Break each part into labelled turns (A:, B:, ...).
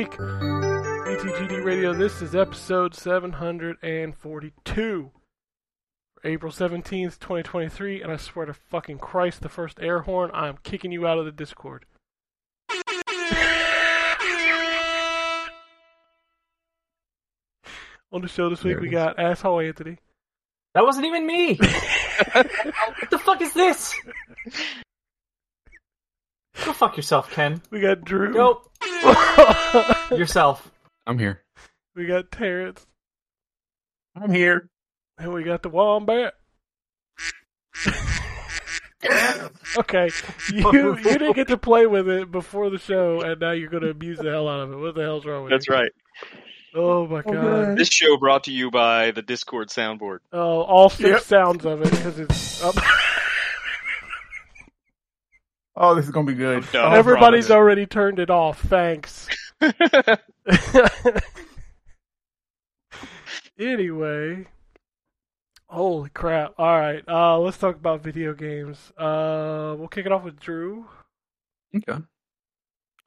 A: week. ZTGD Radio. This is episode 742. April 17th, 2023, and I swear to fucking Christ, the first air horn, I'm kicking you out of the Discord. On the show this week, we got Asshole Anthony.
B: That wasn't even me. what the fuck is this? Go fuck yourself, Ken.
A: We got Drew.
B: Go yourself.
C: I'm here.
A: we got Terrence.
C: I'm here.
A: And we got the Wombat. okay, you you didn't get to play with it before the show, and now you're going to abuse the hell out of it. What the hell's wrong with you?
D: That's
A: you?
D: right.
A: Oh my god.
D: This show brought to you by the Discord soundboard.
A: Oh, all six
C: Yep.
A: sounds of it because it's oh. up.
C: Oh, this is gonna be good.
D: No,
A: Everybody's
C: promise.
A: already turned it off. Thanks. anyway, holy crap! All right, uh, let's talk about video games. Uh, we'll kick it off with Drew.
C: Okay.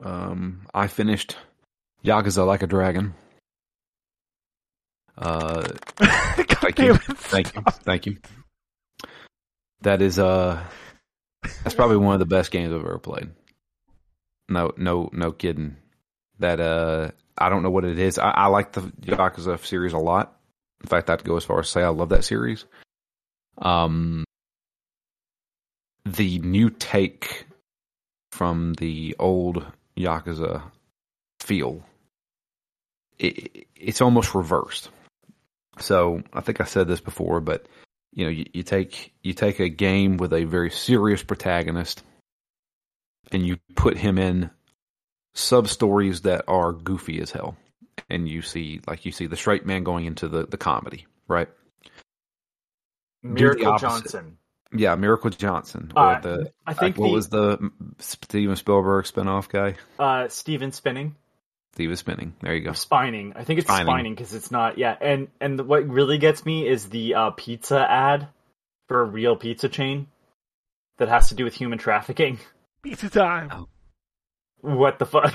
C: Um, I finished Yakuza Like a Dragon. Uh, Thank you. thank you, thank you. That is uh, that's probably one of the best games I've ever played. No, no, no kidding. That uh, I don't know what it is. I, I like the Yakuza series a lot. In fact, I'd go as far as say I love that series. Um, the new take from the old Yakuza feel, it, it's almost reversed. So I think I said this before, but you know, you, you take you take a game with a very serious protagonist, and you put him in sub stories that are goofy as hell, and you see like you see the straight man going into the the comedy, right?
B: Miracle. Johnson.
C: Yeah, Miracle Johnson or
B: Uh,
C: the
B: I think
C: what
B: the,
C: was the Steven Spielberg spinoff guy?
B: uh, Steven Spinning.
C: Steven Spinning. There you go.
B: Or Spining. I think it's
C: Spining.
B: Spining because it's not. Yeah, and and what really gets me is the uh, pizza ad for a real pizza chain that has to do with human trafficking.
A: Pizza time.
C: Oh.
B: What the fuck?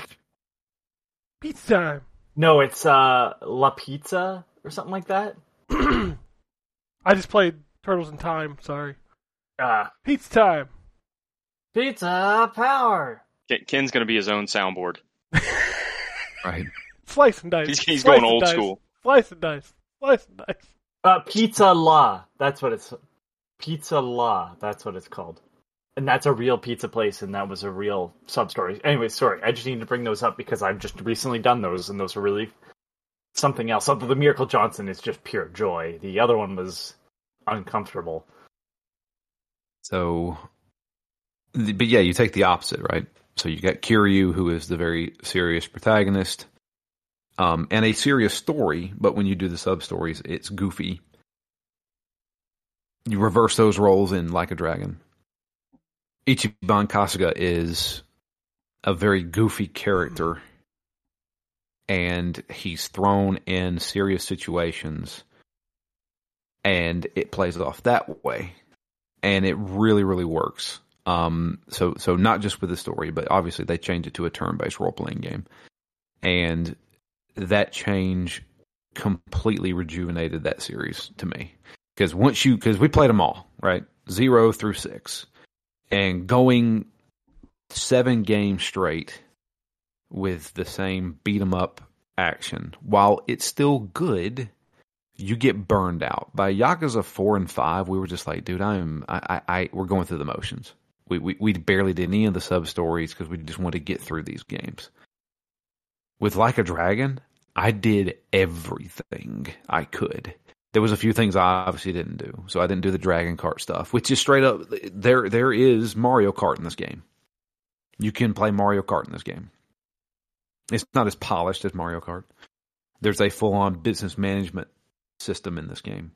A: Pizza time.
B: No, it's uh La Pizza or something like that.
A: I just played Turtles in Time. Sorry.
B: Uh,
A: Pizza time.
B: pizza power.
D: Ken's going to be his own soundboard.
C: Right.
A: Slice and dice.
D: He's, he's going old
A: dice.
D: school.
A: Slice and dice. Slice and dice.
B: Uh, Pizza La. That's what it's. Pizza La. That's what it's called. And that's a real pizza place, and that was a real sub story. Anyway, sorry. I just need to bring those up because I've just recently done those, and those are really something else. Although the Miracle Johnson is just pure joy. The other one was uncomfortable.
C: So, but yeah, you take the opposite, right? So you got Kiryu, who is the very serious protagonist, um, and a serious story. But when you do the sub stories, it's goofy. You reverse those roles in Like a Dragon. Ichiban Kasuga is a very goofy character, and he's thrown in serious situations, and it plays off that way and it really really works um so so not just with the story but obviously they changed it to a turn-based role-playing game and that change completely rejuvenated that series to me because once you because we played them all right zero through six and going seven games straight with the same beat 'em up action while it's still good you get burned out by Yakuza four and five. We were just like, dude, I'm, I, I, I we're going through the motions. We, we, we barely did any of the sub stories because we just wanted to get through these games. With Like a Dragon, I did everything I could. There was a few things I obviously didn't do, so I didn't do the Dragon Kart stuff, which is straight up. There, there is Mario Kart in this game. You can play Mario Kart in this game. It's not as polished as Mario Kart. There's a full on business management system in this game.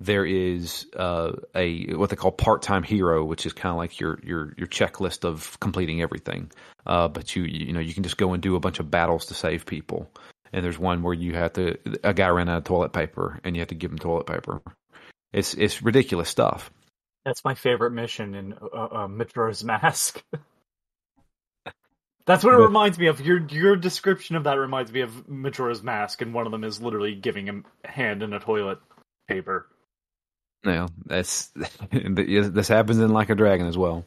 C: There is uh, a what they call part time hero, which is kind of like your your your checklist of completing everything. Uh, but you you know you can just go and do a bunch of battles to save people. And there's one where you have to a guy ran out of toilet paper, and you have to give him toilet paper. It's it's ridiculous stuff.
B: That's my favorite mission in uh, uh, Majora's Mask. That's what it reminds me of. Your your description of that reminds me of Majora's Mask, and one of them is literally giving him a hand in a toilet paper.
C: No, that's this happens in Like a Dragon as well.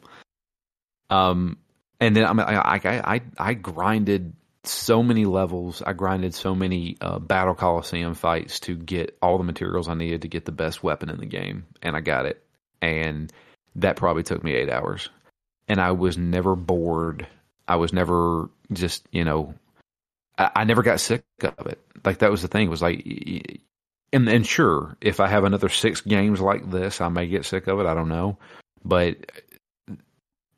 C: Um, and then I mean, I I I, I grinded so many levels. I grinded so many uh, Battle Coliseum fights to get all the materials I needed to get the best weapon in the game, and I got it. And that probably took me eight hours, and I was never bored. I was never just you know, I, I never got sick of it. Like that was the thing. It was like and and sure, if I have another six games like this, I may get sick of it. I don't know, but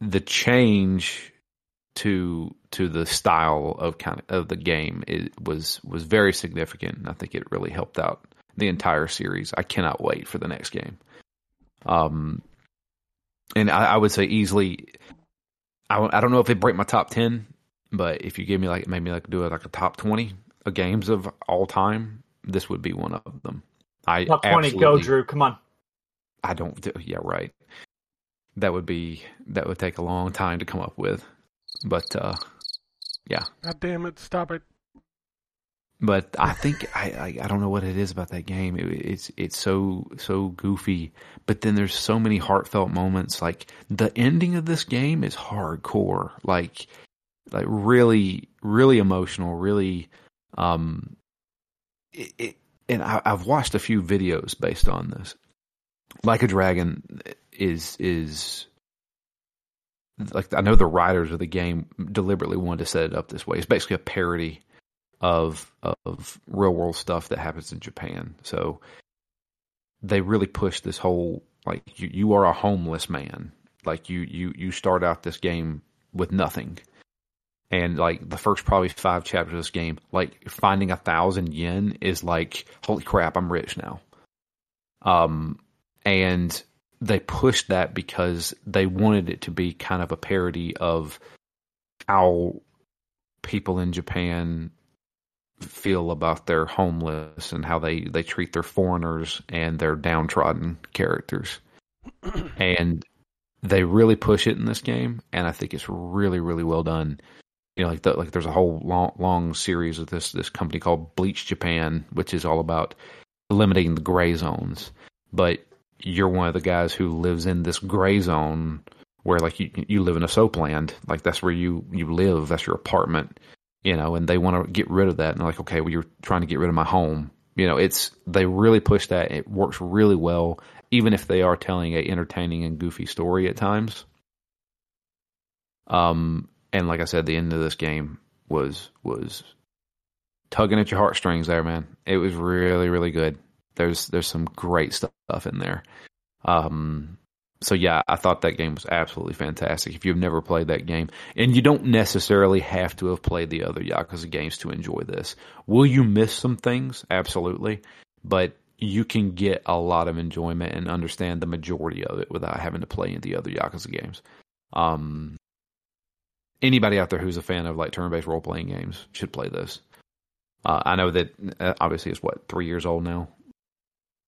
C: the change to to the style of kind of, of the game it was was very significant. And I think it really helped out the entire series. I cannot wait for the next game. Um, and I, I would say easily, I I don't know if it break my top ten, but if you give me like maybe like do it like a top twenty of games of all time, this would be one of them. I
B: Top twenty, go
C: absolutely-
B: Drew. Come on.
C: I don't. do- Yeah, right. That would be that would take a long time to come up with, but uh, yeah.
A: God damn it! Stop it.
C: but I think I, I I don't know what it is about that game. It, it's it's so so goofy, but then there's so many heartfelt moments. Like the ending of this game is hardcore. Like like really really emotional. Really, um, it, and I, I've watched a few videos based on this. Like a Dragon is is like I know the writers of the game deliberately wanted to set it up this way. It's basically a parody of of real world stuff that happens in Japan. So they really push this whole like you, you are a homeless man. Like you you you start out this game with nothing. And like the first probably five chapters of this game, like finding a thousand yen is like, holy crap, I'm rich now. Um and they pushed that because they wanted it to be kind of a parody of how people in Japan feel about their homeless and how they, they treat their foreigners and their downtrodden characters. and they really push it in this game, and I think it's really, really well done. You know, like the, like there's a whole long long series of this this company called Bleach Japan, which is all about eliminating the gray zones. But you're one of the guys who lives in this gray zone where like you you live in a soap land, like that's where you you live, that's your apartment, you know, and they want to get rid of that, and they're like, okay, well you're trying to get rid of my home, you know, it's they really push that. It works really well, even if they are telling a entertaining and goofy story at times. Um, and like I said, the end of this game was was tugging at your heartstrings there, man. It was really really good. There's there's some great stuff in there. Um, so yeah, I thought that game was absolutely fantastic. If you've never played that game, and you don't necessarily have to have played the other Yakuza games to enjoy this, will you miss some things? Absolutely, but you can get a lot of enjoyment and understand the majority of it without having to play the other Yakuza games. Um, anybody out there who's a fan of like turn-based role-playing games should play this. Uh, I know that uh, obviously it's what three years old now,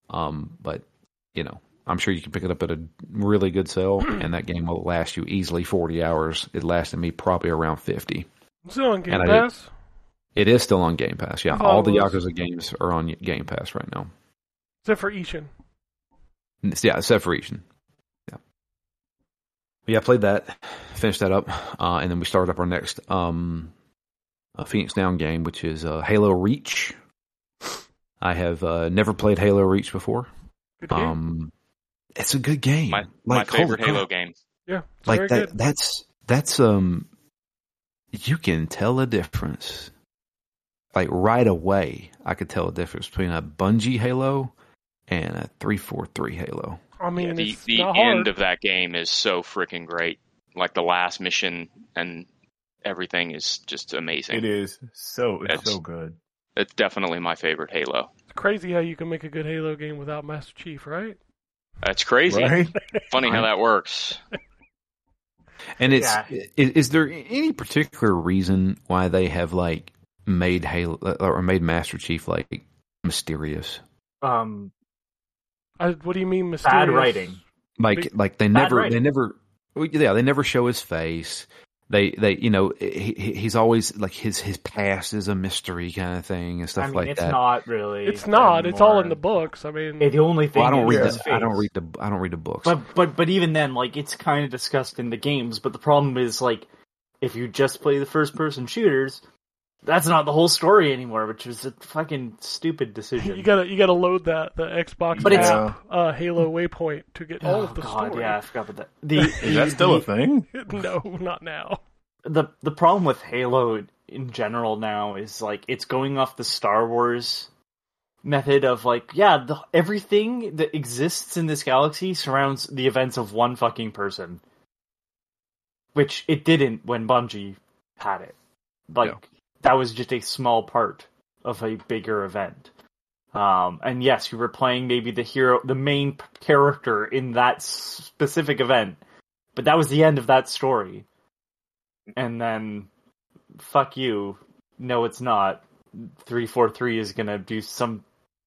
C: um, but you know I'm sure you can pick it up at a really good sale, and that game will last you easily 40 hours. It lasted me probably around 50.
A: Still on Game
C: And did-
A: Pass.
C: It is still on Game Pass. Yeah, all the. Yakuza games are on Game Pass right now.
A: Except for Ishin.
C: Yeah, except for Ishin. Yeah. I played that, finished that up, uh, and then we started up our next um, uh, Phoenix Down game, which is uh, Halo Reach. I have uh, never played Halo Reach before. Um, it's a good game.
D: My my
C: Like, holy
D: favorite Halo
C: crap.
D: game.
A: yeah, it's
C: Like
A: very
C: that.
A: good.
C: That's that's um. You can tell a difference. Like right away, I could tell a difference between a Bungie Halo and a three four three Halo.
A: I mean,
D: Yeah, the
A: it's
D: the
A: not
D: end
A: hard.
D: of that game is so freaking great. Like the last mission and everything is just amazing.
E: It is so it's
D: It's-
E: so good.
D: It's definitely my favorite Halo.
A: It's crazy how you can make a good Halo game without Master Chief, right?
D: That's crazy.
E: Right?
D: Funny how that works.
C: And it's
B: Yeah.
C: is, is there any particular reason why they have like made Halo or made Master Chief like mysterious?
B: Um,
A: I, what do you mean mysterious?
B: bad writing.
C: Like
A: Big-
C: like they
B: Bad
C: never they never yeah they never show his face. they they you know he, he- he's always like his his past is a mystery kind of thing and stuff
B: I mean,
C: like
B: it's
C: that.
B: It's not really.
A: It's not. It's all in the books. I mean,
B: The only thing
C: well, I don't
B: is
C: read
B: his
C: the I don't read the I don't read the books.
B: But but but even then, like it's kind of discussed in the games. But the problem is like if you just play the first person shooters, that's not the whole story anymore, which was a fucking stupid decision.
A: you gotta you gotta load that the Xbox
B: But it's-
A: app, uh, Halo Waypoint to get all
B: oh
A: of the
B: god,
A: story.
B: yeah, I forgot about that. The,
E: Is that still a thing?
A: no, not now.
B: the the problem with Halo in general now is like it's going off the Star Wars method of like yeah the, everything that exists in this galaxy surrounds the events of one fucking person which it didn't when Bungie had it like
C: Yeah.
B: That was just a small part of a bigger event. Um and yes you were playing maybe the hero the main character in that specific event but that was the end of that story. And then fuck you. No it's not. 343 is gonna do some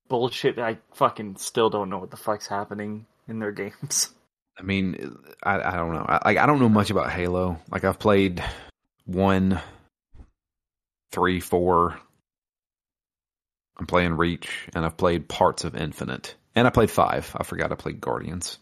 B: bullshit i fucking still don't know what the fuck's happening in their games.
C: I mean, I, I don't know. I, like I don't know much about Halo. Like I've played one, three, four. I'm playing Reach, and I've played parts of Infinite, and I played five. I forgot I played Guardians.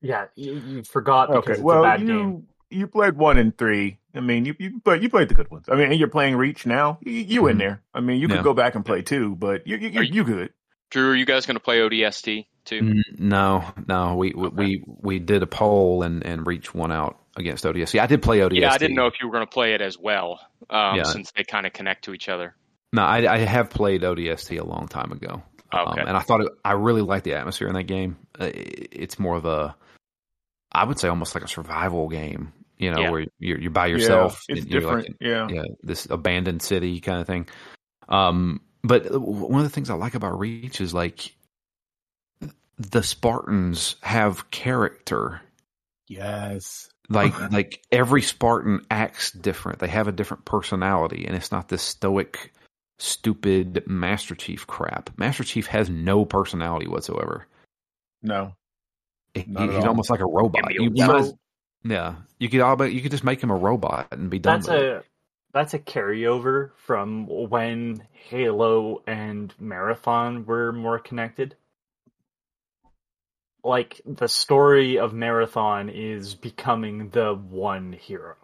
B: yeah you, you forgot because
E: Okay,
B: it's a
E: well
B: bad
E: you
B: game
E: you played one and three. I mean, you you but you played the good ones. I mean, and you're playing Reach now. You, you in
C: Mhm.
E: there? I mean, you could
C: Yeah.
E: go back and play two, but you you you,
D: Are you-
E: you good?
D: Drew, are you guys going to play ODST too?
C: No, no, we we-
D: Okay.
C: we we did a poll and and Reach won out against ODST. I did play ODST.
D: Yeah, I didn't know if you were going to play it as well, um,
C: Yeah.
D: since they kind of connect to each other.
C: No, I, I have played ODST a long time ago.
D: Okay.
C: Um, and I thought it, I really liked the atmosphere in that game. Uh, it- It's more of a, I would say, almost like a survival game. You know,
D: Yeah.
C: where you're you're by yourself.
E: Yeah, it's
C: and you're like
E: different. yeah.
C: yeah, this abandoned city kind of thing. Um, but one of the things I like about Reach is like the Spartans have character.
E: Yes.
C: Like like every Spartan acts different. They have a different personality, and it's not this stoic, stupid Master Chief crap. Master Chief has no personality whatsoever.
E: No.
C: He- he's
E: all.
C: almost like a robot.
D: Give me a
C: You, you might yeah, you could all, but you could just make him a robot and be done
B: that's
C: with it.
B: a that's a carryover from when halo and marathon were more connected like the story of marathon is becoming the one hero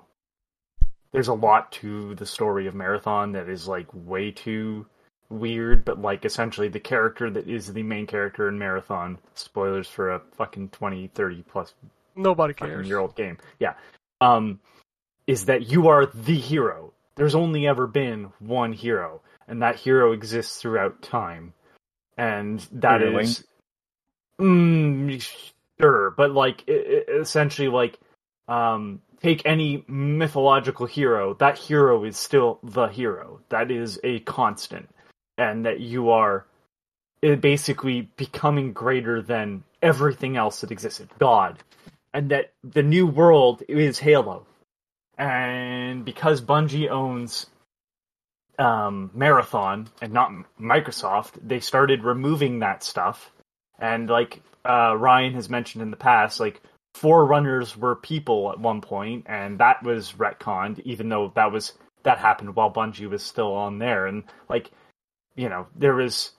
B: there's a lot to the story of marathon that is like way too weird but like essentially the character that is the main character in marathon spoilers for a fucking 20 30 plus
A: Nobody
B: fucking
A: cares.
B: year old game. Yeah. Um is that you are the hero. There's only ever been one hero, and that hero exists throughout time. And that
E: Really?
B: is mm, sure, but like i i essentially like um take any mythological hero, that hero is still the hero. That is a constant. And that you are uh, basically becoming greater than everything else that existed. God, and that the new world is Halo. And because Bungie owns um, Marathon and not Microsoft, they started removing that stuff. And like uh, Ryan has mentioned in the past, like Forerunners were people at one point, and that was retconned, even though that was that happened while Bungie was still on there. And like, you know, there was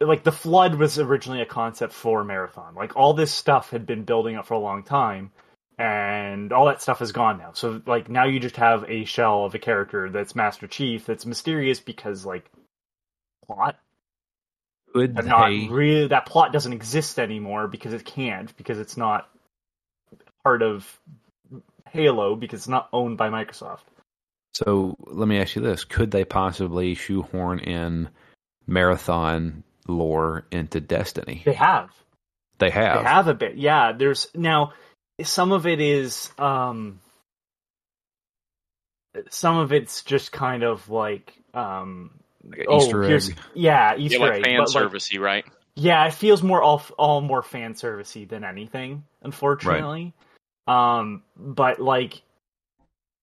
B: like the flood was originally a concept for marathon. Like all this stuff had been building up for a long time and all that stuff is gone now. So like now you just have a shell of a character that's master chief that's mysterious because like plot
C: Could
B: but not really that plot doesn't exist anymore because it can't because it's not part of halo because it's not owned by microsoft
C: So let me ask you this: Could they possibly shoehorn in marathon lore into Destiny?
B: they have
C: They have.
B: They have a bit, yeah. There's now some of it is um some of it's just kind of like um
C: Like an
B: oh,
C: Easter
B: here's-
C: egg.
B: yeah
D: Yeah,
B: Easter
D: like
B: egg,
D: fan
B: but, like,
D: servicey, right?
B: yeah, it feels more all all more fan servicey than anything, unfortunately. Um, but like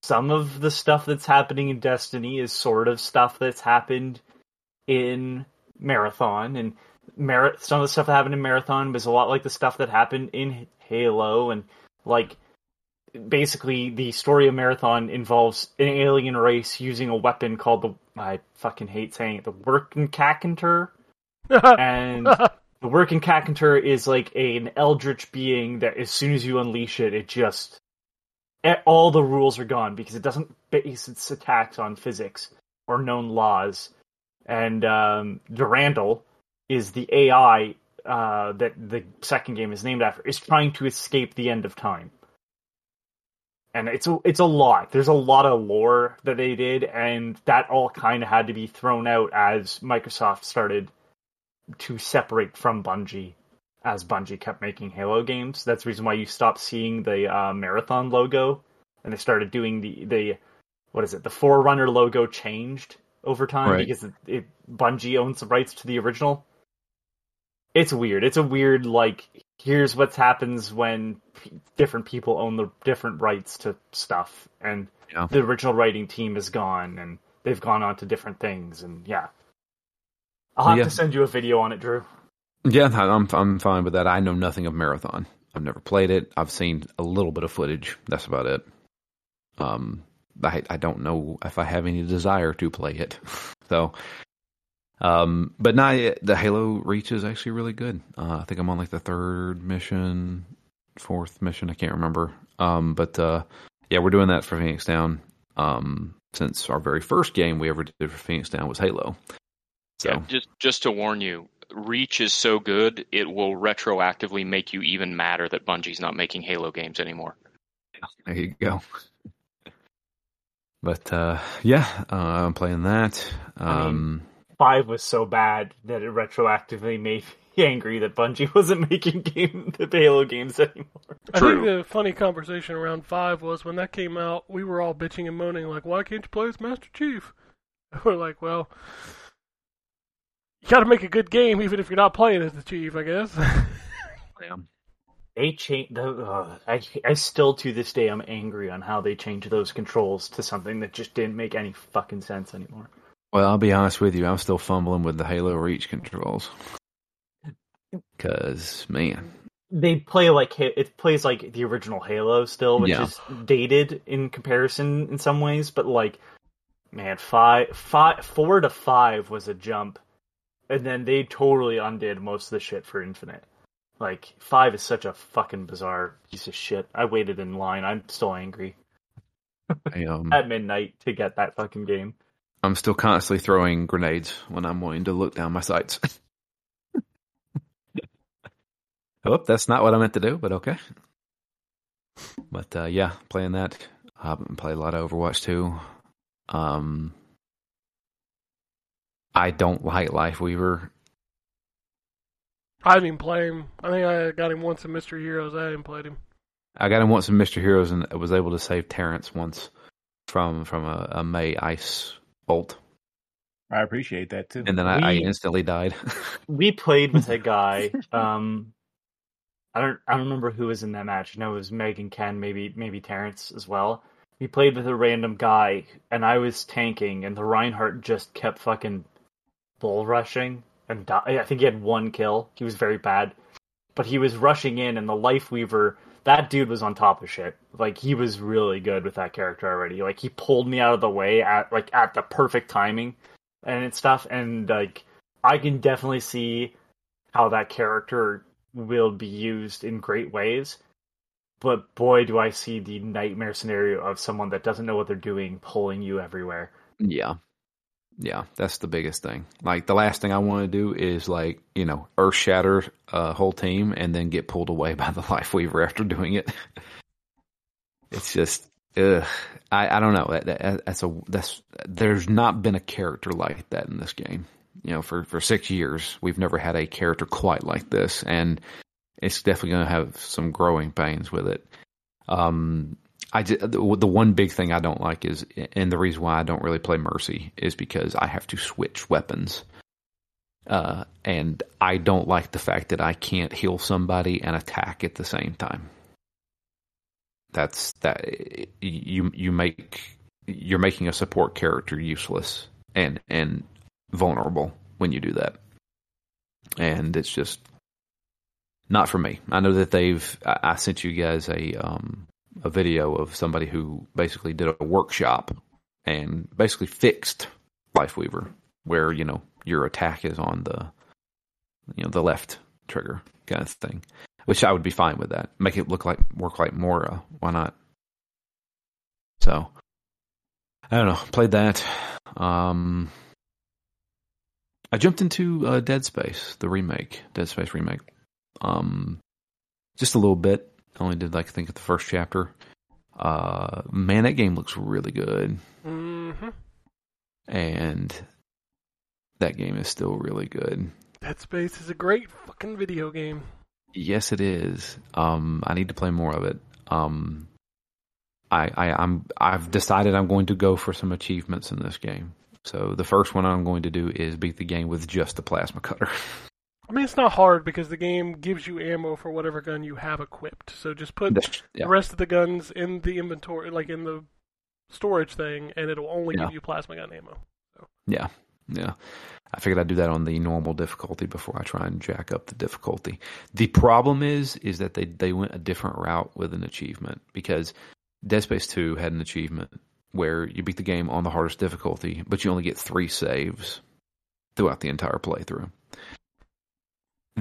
B: some of the stuff that's happening in Destiny is sort of stuff that's happened in Marathon, and Mar- some of the stuff that happened in Marathon was a lot like the stuff that happened in Halo, and like basically the story of Marathon involves an alien race using a weapon called the I fucking hate saying it the W'rkncacnter, and the W'rkncacnter is like a, an eldritch being that as soon as you unleash it, it just all the rules are gone because it doesn't base its attacks on physics or known laws. And um, Durandal is the AI uh, that the second game is named after, is trying to escape the end of time. And it's a, it's a lot. There's a lot of lore that they did, and that all kind of had to be thrown out as Microsoft started to separate from Bungie as Bungie kept making Halo games. That's the reason why you stopped seeing the uh, Marathon logo, and they started doing the the what is it? The Forerunner logo changed over time
C: Right.
B: because it, it Bungie owns the rights to the original. It's weird. It's a weird like here's what happens when p- different people own the different rights to stuff, and
C: Yeah.
B: the original writing team is gone, and they've gone on to different things, and yeah. I'll have
C: Yeah.
B: to send you a video on it, Drew.
C: Yeah, I'm I'm fine with that. I know nothing of Marathon. I've never played it. I've seen a little bit of footage. That's about it. Um, I I don't know if I have any desire to play it. So, um, but now the Halo Reach is actually really good. Uh, I think I'm on like the third mission, fourth mission. I can't remember. Um, but uh, yeah, we're doing that for Phoenix Down. Um, since our very first game we ever did for Phoenix Down was Halo. So
D: Yeah, just just to warn you, Reach is so good it will retroactively make you even madder that Bungie's not making Halo games anymore.
C: There you go. But uh, yeah, uh, I'm playing that. Um,
B: Five was so bad that it retroactively made me angry that Bungie wasn't making game the Halo games anymore.
A: I think the funny conversation around five was when that came out, we were all bitching and moaning like, "Why can't you play as Master Chief?" We're like, "Well, you got to make a good game, even if you're not playing as the Chief, I guess."
C: yeah.
B: They changed. Uh, I I still to this day I'm angry on how they changed those controls to something that just didn't make any fucking sense anymore.
C: Well, I'll be honest with you. I'm still fumbling with the Halo Reach controls. Cause man,
B: They play like it plays like the original Halo still, which
C: Yeah.
B: is dated in comparison in some ways, but like man, five, five, four to five was a jump, and then they totally undid most of the shit for Infinite. Like five is such a fucking bizarre piece of shit. I waited in line. I'm still angry
C: I, um,
B: at midnight to get that fucking game.
C: I'm still constantly throwing grenades when I'm wanting to look down my sights. oh, that's not what I meant to do, but okay. But uh, yeah, playing that. I haven't played a lot of Overwatch too. Um, I don't like Lifeweaver.
A: I didn't even play him. I think I got him once in Mystery Heroes. I didn't play him.
C: I got him once in Mystery Heroes and was able to save Terrence once from from a, a Mei ice bolt,
E: I appreciate that too.
C: and then I, I instantly died.
B: we played with a guy. Um, I don't I don't remember who was in that match. I know it was Meg and Ken, maybe maybe Terrence as well. We played with a random guy, and I was tanking, and the Reinhardt just kept fucking bull rushing and di- I think he had one kill. He was very bad, but he was rushing in, and the Lifeweaver. That dude was on top of shit. Like he was really good with that character already. Like he pulled me out of the way at like at the perfect timing and stuff. And like I can definitely see how that character will be used in great ways. But boy, do I see the nightmare scenario of someone that doesn't know what they're doing pulling you everywhere.
C: Yeah. Yeah, that's the biggest thing. Like the last thing I want to do is like, you know, earth shatter a whole team and then get pulled away by the life weaver after doing it. it's just ugh. I, I don't know. That, that, that's a that's there's not been a character like that in this game. You know, for for 6 years we've never had a character quite like this and it's definitely going to have some growing pains with it. Um I the one big thing I don't like is, and the reason why I don't really play Mercy is because I have to switch weapons. Uh, and I don't like the fact that I can't heal somebody and attack at the same time. That's that you you make you're making a support character useless and and vulnerable when you do that. And it's just not for me. I know that they've I, I sent you guys a um a video of somebody who basically did a workshop and basically fixed Lifeweaver, where you know your attack is on the you know the left trigger kind of thing, which I would be fine with that. Make it look like work like Moira. Why not? So I don't know. Played that. Um, I jumped into uh, Dead Space, the remake, Dead Space remake. Um, just a little bit. Only did like I think of the first chapter. Uh, man, that game looks really good,
A: Mm-hmm.
C: and that game is still really good.
A: Dead Space is a great fucking video game.
C: Yes, it is. Um, I need to play more of it. Um, I, I, I'm, I've decided I'm going to go for some achievements in this game. So the first one I'm going to do is beat the game with just the plasma cutter.
A: I mean, it's not hard because the game gives you ammo for whatever gun you have equipped. So just put
C: That's- yeah.
A: the rest of the guns in the inventory, like in the storage thing, and it'll only
C: Yeah.
A: give you plasma gun ammo.
C: Yeah, yeah. I figured I'd do that on the normal difficulty before I try and jack up the difficulty. The problem is, is that they they went a different route with an achievement because Dead Space Two had an achievement where you beat the game on the hardest difficulty, but you only get three saves throughout the entire playthrough.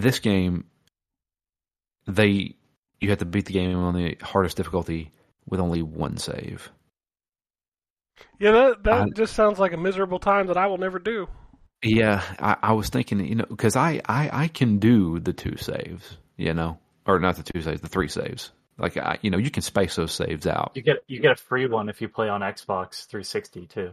C: This game, they you have to beat the game on the hardest difficulty with only one save.
A: Yeah, that that
C: I-
A: just sounds like a miserable time that I will never do.
C: Yeah, I, I was thinking, you know, because I, I I can do the two saves, you know, or not the two saves, the three saves. Like I, you know, you can space those saves out.
B: You get you get a free one if you play on Xbox 360 too.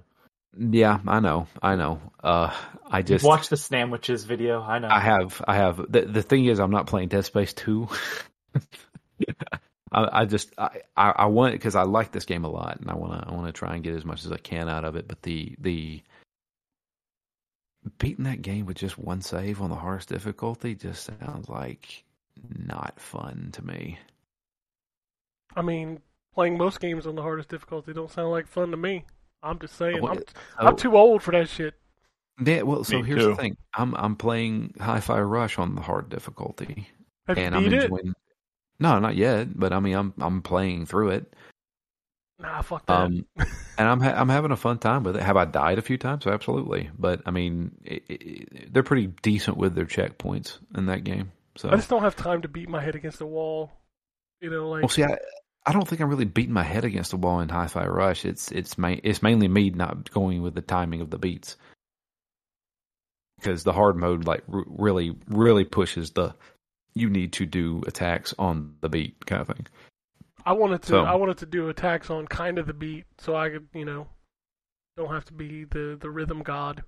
C: Yeah, I know, I know. Uh, I
B: Just
C: just
B: watch the sandwiches video. I know.
C: I have, I have. The the thing is, I'm not playing Dead Space two. I, I just I I, I want it because I like this game a lot, and I want to I want to try and get as much as I can out of it. But the the beating that game with just one save on the hardest difficulty just sounds like not fun to me.
A: I mean, playing most games on the hardest difficulty don't sound like fun to me. I'm just saying,
C: Well,
A: I'm,
C: it-
A: I'm too old for that shit.
C: Yeah, well, so
E: Me
C: here's
E: too.
C: the thing. I'm I'm playing Hi-Fi Rush on the hard difficulty,
A: Have
C: and
A: you
C: I'm
A: beat it?
C: enjoying. No, not yet, but I mean, I'm I'm playing through it.
A: Nah, fuck that.
C: Um, and I'm ha- I'm having a fun time with it. Have I died a few times? Absolutely, but I mean, it, it, they're pretty decent with their checkpoints in that game. So,
A: I just don't have time to beat my head against the wall. You know, like
C: well, see, I I don't think I'm really beating my head against the wall in Hi-Fi Rush. It's it's ma- it's mainly me not going with the timing of the beats because the hard mode like r- really really pushes the you need to do attacks on the beat kind of thing.
A: I wanted to
C: So-
A: I wanted to do attacks on kind of the beat so I could, you know, don't have to be the the rhythm god.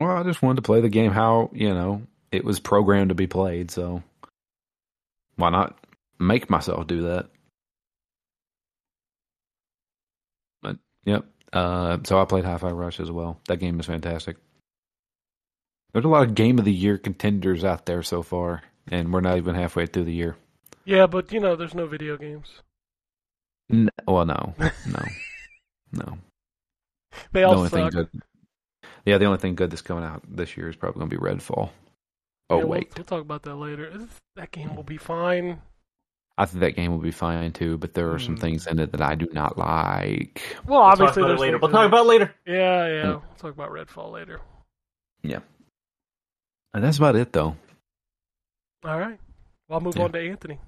C: Well, I just wanted to play the game how you know it was programmed to be played. So why not make myself do that? But yep. Uh, so I played Hi-Fi Rush as well. That game is fantastic. There's a lot of game of the year contenders out there so far, and we're not even halfway through the year.
A: Yeah, but you know, there's no video games.
C: N- well, no, no, no.
A: They
C: the
A: all
C: thing
A: suck.
C: good. Yeah, the only thing good that's coming out this year is probably going to be Redfall. Oh
A: Yeah, we'll-
C: wait,
A: we'll, talk about that later. That game will be fine.
C: I think that game will be fine too, but there are some
E: Hmm.
C: things in it that I do not like.
A: Well,
B: We'll
A: obviously
B: talk about
A: there's
B: later. We'll talk about later.
A: Yeah, yeah.
C: Hmm.
A: We'll talk about Redfall later. Yeah.
C: And that's about it, though.
A: All right. Well, I'll move
C: Yeah.
A: on to Anthony.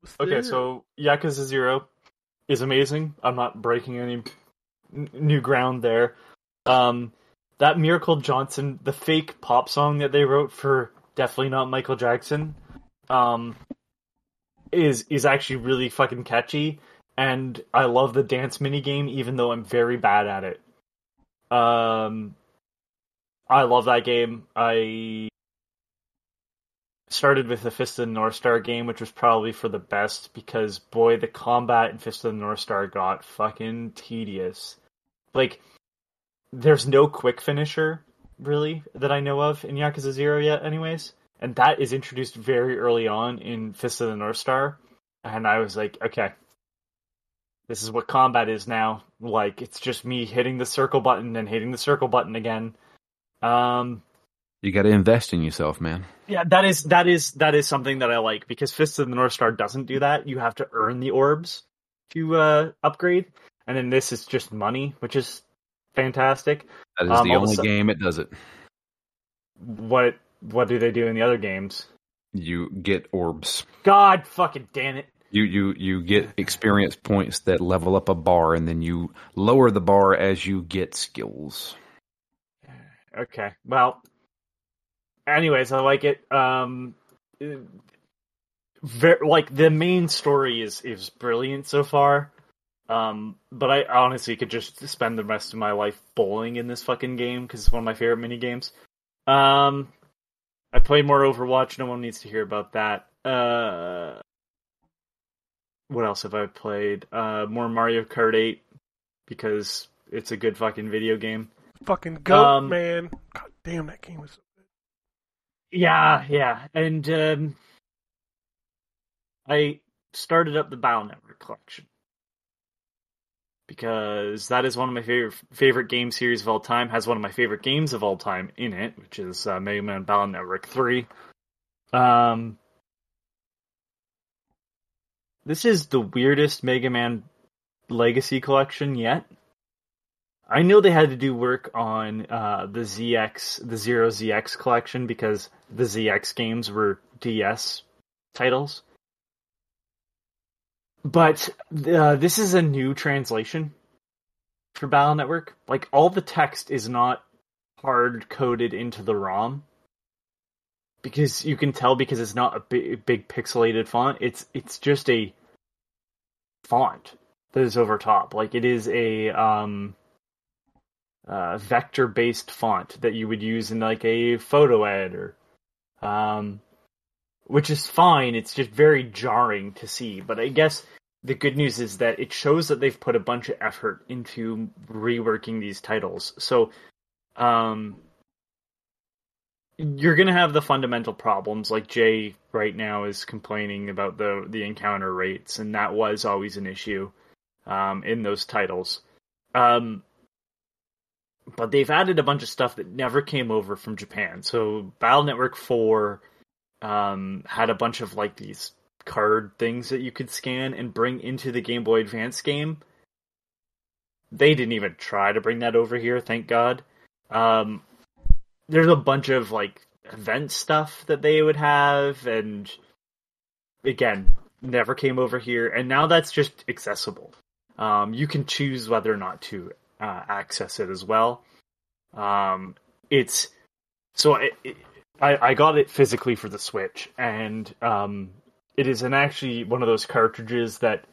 A: What's
B: Okay,
A: the-
B: so Yakuza Zero is amazing. I'm not breaking any n- new ground there. Um, that Miracle Johnson, the fake pop song that they wrote for definitely not Michael Jackson, um, is is actually really fucking catchy, and I love the dance mini game, even though I'm very bad at it. Um, I love that game. I started with the Fist of the North Star game, which was probably for the best because boy, the combat in Fist of the North Star got fucking tedious. Like, there's no quick finisher really that I know of in Yakuza Zero yet, anyways, and that is introduced very early on in Fist of the North Star, and I was like, okay. This is what combat is now. Like it's just me hitting the circle button and hitting the circle button again. Um,
C: You got to invest in yourself, man.
B: Yeah, that is that is that is something that I like because Fist of the North Star doesn't do that. You have to earn the orbs to uh, upgrade, and then this is just money, which is fantastic.
C: That is
B: Um,
C: the
B: all of a
C: only
B: sudden-
C: game it does it.
B: What what do they do in the other games?
C: You get orbs.
B: God fucking damn it!
C: You you you get experience points that level up a bar, and then you lower the bar as you get skills.
B: Okay, well, anyways, I like it. Um, very, like the main story is is brilliant so far. Um, but I honestly could just spend the rest of my life bowling in this fucking game because it's one of my favorite mini games. Um, I played more Overwatch. No one needs to hear about that. Uh, what else have I played? Uh, more Mario Kart 8 because it's a good fucking video game.
A: Fucking goat,
B: Um,
A: man. God damn, that game was.
B: Yeah, yeah, and um, I started up the Battle Network collection because that is one of my favorite favorite game series of all time. Has one of my favorite games of all time in it, which is uh, Mega Man Battle Network Three. Um, this is the weirdest Mega Man Legacy collection yet. I know they had to do work on uh, the ZX, the Zero ZX collection because the ZX games were DS titles. But uh, this is a new translation for Battle Network. Like all the text is not hard coded into the ROM because you can tell because it's not a big, big pixelated font. It's it's just a font that is over top. Like it is a um uh, vector based font that you would use in like a photo editor. Um, which is fine. It's just very jarring to see. But I guess the good news is that it shows that they've put a bunch of effort into reworking these titles. So, um, you're gonna have the fundamental problems like Jay right now is complaining about the the encounter rates, and that was always an issue um, in those titles. Um, but they've added a bunch of stuff that never came over from Japan. So Battle Network Four um, had a bunch of like these card things that you could scan and bring into the Game Boy Advance game. They didn't even try to bring that over here, thank God. Um, there's a bunch of like event stuff that they would have, and again, never came over here. And now that's just accessible. Um, you can choose whether or not to uh, access it as well. Um, it's so it, I I got it physically for the Switch, and um, it is an actually one of those cartridges that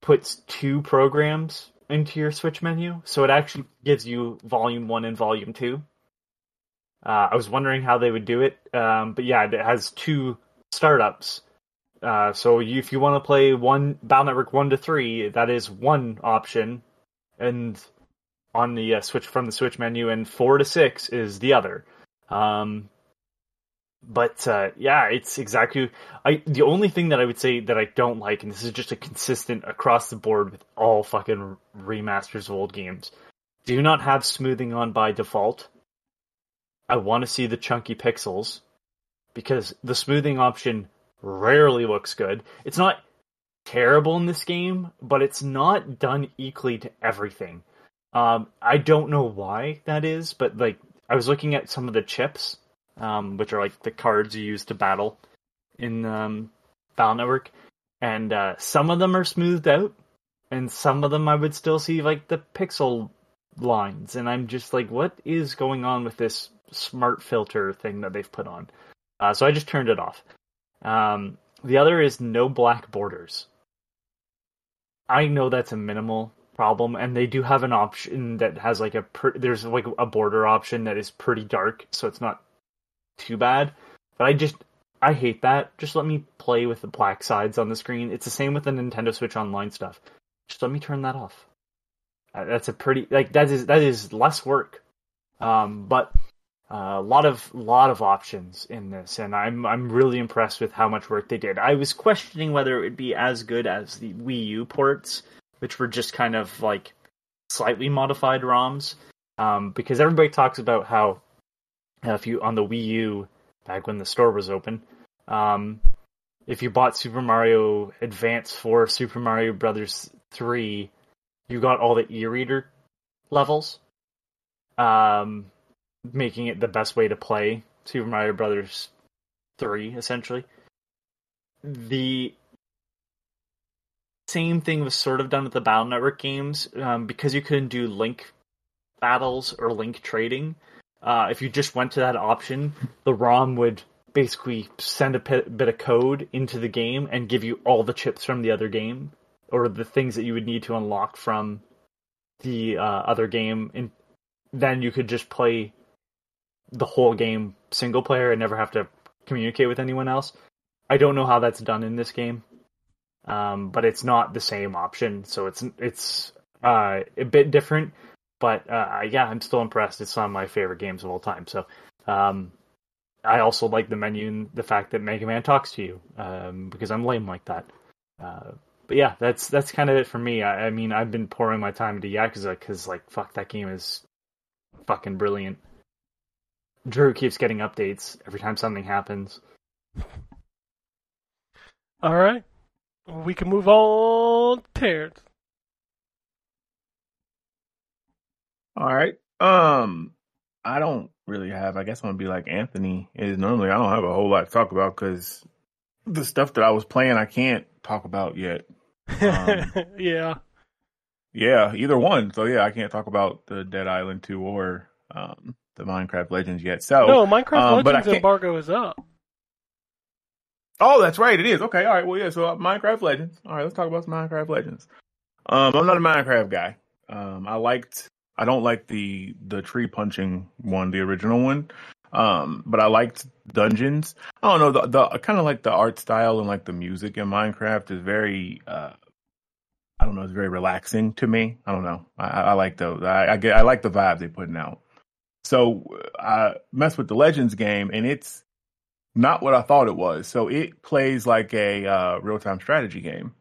B: puts two programs into your Switch menu, so it actually gives you Volume One and Volume Two. Uh, I was wondering how they would do it, um, but yeah, it has two startups. Uh, so you, if you want to play one Battle Network one to three, that is one option, and on the uh, switch from the Switch menu, and four to six is the other. Um, but uh, yeah, it's exactly. I the only thing that I would say that I don't like, and this is just a consistent across the board with all fucking remasters of old games, do not have smoothing on by default. I want to see the chunky pixels because the smoothing option rarely looks good. It's not terrible in this game, but it's not done equally to everything. Um, I don't know why that is, but like I was looking at some of the chips, um, which are like the cards you use to battle in um, Battle Network, and uh, some of them are smoothed out, and some of them I would still see like the pixel lines, and I'm just like, what is going on with this smart filter thing that they've put on? Uh, so I just turned it off. Um, the other is no black borders. I know that's a minimal problem, and they do have an option that has like a per- there's like a border option that is pretty dark, so it's not too bad. But I just I hate that. Just let me play with the black sides on the screen. It's the same with the Nintendo Switch Online stuff. Just let me turn that off. Uh, That's a pretty like that is that is less work, um, but a lot of lot of options in this, and I'm I'm really impressed with how much work they did. I was questioning whether it would be as good as the Wii U ports, which were just kind of like slightly modified ROMs, um, because everybody talks about how uh, if you on the Wii U back when the store was open, um, if you bought Super Mario Advance for Super Mario Brothers three, you got all the e-reader levels, um, making it the best way to play Super Mario Brothers three essentially. The same thing was sort of done with the Battle Network games um, because you couldn't do link battles or link trading. Uh, if you just went to that option, the ROM would basically send a bit, bit of code into the game and give you all the chips from the other game or the things that you would need to unlock from the uh, other game. And then you could just play the whole game single player and never have to communicate with anyone else. I don't know how that's done in this game, um, but it's not the same option, so it's it's uh, a bit different. But uh, yeah, I'm still impressed. It's one of my favorite games of all time. So um, I also like the menu and the fact that Mega Man talks to you um, because I'm lame like that. Uh, but yeah, that's that's kind of it for me. I, I mean, I've been pouring my time into Yakuza because like fuck, that game is fucking brilliant. Drew keeps getting updates every time something happens.
A: All right. We can move on. Terrence.
E: All right. Um, I don't really have. I guess I'm gonna be like Anthony is normally. I don't have a whole lot to talk about because the stuff that I was playing, I can't talk about yet. Um,
A: yeah.
E: Yeah, either one. So yeah, I can't talk about the Dead Island 2 or um, the Minecraft Legends yet. So
A: No, Minecraft
E: um,
A: Legends embargo is up.
E: Oh, that's right. It is. Okay. All right. Well, yeah. So uh, Minecraft Legends. All right. Let's talk about some Minecraft Legends. Um, I'm not a Minecraft guy. Um, I liked. I don't like the the tree punching one, the original one. Um, but I liked Dungeons. I don't know. The, the kind of like the art style and like the music in Minecraft is very. Uh, I don't know. It's very relaxing to me. I don't know. I, I like those. I, I get. I like the vibe they're putting out. So I messed with the Legends game, and it's not what I thought it was. So it plays like a uh, real time strategy game,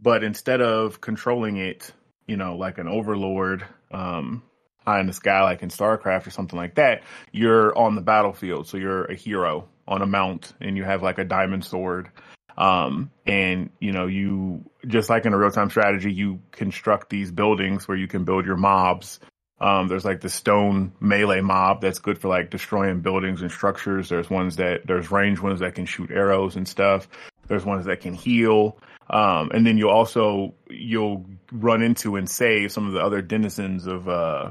E: but instead of controlling it, you know, like an overlord um, high in the sky, like in StarCraft or something like that, you're on the battlefield. So you're a hero on a mount, and you have like a diamond sword. Um, and you know, you just like in a real time strategy, you construct these buildings where you can build your mobs um, there's like the stone melee mob that's good for like destroying buildings and structures. There's ones that there's range ones that can shoot arrows and stuff. There's ones that can heal. Um, and then you'll also you'll run into and save some of the other denizens of uh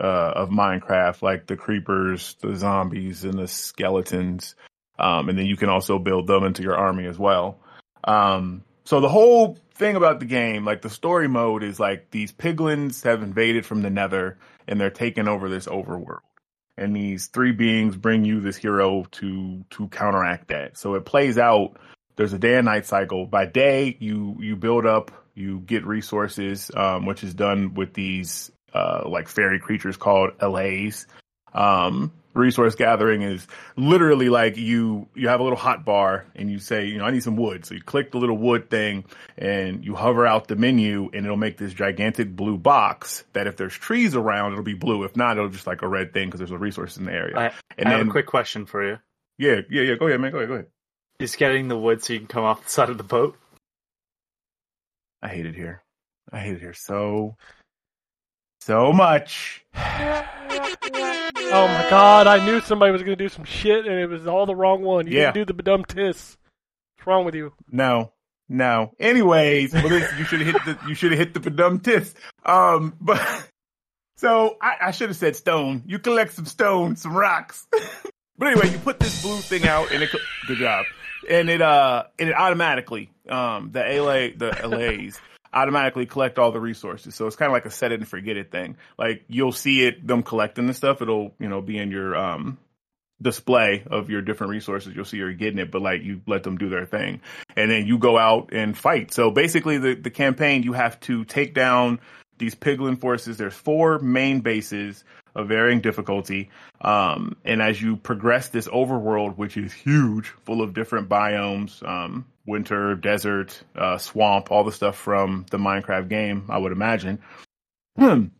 E: uh of Minecraft, like the creepers, the zombies, and the skeletons. Um, and then you can also build them into your army as well. Um, so the whole thing about the game, like the story mode, is like these piglins have invaded from the Nether and they're taking over this overworld. And these three beings bring you this hero to to counteract that. So it plays out. There's a day and night cycle. By day, you you build up, you get resources, um, which is done with these uh, like fairy creatures called allays. Um, resource gathering is literally like you you have a little hot bar and you say you know I need some wood so you click the little wood thing and you hover out the menu and it'll make this gigantic blue box that if there's trees around it'll be blue if not it'll just like a red thing because there's a resource in the area
B: I,
E: and
B: I have
E: then
B: a quick question for you.
E: yeah yeah yeah go ahead man go ahead go ahead
B: Is getting the wood so you can come off the side of the boat?
E: I hate it here I hate it here so so much
A: Oh my god, I knew somebody was going to do some shit and it was all the wrong one. You
E: Yeah.
A: didn't do the dumb tiss. What's wrong with you?
E: No, no. Anyways, well, this, you should have hit the you should have hit the badum tis. Um, but so I, I should have said stone. You collect some stone, some rocks. but anyway, you put this blue thing out, and it co- good job, and it uh and it automatically um the allay the allays automatically collect all the resources. So it's kind of like a set it and forget it thing. Like you'll see it them collecting the stuff. It'll you know be in your um display of your different resources. You'll see you're getting it, but like you let them do their thing. And then you go out and fight. So basically the, the campaign, you have to take down these piglin forces. There's four main bases of varying difficulty. Um, and as you progress this overworld, which is huge, full of different biomes, um, winter, desert, uh, swamp, all the stuff from the Minecraft game, I would imagine. Hmm.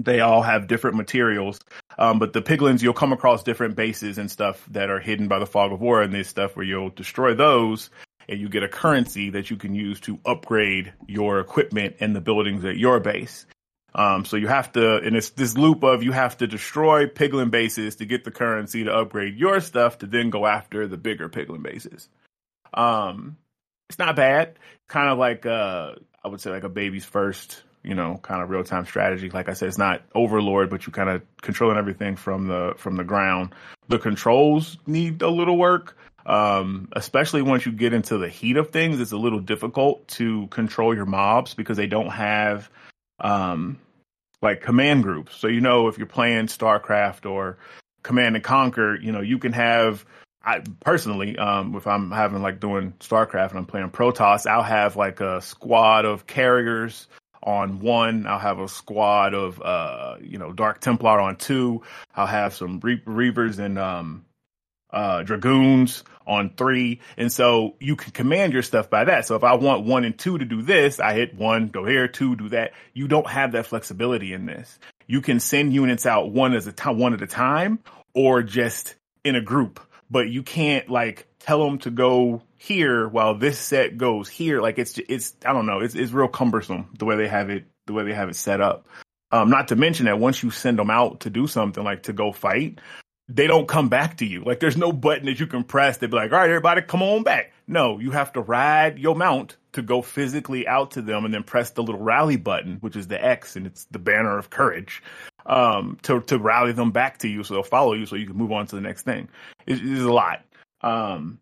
E: they all have different materials. Um, but the piglins, you'll come across different bases and stuff that are hidden by the fog of war and this stuff where you'll destroy those and you get a currency that you can use to upgrade your equipment and the buildings at your base. Um, so you have to, and it's this loop of you have to destroy piglin bases to get the currency to upgrade your stuff to then go after the bigger piglin bases. Um, it's not bad. Kind of like, uh, I would say like a baby's first, you know, kind of real time strategy. Like I said, it's not overlord, but you kind of controlling everything from the, from the ground. The controls need a little work. Um, especially once you get into the heat of things, it's a little difficult to control your mobs because they don't have, um, like command groups. So you know if you're playing StarCraft or Command and Conquer, you know you can have. I personally, um, if I'm having like doing StarCraft and I'm playing Protoss, I'll have like a squad of carriers on one. I'll have a squad of uh, you know Dark Templar on two. I'll have some Re- Reavers and um, uh, Dragoons on three. And so you can command your stuff by that. So if I want one and two to do this, I hit one, go here, two, do that. You don't have that flexibility in this. You can send units out one as a time, one at a time or just in a group, but you can't like tell them to go here while this set goes here. Like it's, it's, I don't know. It's, it's real cumbersome the way they have it, the way they have it set up. Um, not to mention that once you send them out to do something like to go fight, they don't come back to you. Like there's no button that you can press. They'd be like, all right, everybody come on back. No, you have to ride your mount to go physically out to them and then press the little rally button, which is the X and it's the banner of courage, um, to, to rally them back to you. So they'll follow you so you can move on to the next thing. It is a lot. Um,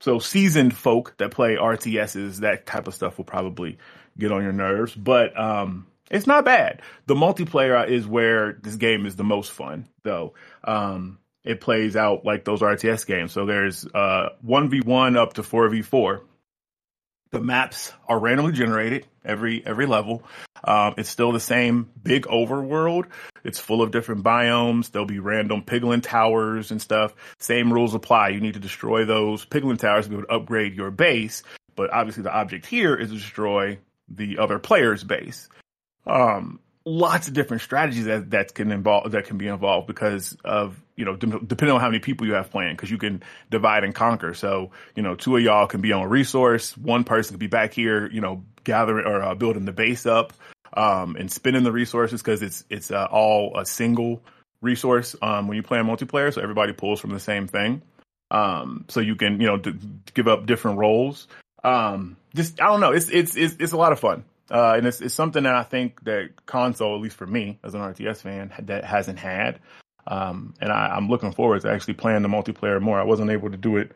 E: so seasoned folk that play RTSs, that type of stuff will probably get on your nerves, but, um, it's not bad. The multiplayer is where this game is the most fun though. Um, it plays out like those RTS games. So there's uh, 1v1 up to 4v4. The maps are randomly generated every every level. Um, it's still the same big overworld. It's full of different biomes. There'll be random piglin towers and stuff. Same rules apply. You need to destroy those piglin towers to be able to upgrade your base. But obviously, the object here is to destroy the other player's base. Um, lots of different strategies that that can involve that can be involved because of you know de- depending on how many people you have playing because you can divide and conquer. So you know two of y'all can be on a resource one person could be back here you know gathering or uh, building the base up um, and spending the resources because it's it's uh, all a single resource um, when you play in multiplayer so everybody pulls from the same thing. Um, so you can you know d- give up different roles. Um, just I don't know it's it's it's, it's a lot of fun uh, and it's, it's something that I think that console, at least for me as an RTS fan, that hasn't had. Um, and I, am looking forward to actually playing the multiplayer more. I wasn't able to do it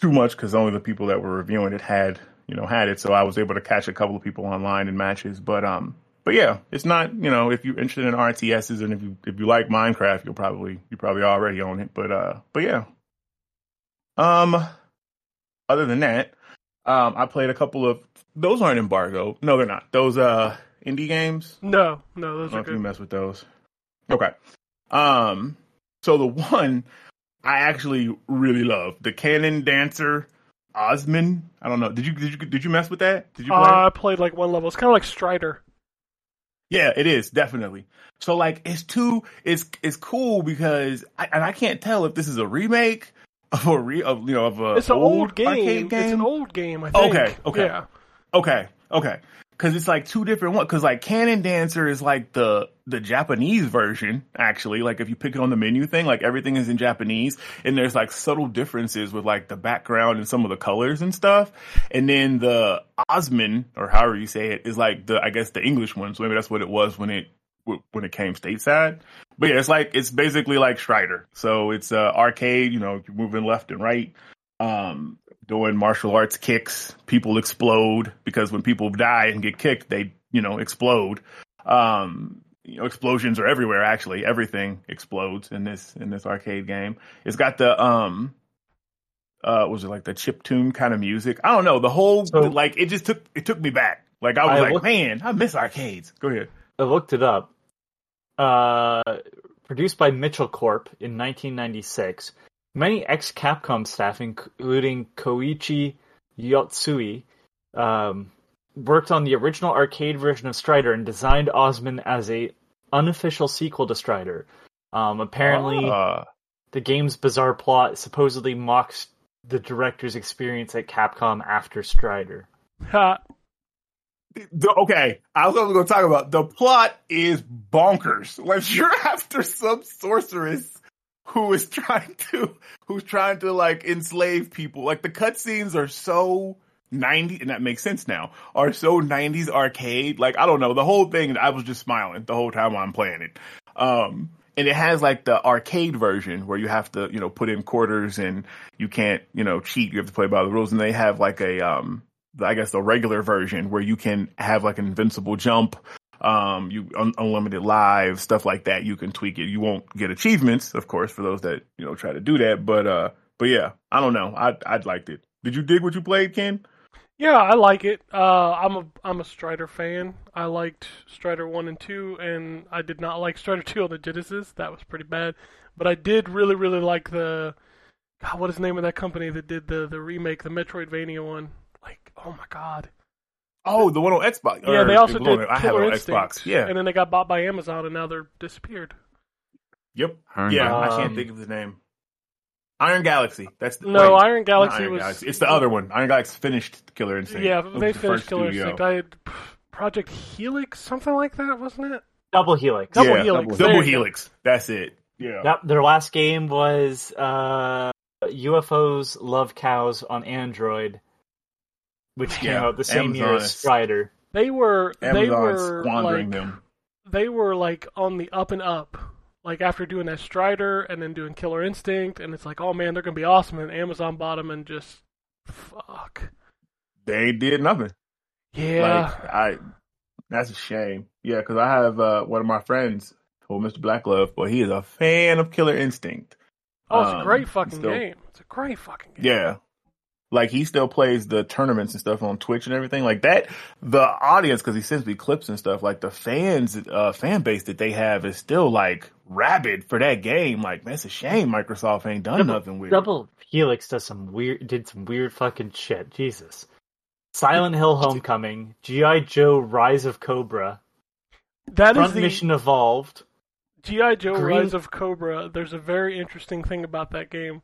E: too much because only the people that were reviewing it had, you know, had it. So I was able to catch a couple of people online in matches. But um, but yeah, it's not, you know, if you're interested in RTSs and if you if you like Minecraft, you'll probably you probably already own it. But uh, but yeah. Um, other than that, um, I played a couple of those aren't embargo. No, they're not. Those uh indie games.
A: No, no, those
E: I don't know if you mess with those. Okay. Um. So the one I actually really love the Cannon Dancer Osman. I don't know. Did you did you did you mess with that? Did you play?
A: Uh, I played like one level. It's kind of like Strider.
E: Yeah, it is definitely. So like, it's too. It's it's cool because I, and I can't tell if this is a remake of a re of you know of a
A: It's an old,
E: arcade
A: game.
E: game.
A: It's an old game. I think.
E: Okay, okay.
A: Yeah.
E: Okay, okay. Because it's like two different ones. Because like Cannon Dancer is like the the Japanese version, actually. Like if you pick it on the menu thing, like everything is in Japanese, and there's like subtle differences with like the background and some of the colors and stuff. And then the Osman, or however you say it, is like the I guess the English one. So maybe that's what it was when it when it came stateside. But yeah, it's like it's basically like Strider. So it's uh, arcade. You know, you're moving left and right. Um, doing martial arts kicks. People explode because when people die and get kicked, they you know explode. Um, you know, explosions are everywhere. Actually, everything explodes in this in this arcade game. It's got the um, uh, was it like the chip tune kind of music? I don't know. The whole
B: So-
E: like it just took it took me back. Like I was
B: I
E: like,
B: looked-
E: man, I miss arcades. Go ahead.
B: I looked it up. Uh, produced by Mitchell Corp in 1996. Many ex Capcom staff, including Koichi Yotsui, um, worked on the original arcade version of Strider and designed Osman as a unofficial sequel to Strider. Um, apparently,
E: Uh,
B: the game's bizarre plot supposedly mocks the director's experience at Capcom after Strider.
A: Ha.
E: the, okay, I was going to talk about the plot is bonkers. Like you're after some sorceress who is trying to who's trying to like enslave people. Like the cutscenes are so 90 and that makes sense now. Are so 90s arcade. Like I don't know, the whole thing I was just smiling the whole time I'm playing it. Um and it has like the arcade version where you have to, you know, put in quarters and you can't, you know, cheat. You have to play by the rules. And they have like a, um, I guess the regular version where you can have like an invincible jump, um, you un- unlimited lives, stuff like that. You can tweak it. You won't get achievements, of course, for those that you know try to do that. But uh, but yeah, I don't know. I I liked it. Did you dig what you played, Ken?
A: Yeah, I like it. Uh, I'm a I'm a Strider fan. I liked Strider one and two, and I did not like Strider two on the Genesis. That was pretty bad. But I did really really like the God, what is the name of that company that did the the remake, the Metroidvania one? Like, oh my God.
E: Oh, the one on Xbox.
A: Yeah,
E: Or
A: they also
E: it
A: did
E: I have it on
A: Instinct.
E: Xbox. Yeah.
A: and then they got bought by Amazon, and now they're disappeared.
E: Yep.
C: Iron
E: Yeah,
C: Galaxy.
E: I can't think of the name. Iron Galaxy. That's the,
A: No,
E: wait,
A: Iron Galaxy
E: Iron
A: was
E: Galaxy. It's the other one. Iron Galaxy finished Killer Instinct.
A: Yeah, they
E: the
A: finished
E: first
A: Killer
E: studio.
A: Instinct. I had Project Helix, something like that, wasn't it?
B: Double Helix.
A: Double
E: yeah,
A: Helix.
E: Double,
A: There.
E: Helix. That's it. Yeah.
B: Yep, their last game was uh, UFOs Love Cows on Android, which came
E: Yeah,
B: out the same year as Strider.
A: They were they were
E: squandering
A: like,
E: them.
A: they were like on the up and up. Like after doing that Strider and then doing Killer Instinct, and it's like, oh man, they're gonna be awesome. And Amazon bought them and just fuck.
E: They did nothing.
A: Yeah,
E: Like I, that's a shame. Yeah, because I have uh, one of my friends told Mr. Blacklove, but he is a fan of Killer Instinct.
A: oh, it's a
E: um,
A: great fucking
E: still-
A: game. It's a great fucking game.
E: Yeah. Like he still plays the tournaments and stuff on Twitch and everything like that. The audience, because he sends me clips and stuff, like the fans, uh, fan base that they have is still like rabid for that game. Like, man, it's a shame Microsoft ain't done
B: Double-
E: nothing with it.
B: Double Helix does some weird, did some weird fucking shit. Jesus. Silent Hill Homecoming, GI Joe: Rise of Cobra,
A: That is
B: Front
A: the
B: Mission Evolved.
A: GI Joe
B: Green-
A: Rise of Cobra. There's a very interesting thing about that game.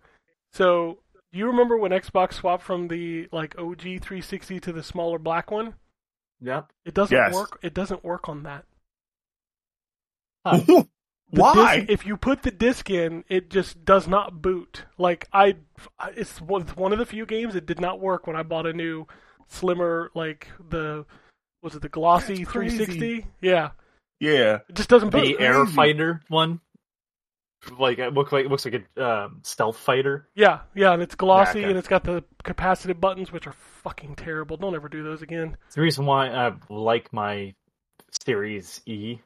A: So, do you remember when Xbox swapped from the like OG 360 to the smaller black one?
B: Yep.
A: It doesn't
E: Yes.
A: work. It doesn't work on that.
B: Huh.
E: Why?
A: disc- if you put the disc in, it just does not boot. Like I, it's one of the few games that did not work when I bought a new, slimmer like the, was it the glossy 360? Yeah,
E: yeah.
A: it just doesn't boot.
B: The Air Fighter one. Like it looks like it looks like a um, stealth fighter.
A: Yeah, yeah, and it's glossy
E: Okay.
A: and it's got the capacitive buttons, which are fucking terrible. Don't ever do those again.
B: It's the reason why I like my Series E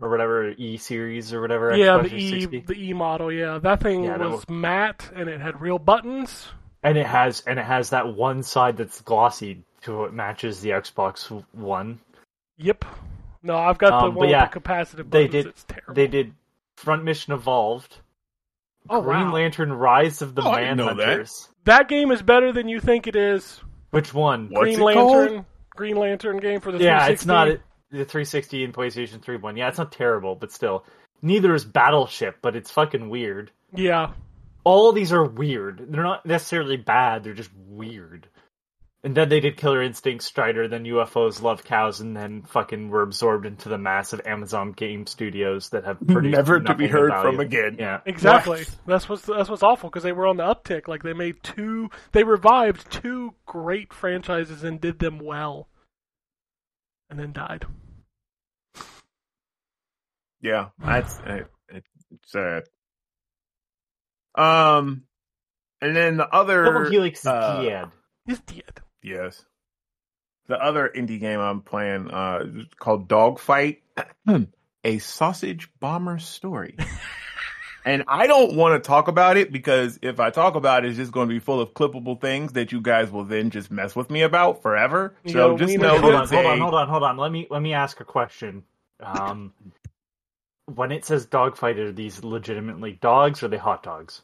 B: or whatever E series or whatever.
A: yeah,
B: Xbox
A: the E
B: 360.
A: the E model. Yeah, that thing
B: Yeah, that
A: was
B: was-
A: matte and it had real buttons.
B: and it has and it has that one side that's glossy to it matches the Xbox One.
A: Yep. No, I've got the
B: Um,
A: one
B: yeah,
A: with the capacitive buttons.
B: they did-
A: It's terrible.
B: They did Front Mission Evolved,
A: oh
B: Green
A: wow.
B: Lantern: Rise of the
E: Oh, I didn't that.
B: Manhunters.
A: That game is better than you think it is.
B: Which one?
E: What's
A: Green
E: it
A: Lantern.
E: called?
A: Green Lantern game for the
B: yeah,
A: 360.
B: it's not the 360 and PlayStation 3 one. Yeah, it's not terrible, but still. Neither is Battleship, but it's fucking weird.
A: Yeah.
B: All these are weird. They're not necessarily bad, they're just weird. And then they did Killer Instinct, Strider, then UFOs, Love Cows, and then fucking were absorbed into the massive Amazon game studios that have produced
E: Never to be heard from again.
B: Yeah.
A: Exactly.
E: What?
A: That's what's that's what's awful because they were on the uptick. Like they made two, they revived two great franchises and did them well, and then died.
E: Yeah, that's it, it, it's sad. Um, and then the other
B: Double Helix is
E: uh,
B: dead.
A: He's dead.
E: Yes. The other indie game I'm playing uh is called Dogfight, a sausage bomber story. and I don't want to talk about it because if I talk about it, it's just going to be full of clippable things that you guys will then just mess with me about forever.
A: You
E: So
A: know,
E: just know
B: hold on, hold on, hold on, hold on. Let me let me ask a question. Um, when it says dogfight, are these legitimately dogs or are they hot dogs?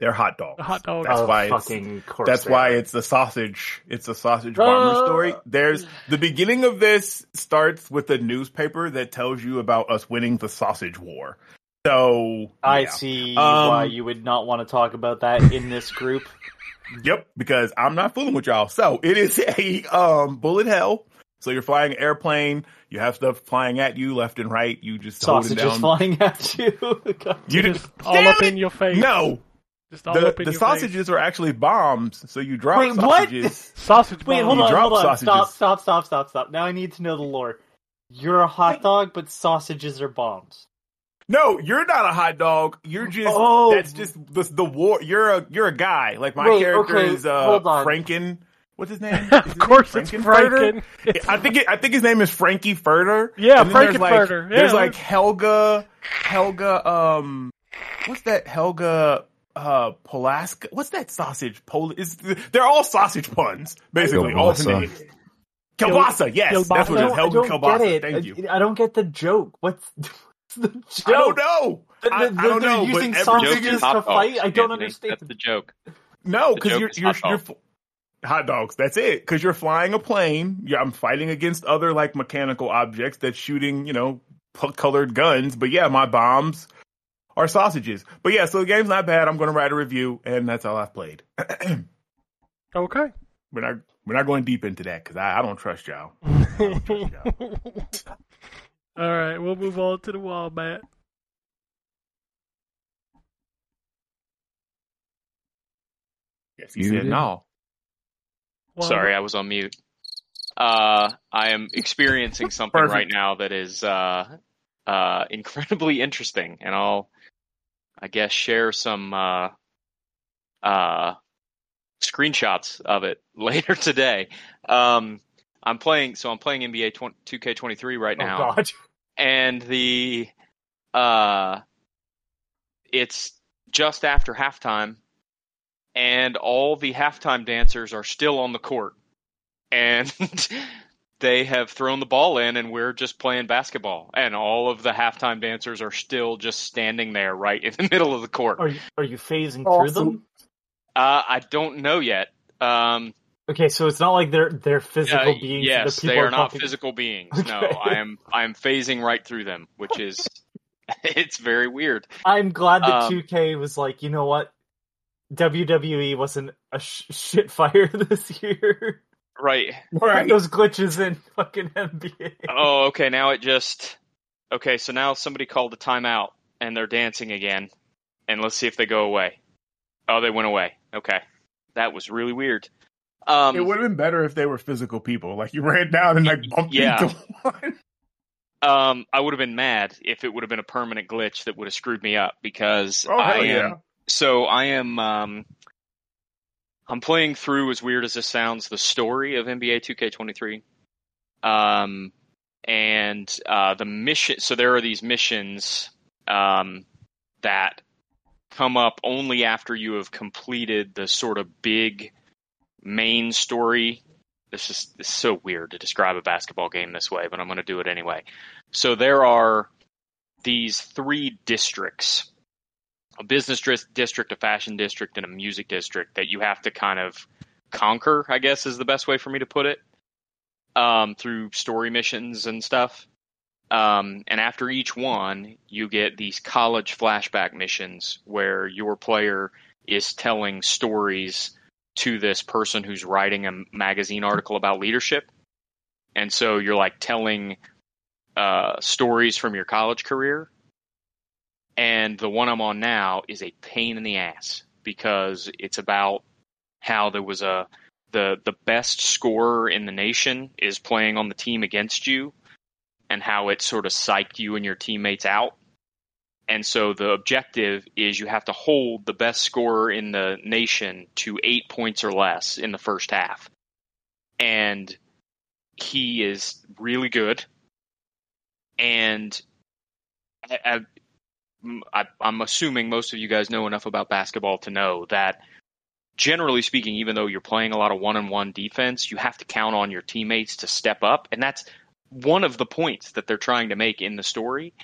E: They're hot dogs.
A: The hot dog.
E: That's
B: Oh,
E: why it's
B: fucking course
E: That's why
B: are.
E: it's the sausage. It's a sausage bomber
B: Uh.
E: story. There's the beginning of this starts with a newspaper that tells you about us winning the sausage war. So
B: I
E: yeah.
B: see
E: Um,
B: why you would not want to talk about that in this group.
E: Yep, because I'm not fooling with y'all. So it is a um bullet hell. So you're flying an airplane. You have stuff flying at you left and right. You just
B: Sausages
E: down.
B: flying at you. God
E: You
B: damn.
E: just
A: all up
E: it!
A: in your face.
E: no.
A: Just all
E: The the
A: your
E: sausages are actually bombs. So you drop
B: Wait, what?
E: sausages.
A: face. Sausage
B: Wait, hold on, hold on.
E: sausages.
B: Stop, stop, stop, stop, stop. Now I need to know the lore. You're a hot dog, but sausages are bombs.
E: No, you're not a hot dog. You're just
B: Oh.
E: that's just the the war. You're a you're a guy. Like my
B: Wait,
E: character
B: okay,
E: is uh. Franken. What's his name? Is his
A: of
E: name
A: course, it's
E: Frankenfurter?
A: Franken.
E: I think it, I think his name is Frankie Furter.
A: Yeah,
E: And then there's like-
A: Yeah,
E: there's like Helga, Helga. Um, what's that? Helga. Uh, Polaska. What's that sausage? Pol. Is they're all sausage puns basically.
C: Kielbasa.
E: Alternating. Kielbasa. Yes,
A: Kielbasa.
E: that's what it is.
B: I
E: Helga
B: don't
E: Kielbasa.
B: get it.
E: Thank you.
B: I, I don't get the joke. What's, what's the joke?
E: I don't know.
B: The-
E: I,
B: the-
E: I don't
B: they're
E: know.
B: using
E: but
B: sausages
E: everything
B: to
E: is-
B: to fight? I don't
D: Anthony.
B: understand.
D: That's the joke.
E: No, because you're you're,
D: hot
E: you're
D: dog.
E: f- hot dogs. That's it. Because you're flying a plane. Yeah, I'm fighting against other like mechanical objects that's shooting, you know, colored guns. But yeah, my bombs are sausages. But yeah, so the game's not bad. I'm going to write a review, and that's all I've played.
A: Okay.
E: we're not we're not going deep into that because I, I don't trust y'all.
A: All right, we'll move on to the wombat.
E: Yes, he
C: You
E: said
C: did?
E: no.
A: Wombat.
D: Sorry, I was on mute. Uh, I am experiencing something right now that is uh, uh, incredibly interesting, and I'll, I guess, share some uh, uh, screenshots of it later today. Um, I'm playing, so I'm playing NBA 20, 2K23 right
B: Oh,
D: now,
B: God.
D: and the uh, it's just after halftime, and all the halftime dancers are still on the court, and they have thrown the ball in, and we're just playing basketball, and all of the halftime dancers are still just standing there right in the middle of the court.
B: Are you, are you phasing through them?
D: Uh, I don't know yet. Um,
B: Okay, so it's not like they're they're physical
D: uh,
B: beings.
D: yes,
B: that people
D: they are not
B: talking-
D: physical beings. No, I am I am phasing right through them, which is it's very weird.
B: I'm glad that
D: Um,
B: 2K was like, you know what? WWE wasn't a sh- shit fire this year.
D: Right.
B: Put those glitches in fucking NBA.
D: Oh, okay. Now it just okay. So now somebody called a timeout and they're dancing again, and let's see if they go away. Oh, they went away. Okay, that was really weird. Um,
E: It would have been better if they were physical people. Like you ran down and like bumped
D: Yeah.
E: into one.
D: um, I would have been mad if it would have been a permanent glitch that would have screwed me up because
E: Oh
D: I
E: hell
D: am
E: yeah!
D: so I am um I'm playing through as weird as this sounds the story of NBA 2K23 um and uh the mission so there are these missions um that come up only after you have completed the sort of big main story. This is, this is so weird to describe a basketball game this way but I'm going to do it anyway. So there are these three districts a business district, a fashion district, and a music district that you have to kind of conquer, I guess is the best way for me to put it, um, through story missions and stuff. Um, and after each one, you get these college flashback missions where your player is telling stories to this person who's writing a magazine article about leadership. And so you're like telling uh, stories from your college career and the one I'm on now is a pain in the ass because it's about how there was a the the best scorer in the nation is playing on the team against you and how it sort of psyched you and your teammates out. And so the objective is you have to hold the best scorer in the nation to 8 points or less in the first half. And he is really good. And I, I, I'm assuming most of you guys know enough about basketball to know that generally speaking, even though you're playing a lot of one on one defense, you have to count on your teammates to step up. And that's one of the points that they're trying to make in the story.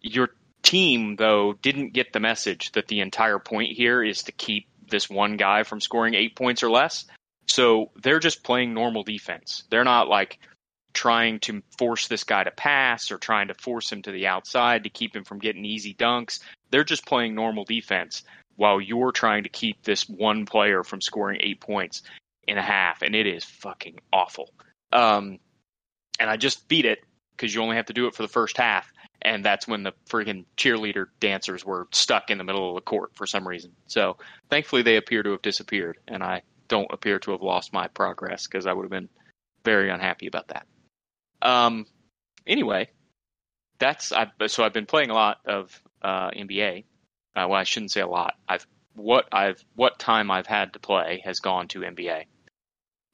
D: Your team though didn't get the message that the entire point here is to keep this one guy from scoring eight points or less. So they're just playing normal defense. They're not like trying to force this guy to pass or trying to force him to the outside to keep him from getting easy dunks. They're just playing normal defense while you're trying to keep this one player from scoring eight points in a half, and it is fucking awful. Um, and I just beat it because you only have to do it for the first half, and that's when the freaking cheerleader dancers were stuck in the middle of the court for some reason. So thankfully, they appear to have disappeared, and I don't appear to have lost my progress because I would have been very unhappy about that. Um, anyway, that's I. So I've been playing a lot of uh, NBA. Uh, well, I shouldn't say a lot. I've what I've what time I've had to play has gone to NBA.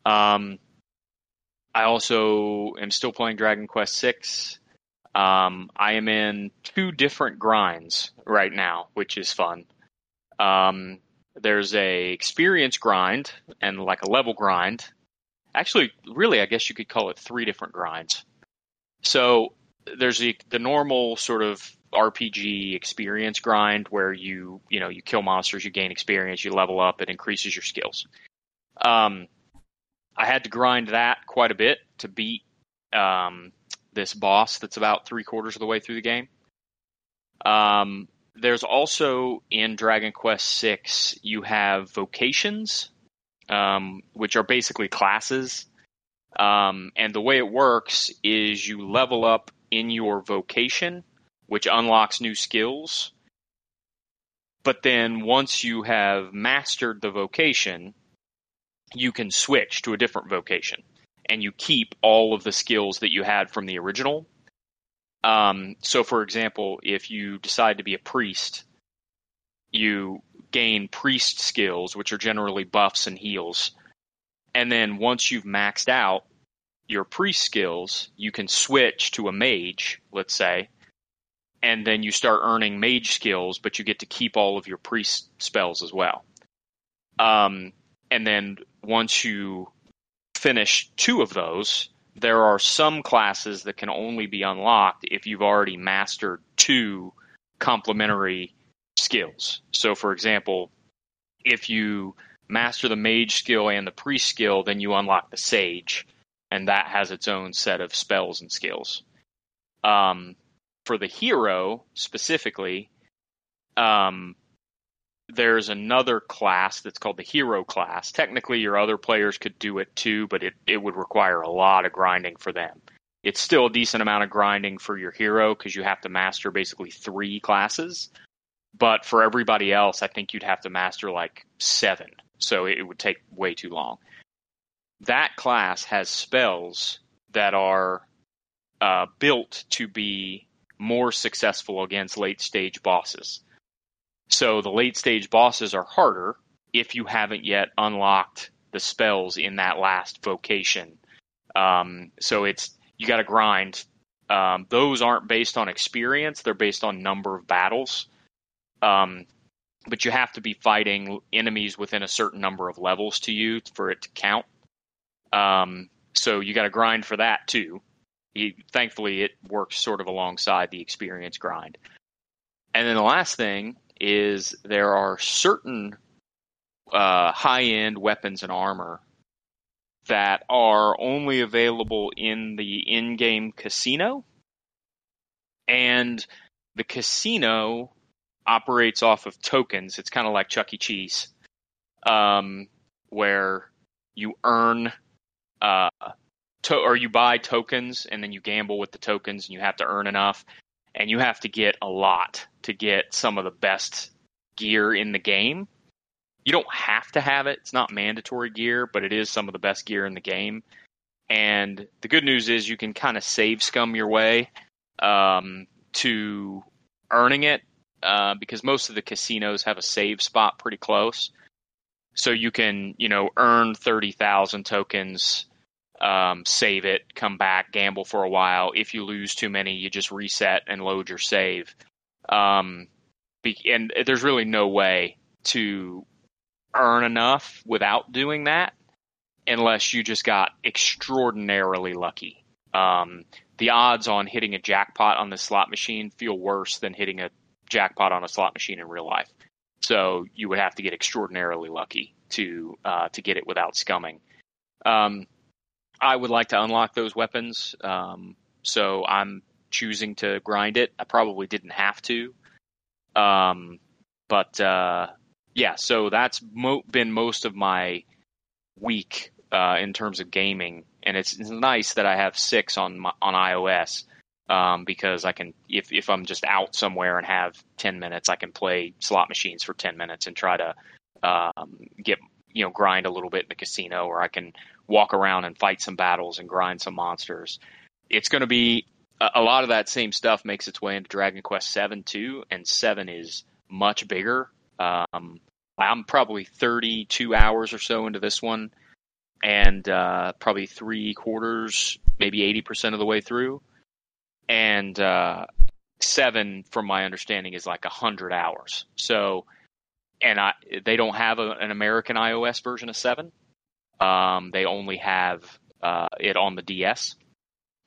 D: Um, I also am still playing Dragon Quest Six. Um, I am in two different grinds right now, which is fun. Um, there's a experience grind and like a level grind. Actually, really, I guess you could call it three different grinds. So there's the the normal sort of RPG experience grind where you you know you kill monsters, you gain experience, you level up, it increases your skills. Um, I had to grind that quite a bit to beat um, this boss that's about three quarters of the way through the game. Um, there's also in Dragon Quest VI, you have vocations, um, which are basically classes. Um, and the way it works is you level up in your vocation, which unlocks new skills. But then once you have mastered the vocation, you can switch to a different vocation and you keep all of the skills that you had from the original. Um, so, for example, if you decide to be a priest, you gain priest skills, which are generally buffs and heals. And then once you've maxed out your priest skills, you can switch to a mage, let's say, and then you start earning mage skills, but you get to keep all of your priest spells as well. Um, and then once you finish two of those, there are some classes that can only be unlocked if you've already mastered two complementary skills. So, for example, if you master the mage skill and the priest skill, then you unlock the sage, and that has its own set of spells and skills. Um, for the hero specifically, um, there's another class that's called the hero class. Technically, your other players could do it too, but it, it would require a lot of grinding for them. It's still a decent amount of grinding for your hero because you have to master basically three classes. But for everybody else, I think you'd have to master like seven. So it would take way too long. That class has spells that are uh, built to be more successful against late stage bosses. So the late stage bosses are harder if you haven't yet unlocked the spells in that last vocation. Um, so it's you got to grind. Um, those aren't based on experience; they're based on number of battles. Um, but you have to be fighting enemies within a certain number of levels to you for it to count. Um, so you got to grind for that too. He, thankfully, it works sort of alongside the experience grind. And then the last thing is there are certain uh, high end weapons and armor that are only available in the in game casino. And the casino operates off of tokens. It's kind of like Chuck E. Cheese, um, where you earn uh, to- or you buy tokens and then you gamble with the tokens and you have to earn enough and you have to get a lot to get some of the best gear in the game. You don't have to have it. It's not mandatory gear, but it is some of the best gear in the game. And the good news is you can kind of save scum your way um, to earning it uh, because most of the casinos have a save spot pretty close. So you can, you know, earn 30,000 tokens um, save it, come back, gamble for a while. If you lose too many, you just reset and load your save. Um, and there's really no way to earn enough without doing that unless you just got extraordinarily lucky. Um, the odds on hitting a jackpot on the slot machine feel worse than hitting a jackpot on a slot machine in real life. So you would have to get extraordinarily lucky to uh, to get it without scumming. Um, I would like to unlock those weapons, um, so I'm choosing to grind it. I probably didn't have to, um, but uh, yeah. So that's mo- been most of my week uh, in terms of gaming, and it's, it's nice that I have six on my, on iOS um, because I can if if I'm just out somewhere and have ten minutes, I can play slot machines for ten minutes and try to um, get you know grind a little bit in the casino, or I can walk around and fight some battles and grind some monsters. It's going to be a, a lot of that same stuff makes its way into Dragon Quest Seven too, and Seven is much bigger. Um, I'm probably 32 hours or so into this one, and uh, probably three quarters, maybe 80% of the way through. And uh, seven, from my understanding, is like 100 hours. So, and I, they don't have a, an American iOS version of seven. Um, they only have uh, it on the DS.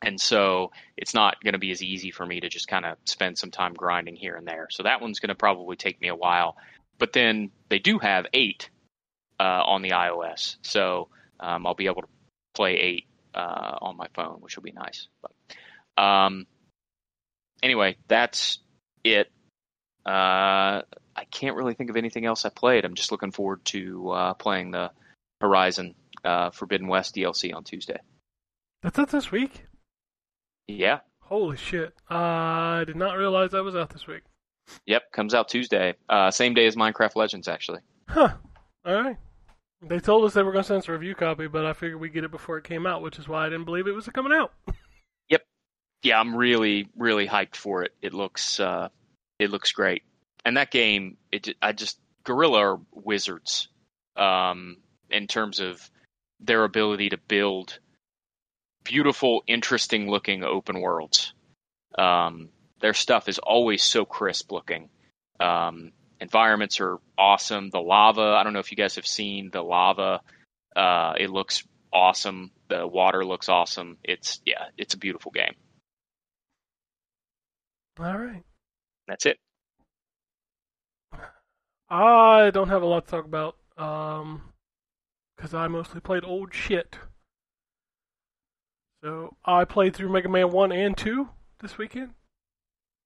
D: And so it's not going to be as easy for me to just kind of spend some time grinding here and there. So that one's going to probably take me a while. But then they do have eight uh, on the iOS, so um, I'll be able to play eight uh, on my phone, which will be nice. But um, anyway, that's it. Uh, I can't really think of anything else I played. I'm just looking forward to uh, playing the Horizon uh, Forbidden West DLC on Tuesday.
A: That's it this week.
D: Yeah.
A: Holy shit! I did not realize that was out this week.
D: Yep, comes out Tuesday. Uh, same day as Minecraft Legends, actually.
A: Huh. All right. They told us they were going to send us a review copy, but I figured we'd get it before it came out, which is why I didn't believe it was coming out.
D: Yeah, I'm really, really hyped for it. It looks, uh, it looks great. And that game, it, I just Guerrilla are wizards, um, in terms of their ability to build beautiful, interesting looking open worlds. Um, their stuff is always so crisp looking. Um, environments are awesome. The lava, I don't know if you guys have seen the lava. Uh, it looks awesome. The water looks awesome. It's yeah, it's a beautiful game.
A: All right.
D: That's it.
A: I don't have a lot to talk about, um, because I mostly played old shit. So I played through Mega Man One and Two this weekend,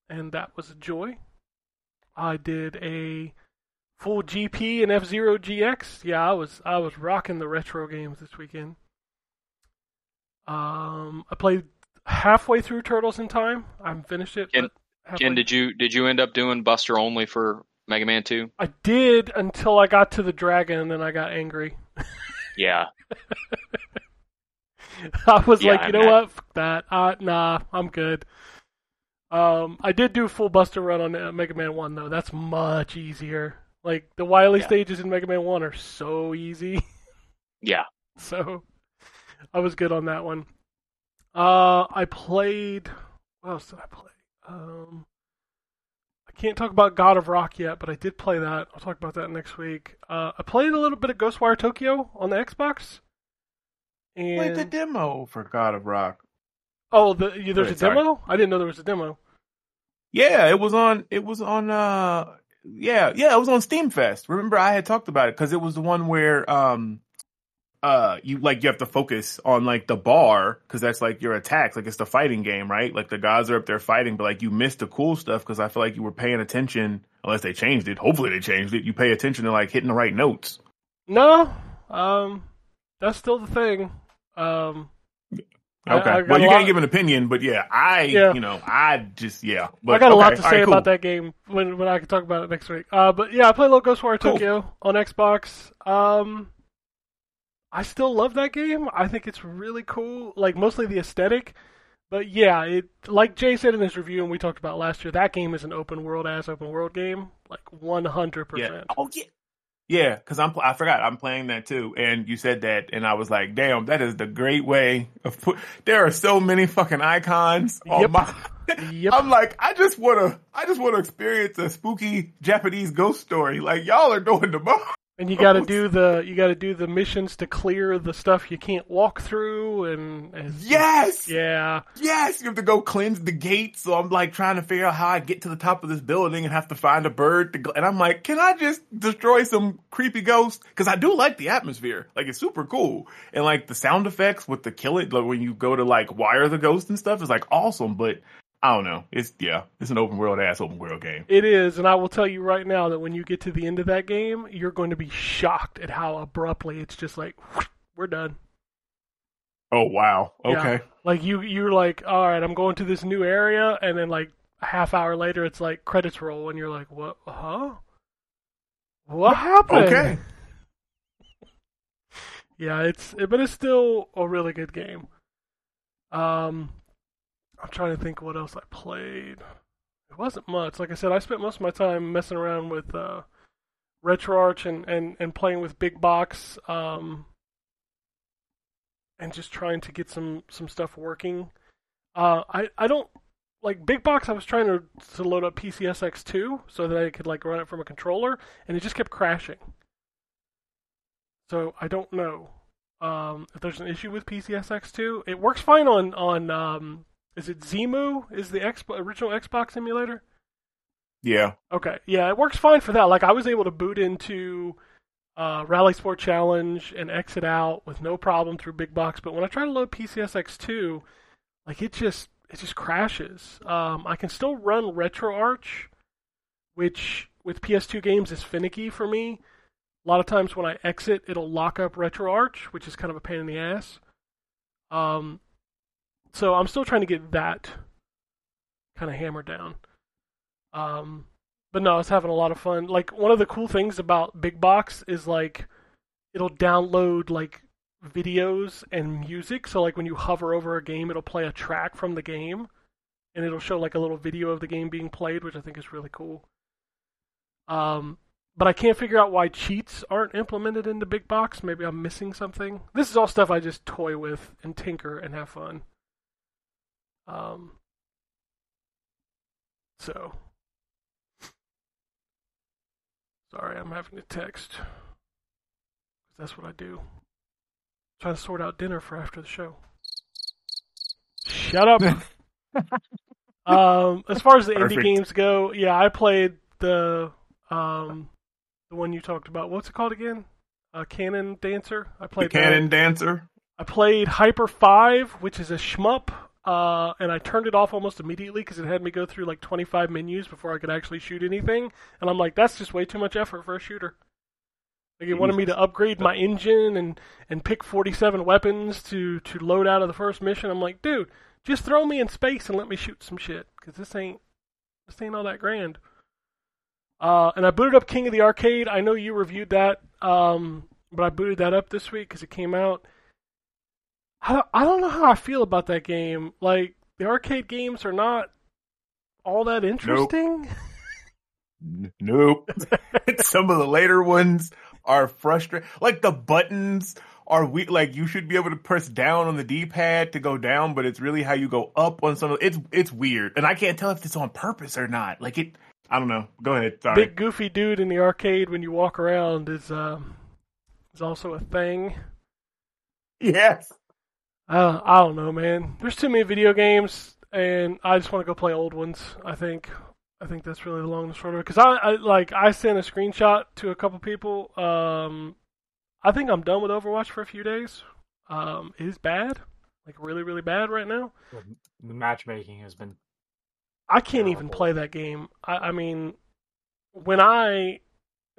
A: and that was a joy. I did a full GP and F Zero GX. Yeah, I was I was rocking the retro games this weekend. Um, I played halfway through Turtles in Time. I haven't finished it.
D: Ken-
A: but
D: Ken, did you did you end up doing Buster only for Mega Man Two?
A: I did until I got to the dragon, and then I got angry.
D: Yeah,
A: I was
D: Yeah,
A: like, you know
D: I'm
A: what? Fuck that. Uh, nah, I'm good. Um, I did do a full Buster run on uh, Mega Man One though. That's much easier. Like the Wily
D: Yeah.
A: stages in Mega Man One are so easy.
D: yeah.
A: so I was good on that one. Uh, I played. What else did I play? Um, I can't talk about God of Rock yet, but I did play that. I'll talk about that next week. Uh, I played a little bit of Ghostwire Tokyo on the Xbox. And
E: Played the demo for God of Rock.
A: oh, the, you, there's
E: Wait,
A: a
E: sorry.
A: demo. I didn't know there was a demo.
E: Yeah, it was on. It was on. uh Yeah, yeah, it was on Steam Fest. Remember, I had talked about it because it was the one where um, uh, you like you have to focus on like the bar because that's like your attacks. Like it's the fighting game, right? Like the guys are up there fighting, but like you missed the cool stuff because I feel like you were paying attention. Unless they changed it. Hopefully they changed it. You pay attention to like hitting the right notes.
A: No, um, that's still the thing. Um,
E: Okay.
A: I got
E: well, you can't give an opinion, but yeah, I,
A: Yeah.
E: you know, I just, yeah. But,
A: I got a lot to say
E: right, cool.
A: about that game when when I can talk about it next week. Uh, but yeah, I play little Ghostwire
E: Cool.
A: Tokyo on Xbox. Um, I still love that game. I think it's really cool. Like mostly the aesthetic. But yeah, it like Jay said in his review and we talked about last year, that game is an open world ass open world game. Like one hundred
E: Yeah.
A: percent.
E: Oh yeah. Yeah, because I'm I forgot I'm playing that too, and you said that, and I was like, "Damn, that is the great way of put." There are so many fucking icons on
A: Yep.
E: my.
A: Yep.
E: I'm like, I just wanna, I just wanna experience a spooky Japanese ghost story. Like y'all are doing the most.
A: And you got to do the you got to do the missions to clear the stuff you can't walk through, and it's-
E: Yes.
A: yeah,
E: Yes, you have to go cleanse the gate. So I'm like trying to figure out how I get to the top of this building and have to find a bird to go. And I'm like, can I just destroy some creepy ghosts? Because I do like the atmosphere. Like it's super cool. And like the sound effects with the kill it, like when you go to like wire the ghost and stuff is like awesome. But I don't know. It's yeah, it's an open world ass open world game.
A: it is. And I will tell you right now that when you get to the end of that game, you're going to be shocked at how abruptly it's just like we're done.
E: Oh wow.
A: Yeah.
E: Okay.
A: Like you, you're like, all right, I'm going to this new area, and then like a half hour later, it's like credits roll, and you're like, what? Huh? What happened?
E: Okay.
A: Yeah, it's but it's still a really good game. Um, I'm trying to think what else I played. It wasn't much. Like I said, I spent most of my time messing around with uh, RetroArch and, and, and playing with Big Box, um, and just trying to get some, some stuff working. Uh, I I don't like Big Box. I was trying to to load up PCSX2 so that I could like run it from a controller, and it just kept crashing. So I don't know um, if there's an issue with PCSX2. It works fine on on um, is it Xemu? Is the X- original Xbox emulator?
E: Yeah.
A: Okay, yeah, it works fine for that. Like I was able to boot into uh, RalliSport Challenge and exit out with no problem through Big Box. But when I try to load PCSX2, like it just it just crashes. Um, I can still run RetroArch, which with PS2 games is finicky for me. A lot of times when I exit, it'll lock up RetroArch, which is kind of a pain in the ass. Um, so I'm still trying to get that kind of hammered down. Um, but no, I was having a lot of fun. Like one of the cool things about Big Box is like it'll download like videos and music. So like when you hover over a game, it'll play a track from the game, and it'll show like a little video of the game being played, which I think is really cool. Um, but I can't figure out why cheats aren't implemented into Big Box. Maybe I'm missing something. This is all stuff I just toy with and tinker and have fun. Um. So. Sorry, I'm having to text. 'Cause That's what I do. Trying to sort out dinner for after the show. Shut up. um, as far as the indie games go, yeah, I played the um, the one you talked about. What's it called again? Uh, Cannon Dancer. I
E: The
A: played that.
E: Cannon Dancer.
A: I played Hyper 5, which is a shmup, uh, and I turned it off almost immediately because it had me go through like 25 menus before I could actually shoot anything. And I'm like, that's just way too much effort for a shooter. Like, it wanted me to upgrade my engine and, and pick 47 weapons to, to load out of the first mission. I'm like, dude, just throw me in space and let me shoot some shit because this ain't, this ain't all that grand. Uh, and I booted up King of the Arcade. I know you reviewed that, um, but I booted that up this week because it came out. I don't, I don't know how I feel about that game. Like the arcade games are not all that interesting.
E: N- Nope. Some of the later ones are frustrating. Like the buttons are we like you should be able to press down on the D-pad to go down, but it's really how you go up on some of it's it's weird. And I can't tell if it's on purpose or not. Like it I don't know. Go ahead. Sorry.
A: Big goofy dude in the arcade when you walk around is um is also a thing.
E: Yes.
A: Uh, I don't know, man. There's too many video games, and I just want to go play old ones. I think. I think that's really the long and short of it. Because I, I like I sent a screenshot to a couple people. Um, I think I'm done with Overwatch for a few days. Um, it is bad, like really, really bad right now.
B: The matchmaking has been
A: I can't even play that game. I, I mean, when I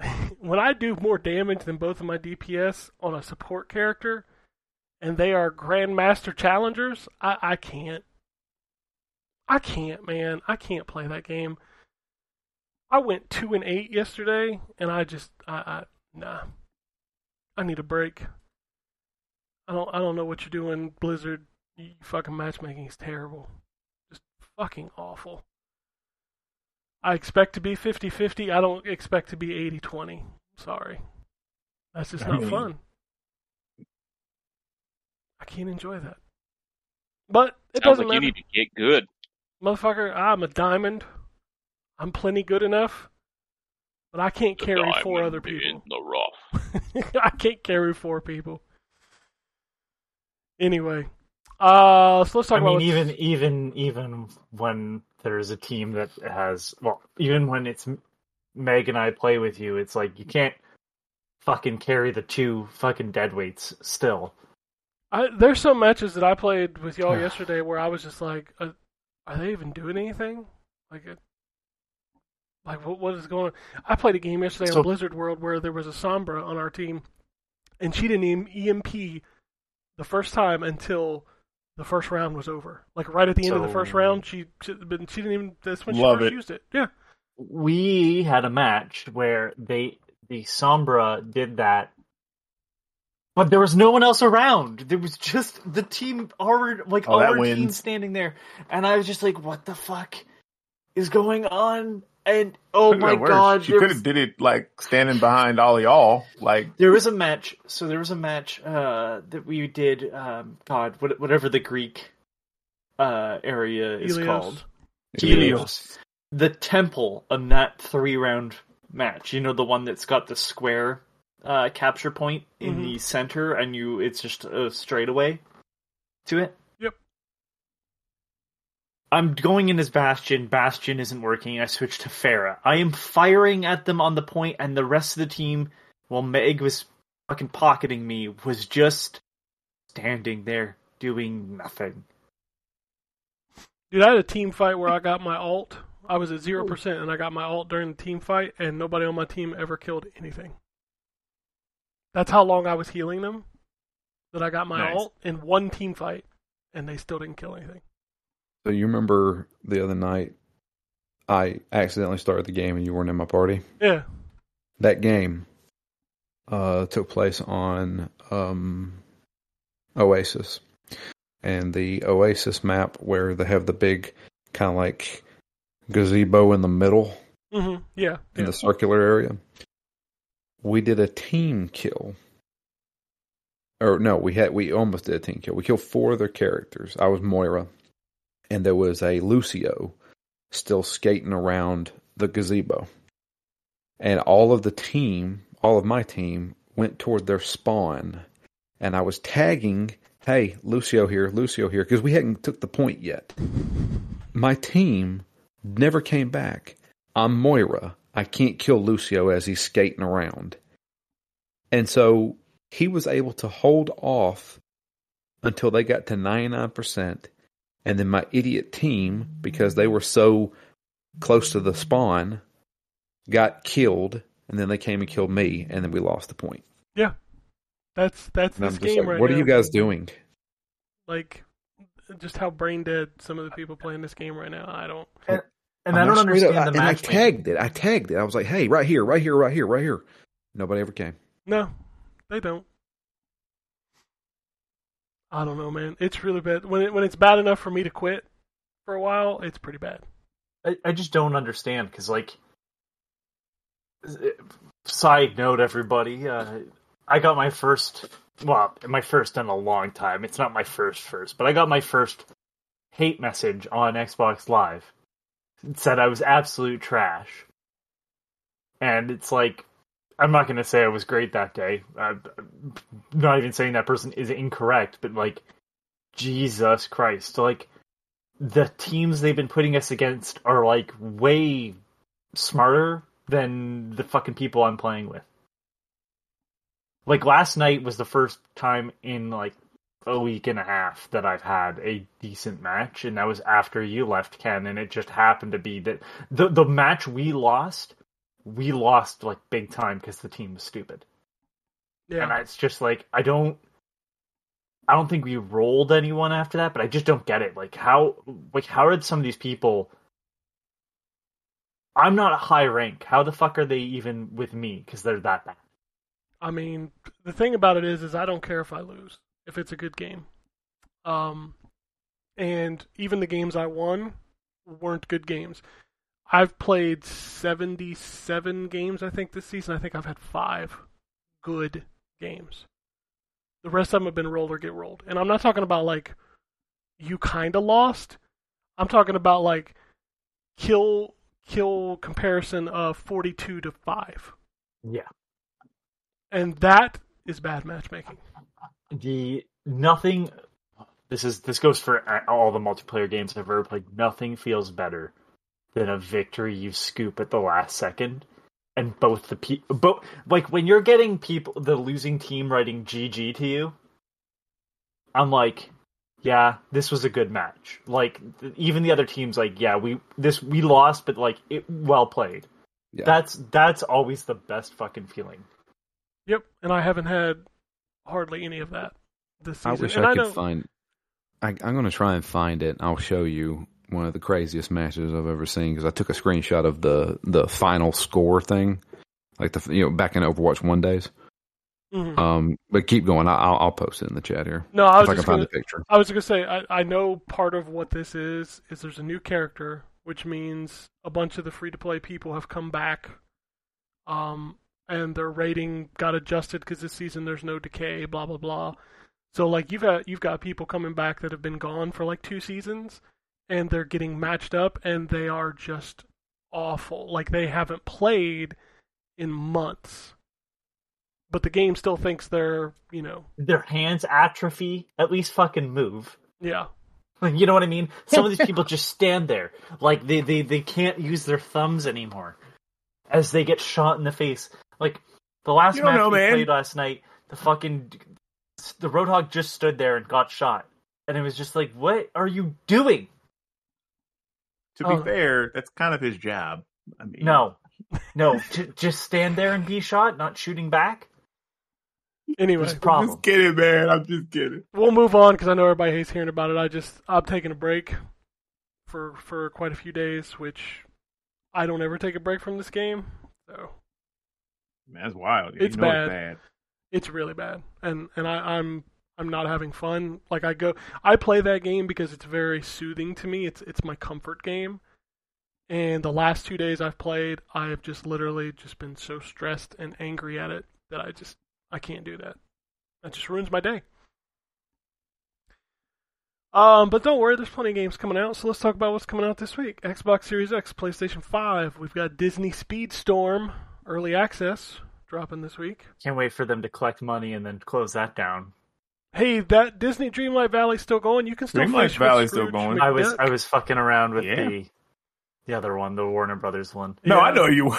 A: when I do more damage than both of my DPS on a support character, and they are Grandmaster challengers, I, I can't. I can't, man. I can't play that game. I went two and eight yesterday, and I just, I, I nah. I need a break. I don't, I don't know what you're doing, Blizzard. You fucking matchmaking is terrible just fucking awful. I expect to be 50 50. I don't expect to be 80 20. Sorry. That's just not
E: Dang.
A: fun. I can't enjoy that. But it
D: Sounds
A: doesn't
D: like you need to get good.
A: Motherfucker, I'm a diamond. I'm plenty good enough. but I can't
D: The
A: carry four other people.
D: In the rough.
A: I can't carry four people. Anyway, uh, so let's talk
B: I
A: about
B: mean,
A: what's-
B: even even even when there's a team that has well, even when it's Meg and I play with you, it's like you can't fucking carry the two fucking deadweights still.
A: I, there's some matches that I played with y'all yesterday where I was just like, uh, are they even doing anything? Like, it, like what what is going on? I played a game yesterday
B: So-
A: on Blizzard World where there was a Sombra on our team, and she didn't even EMP the first time until the first round was over. Like right at the end of the first round, she she, but she didn't even. That's when she
E: Love
A: first
E: it.
A: used it. Yeah.
B: We had a match where they the Sombra did that, but there was no one else around. There was just the team already like
E: Oh,
B: our team
E: wins.
B: standing there, and I was just like, "What the fuck is going on?" And oh
E: Could've
B: my god,
E: she
B: there
E: could
B: was-
E: have did it like standing behind all y'all. Like
B: There was a match. So there was a match uh, that we did. Um, God, whatever the Greek uh, area is
A: Ilios.
B: called,
E: Ilios.
B: The temple on that three round match. You know the one that's got the square uh, capture point in
A: Mhm.
B: the center, and you it's just a straightaway to it.
A: Yep.
B: I'm going in as Bastion. Bastion isn't working. I switched to Pharah. I am firing at them on the point, and the rest of the team, while Meg was fucking pocketing me, was just standing there doing nothing.
A: Dude, I had a team fight where I got my ult. I was at zero percent, and I got my ult during the team fight, and nobody on my team ever killed anything. That's how long I was healing them. That I got my
E: Nice.
A: ult in one team fight, and they still didn't kill anything.
C: So you remember the other night, I accidentally started the game and you weren't in my party.
A: Yeah,
C: That game uh, took place on um, Oasis, and the Oasis map where they have the big kind of like gazebo in the middle
A: hmm yeah,
C: in
A: yeah.
C: the circular area. We did a team kill. Or no, we had we almost did a team kill. We killed four other characters. I was Moira, and there was a Lucio still skating around the gazebo. And all of the team, all of my team, went toward their spawn, and I was tagging, "Hey, Lucio here, Lucio here," because we hadn't took the point yet. My team never came back. I'm Moira. I can't kill Lucio as he's skating around. And so he was able to hold off until they got to 99%. And then my idiot team, because they were so close to the spawn, got killed. And then they came and killed me. And then we lost the point. Yeah.
A: That's that's
C: And I'm
A: this game
C: like,
A: right
C: what
A: now.
C: are you guys doing?
A: Like, just how brain dead some of the people playing this game right now. I don't.
B: And
C: I'm
B: I don't
C: like, straight up-
B: understand the
C: And I tagged it. I tagged it. I was like, hey, right here, right here, right here, right here. Nobody ever came.
A: No, they don't. I don't know, man. It's really bad. When it, when it's bad enough for me to quit for a while, it's pretty bad.
B: I, I just don't understand because, like, side note, everybody, uh, I got my first, well, my first in a long time. It's not my first first, but I got my first hate message on Xbox Live. Said I was absolute trash, and it's like. I'm not going to say I was great that day. I'm not even saying that person is incorrect, but like, Jesus Christ. Like, the teams they've been putting us against are like way smarter than the fucking people I'm playing with. Like last night was the first time in like a week and a half that I've had a decent match, and that was after you left, Ken, and it just happened to be that the the match we lost, we lost like big time because the team was stupid.
A: Yeah,
B: And it's just like I don't I don't think we rolled anyone after that, but I just don't get it. Like how like how are some of these people I'm not a high rank. How the fuck are they even with me cuz they're that bad?
A: I mean, the thing about it is, is I don't care if I lose if it's a good game. Um, and even the games I won weren't good games. I've played seventy-seven games, I think, this season. I think I've had five good games. The rest of them have been rolled or get rolled, and I'm not talking about like you kind of lost. I'm talking about like kill kill comparison of 42 to 5.
B: Yeah.
A: And that is bad matchmaking.
B: The nothing this is this goes for all the multiplayer games I've ever played. Nothing feels better than a victory you scoop at the last second, and both the pe- both like when you're getting people the losing team writing GG to you. I'm like, yeah, this was a good match. Like even the other teams, like, yeah, we this we lost, but like it well played.
C: Yeah.
B: That's that's always the best fucking feeling.
A: Yep, and I haven't had hardly any of that this season.
C: I wish
A: and
C: I
A: I
C: could
A: know,
C: find. I, I'm going to try and find it. I'll show you one of the craziest matches I've ever seen because I took a screenshot of the the final score thing, like the you know back in Overwatch one days.
A: Mhm.
C: Um, but keep going. I'll I'll post it in the chat here
A: no, I was
C: I can find
A: gonna,
C: the picture.
A: I was gonna say I, I know part of what this is is there's a new character, which means a bunch of the free to play people have come back, um, and their rating got adjusted because this season there's no decay, blah blah blah. So like you've got you've got people coming back that have been gone for like two seasons, and they're getting matched up, and they are just awful. Like they haven't played in months, but the game still thinks they're you know
B: Their hands atrophy. At least fucking move.
A: yeah.
B: Like, you know what I mean? Some of these people just stand there, like they, they they can't use their thumbs anymore, as they get shot in the face. Like the last match
E: know,
B: we
E: man.
B: played last night, the fucking the Roadhog just stood there and got shot, and it was just like, what are you doing?
E: To be
A: Oh.
E: fair, that's kind of his job. I mean,
B: No, no, j- just stand there and be shot, not shooting back.
A: Anyway,
B: There's a
E: I'm
B: problem.
E: just kidding, man. I'm just kidding.
A: we'll move on because I know everybody hates hearing about it. I just I'm taking a break for for quite a few days, which I don't ever take a break from this game, so
E: Man, that's wild.
A: It's
E: you know
A: bad.
E: It's bad.
A: it's really bad. And and I, I'm I'm not having fun. Like I go, I play that game because it's very soothing to me. It's it's my comfort game. And the last two days I've played, I have just literally just been so stressed and angry at it that I just I can't do that. That just ruins my day. Um, but don't worry, there's plenty of games coming out. So let's talk about what's coming out this week. Xbox Series X, PlayStation 5. We've got Disney Speedstorm early access dropping this week.
B: Can't wait for them to collect money and then close that down.
A: Hey, that Disney Dreamlight Valley's still going. You can still
E: Dreamlight
A: fish with
E: Valley's still
A: Scrooge
E: going.
B: I was I was fucking around with
E: Yeah.
B: the the other one, the Warner Brothers one.
E: No,
A: Yeah.
E: I know you.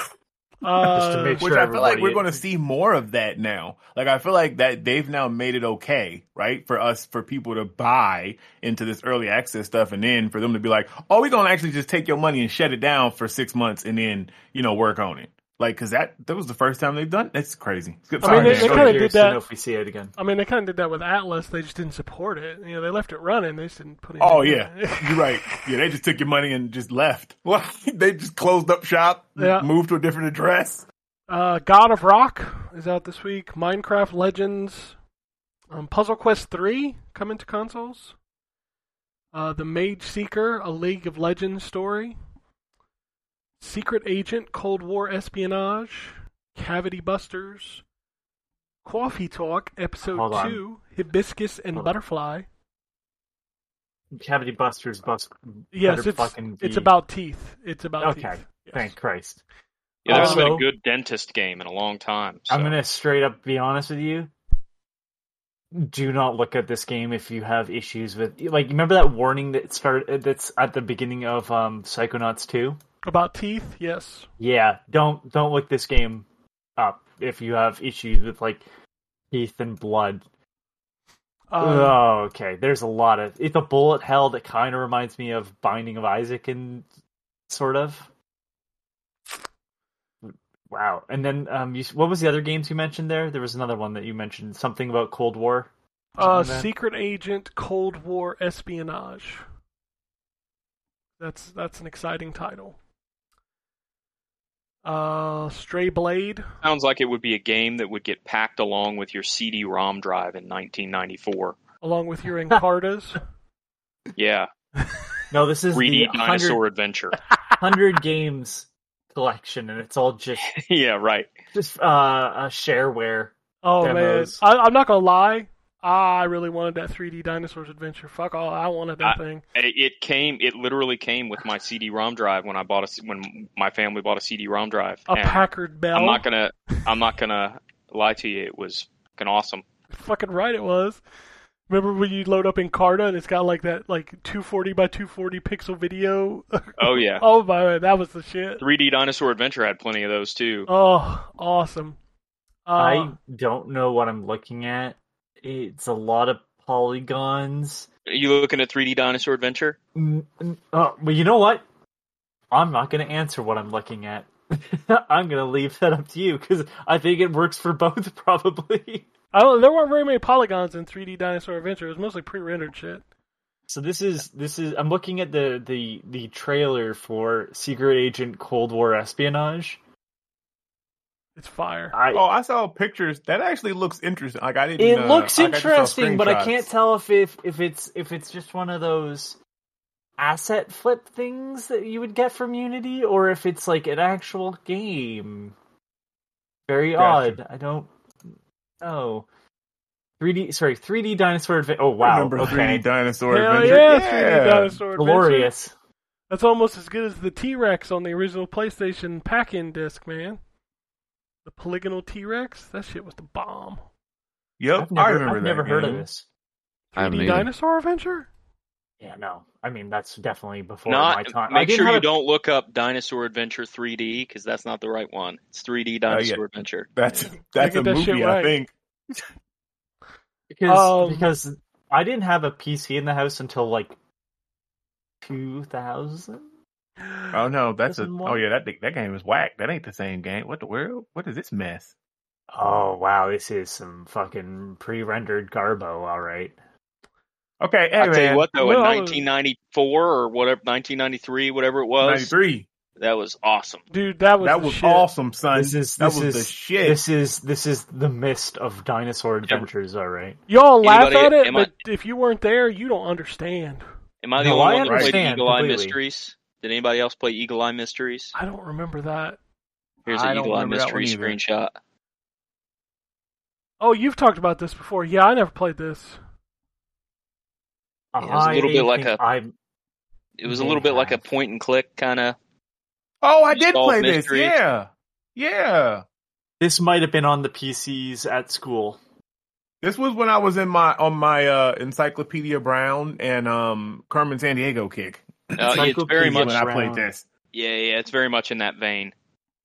A: Uh,
B: Just to make
E: Which
B: sure
E: I feel like
B: everybody-
E: we're going to see more of that now. Like I feel like that they've now made it okay, right, for us for people to buy into this early access stuff, and then for them to be like, "Oh, we're going to actually just take your money and shut it down for six months, and then you know work on it." Like, cause that that was the first time they've done. That's crazy.
A: I mean,
E: Sorry,
A: they- they
E: Go
A: kinda
E: ahead.
A: did
B: Curious
A: that-
B: know if we see it again.
A: I mean, they kind of did that with Atlas. They just didn't support it. You know, they left it running. They just didn't put it.
E: Oh yeah, you're right. Yeah, they just took your money and just left. Well, they just closed up shop,
A: Yeah.
E: moved to a different address.
A: Uh, God of Rock is out this week. Minecraft Legends, um, Puzzle Quest three coming to consoles. Uh, the Mage Seeker, a League of Legends story. Secret Agent, Cold War espionage. Cavity Busters. Coffee Talk, Episode
B: Hold on.
A: two. Hibiscus and
B: Hold on.
A: Butterfly.
B: Cavity Busters bust.
A: Yes, it's
B: fucking
A: it's about teeth. It's about
B: Okay,
A: teeth. Yes.
B: Thank Christ.
D: Yeah, there hasn't been a good dentist game in a long time. So.
B: I'm gonna straight up be honest with you. Do not look at this game if you have issues with like. Remember that warning that started that's at the beginning of um, Psychonauts 2?
A: About teeth, yes.
B: Yeah, don't don't look this game up if you have issues with like teeth and blood.
A: Um,
B: oh, okay. There's a lot of it's a bullet hell that kind of reminds me of Binding of Isaac and sort of. Wow. And then um, you, what was the other games you mentioned there? There was another one that you mentioned something about Cold War.
A: Uh,
B: like?
A: Secret Agent Cold War Espionage. That's that's an exciting title. Uh, Stray Blade.
D: Sounds like it would be a game that would get packed along with your CD-ROM drive in 1994.
A: along with your Encartas.
D: Yeah,
B: No, this is
D: 3D
B: the 100,
D: dinosaur adventure.
B: 100 games collection, and it's all just
D: yeah, right.
B: just uh, uh shareware.
A: oh
B: Demos.
A: man, I, I'm not gonna lie. I really wanted that 3D Dinosaurs Adventure. Fuck all, I wanted that
D: I-
A: thing.
D: It it came. It literally came with my CD-ROM drive when I bought a when my family bought a CD-ROM drive.
A: A
D: And
A: Packard Bell.
D: I'm not gonna. I'm not gonna lie to you. It was fucking awesome.
A: Fucking right, it was. Remember when you load up in Encarta and it's got like that like 240 by 240 pixel video?
D: Oh yeah.
A: oh my, that was the shit.
D: 3D Dinosaur Adventure had plenty of those too.
A: Oh, awesome. Uh,
B: I don't know what I'm looking at. It's a lot of polygons.
D: Are you looking at 3D Dinosaur Adventure?
B: Mm, mm, Oh, well, you know what? I'm not going to answer what I'm looking at. I'm going to leave that up to you because I think it works for both, probably.
A: I don't. There weren't very many polygons in 3D Dinosaur Adventure. It was mostly pre-rendered shit.
B: So this is this is I'm looking at the the the trailer for Secret Agent Cold War Espionage.
A: It's fire.
B: I
E: Oh, I saw pictures. That actually looks interesting. Like I didn't.
B: it
E: uh,
B: looks
E: like, I
B: interesting, but I can't tell if if if it's if it's just one of those asset flip things that you would get from Unity, or if it's like an actual game. Very
E: Gotcha.
B: odd. I don't know. 3D, sorry, 3D Dinosaur Adventure. Oh
E: I
B: wow,
E: remember
B: okay,
E: 3D Dinosaur
A: Hell
E: Adventure.
A: yeah, 3D Dinosaur Adventure.
B: glorious.
A: That's almost as good as the T-Rex on the original PlayStation pack-in disc, man. The polygonal T-Rex, that shit was the bomb.
E: Yep,
B: I've never,
E: I remember
B: I've
E: that
B: never heard of this.
C: I haven't
A: 3D
C: either.
A: Dinosaur Adventure?
B: Yeah, no. I mean, that's definitely before
D: Not.
B: my time.
D: Make
B: didn't
D: sure you
B: a-
D: don't look up Dinosaur Adventure 3D because that's not the right one. It's 3D Dinosaur Adventure.
E: That's
A: Yeah.
E: that's
A: Gotta
E: a
A: that
E: movie,
A: shit
E: I think.
B: because
A: Um,
B: because I didn't have a PC in the house until like 2000.
E: Oh no, that's a.
B: Doesn't
E: Oh yeah, that that game is whack. That ain't the same game. What the world? What is this mess?
B: Oh wow, this is some fucking pre-rendered garbo. All right.
E: Okay, hey
D: I tell
E: man,
D: you what, though,
A: No,
D: in 1994 or whatever, 1993, whatever it was,
E: ninety three.
D: that was awesome.
A: Dude, that was
E: That was
A: shit.
E: awesome, son.
B: This is
E: that
B: this
E: was
B: is
E: the shit.
B: This is this is the mist of dinosaur adventures. All right.
A: Y'all laugh
D: Anybody-
A: at it,
D: am I-
A: but if you weren't there, you don't understand.
D: Am I the
B: No,
D: only
B: I
D: one that played
B: understand
D: Eagle Eye. Mysteries? Did anybody else play Eagle Eye Mysteries?
A: I don't remember that.
D: Here's an Eagle Eye
E: remember that one
D: Mystery screenshot.
A: Oh, you've talked about this before. Yeah, I never played this.
D: Yeah, it was a little
B: I
D: bit like
B: think
D: a-
B: I'm
D: It was a little bit like a point and click kind of.
E: oh, I did
D: Solve
E: play this. Yeah, yeah.
B: This might have been on the PCs at school.
E: This was when I was in my on my uh Encyclopedia Brown and um Carmen Sandiego kick.
D: Uh, it's very much.
E: when I played this.
D: Yeah, yeah, it's very much in that vein.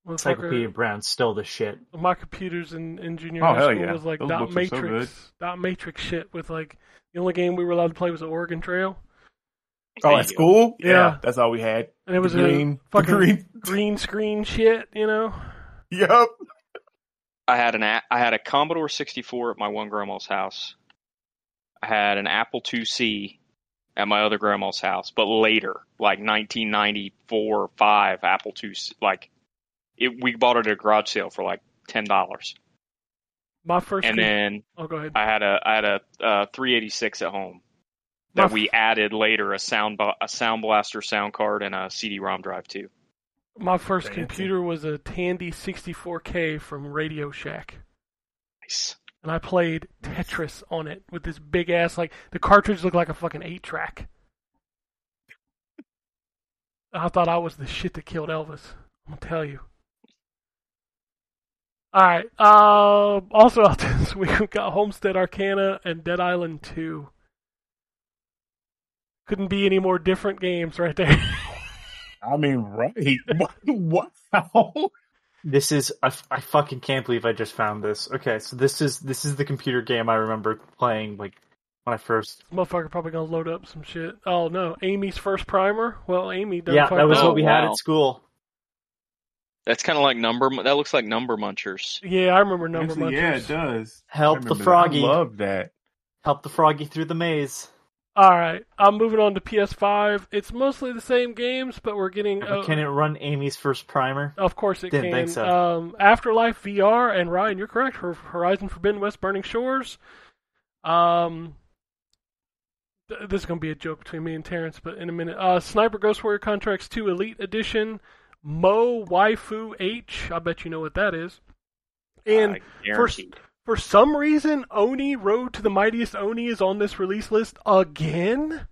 B: Encyclopedia
A: Motherfucker,
B: Brown's still the shit.
A: my computers in, in junior
E: Oh,
A: high school
E: yeah.
A: was like
E: Those
A: dot
E: books are so
A: matrix, dot matrix shit with like the only game we were allowed to play was the Oregon Trail,
E: Oh,
D: There
E: at school?
A: Yeah.
E: that's all we had.
A: and it was
E: green,
A: a fucking
E: green.
A: green screen shit, you know.
E: Yep.
D: I had an a- I had a Commodore 64 at my one grandma's house. I had an Apple IIc at my other grandma's house, but later, like 1994 or 5, Apple II like it we bought it at a garage sale for like $10.
A: My first.
D: And
A: com-
D: then
A: oh, go ahead.
D: I had a I had a uh, 386 at home that
A: My
D: we added later a sound a Sound Blaster sound card and a CD-ROM drive too.
A: My first
E: Fancy.
A: computer was a Tandy 64K from Radio Shack.
D: Nice.
A: And I played Tetris on it with this big ass, like, the cartridge looked like a fucking 8 track. I thought I was the shit that killed Elvis. I'm gonna tell you. Alright, uh, also out this week we got Homestead Arcana and Dead Island 2. Couldn't be any more different games right there.
E: I mean, right. wow.
B: This is I fucking can't believe I just found this. Okay, so this is this is the computer game I remember playing like when I first.
A: Motherfucker probably gonna load up some shit. Oh no, Amy's first primer. Well, Amy done
B: Yeah, that was
A: up.
B: what we had
D: wow.
B: at school.
D: That's kind of like number. That looks like Number Munchers.
A: Yeah, I remember number
E: Actually, yeah, it does.
B: Help the
E: remember that.
B: froggy.
E: I love that.
B: Help the froggy through the maze.
A: All right, I'm moving on to PS5. It's mostly the same games, but we're getting. Uh,
B: can it run Amy's first primer?
A: of course, it
B: Didn't
A: can.
B: think so.
A: Um, Afterlife VR and Ryan, you're correct. Horizon Forbidden West, Burning Shores. Um, th- this is gonna be a joke between me and Terrence, but in a minute. Uh, Sniper Ghost Warrior Contracts 2 Elite Edition. Moe Waifu H. I bet you know what that is. And
D: I guarantee.
A: for For some reason, Oni Road to the Mightiest Oni is on this release list again.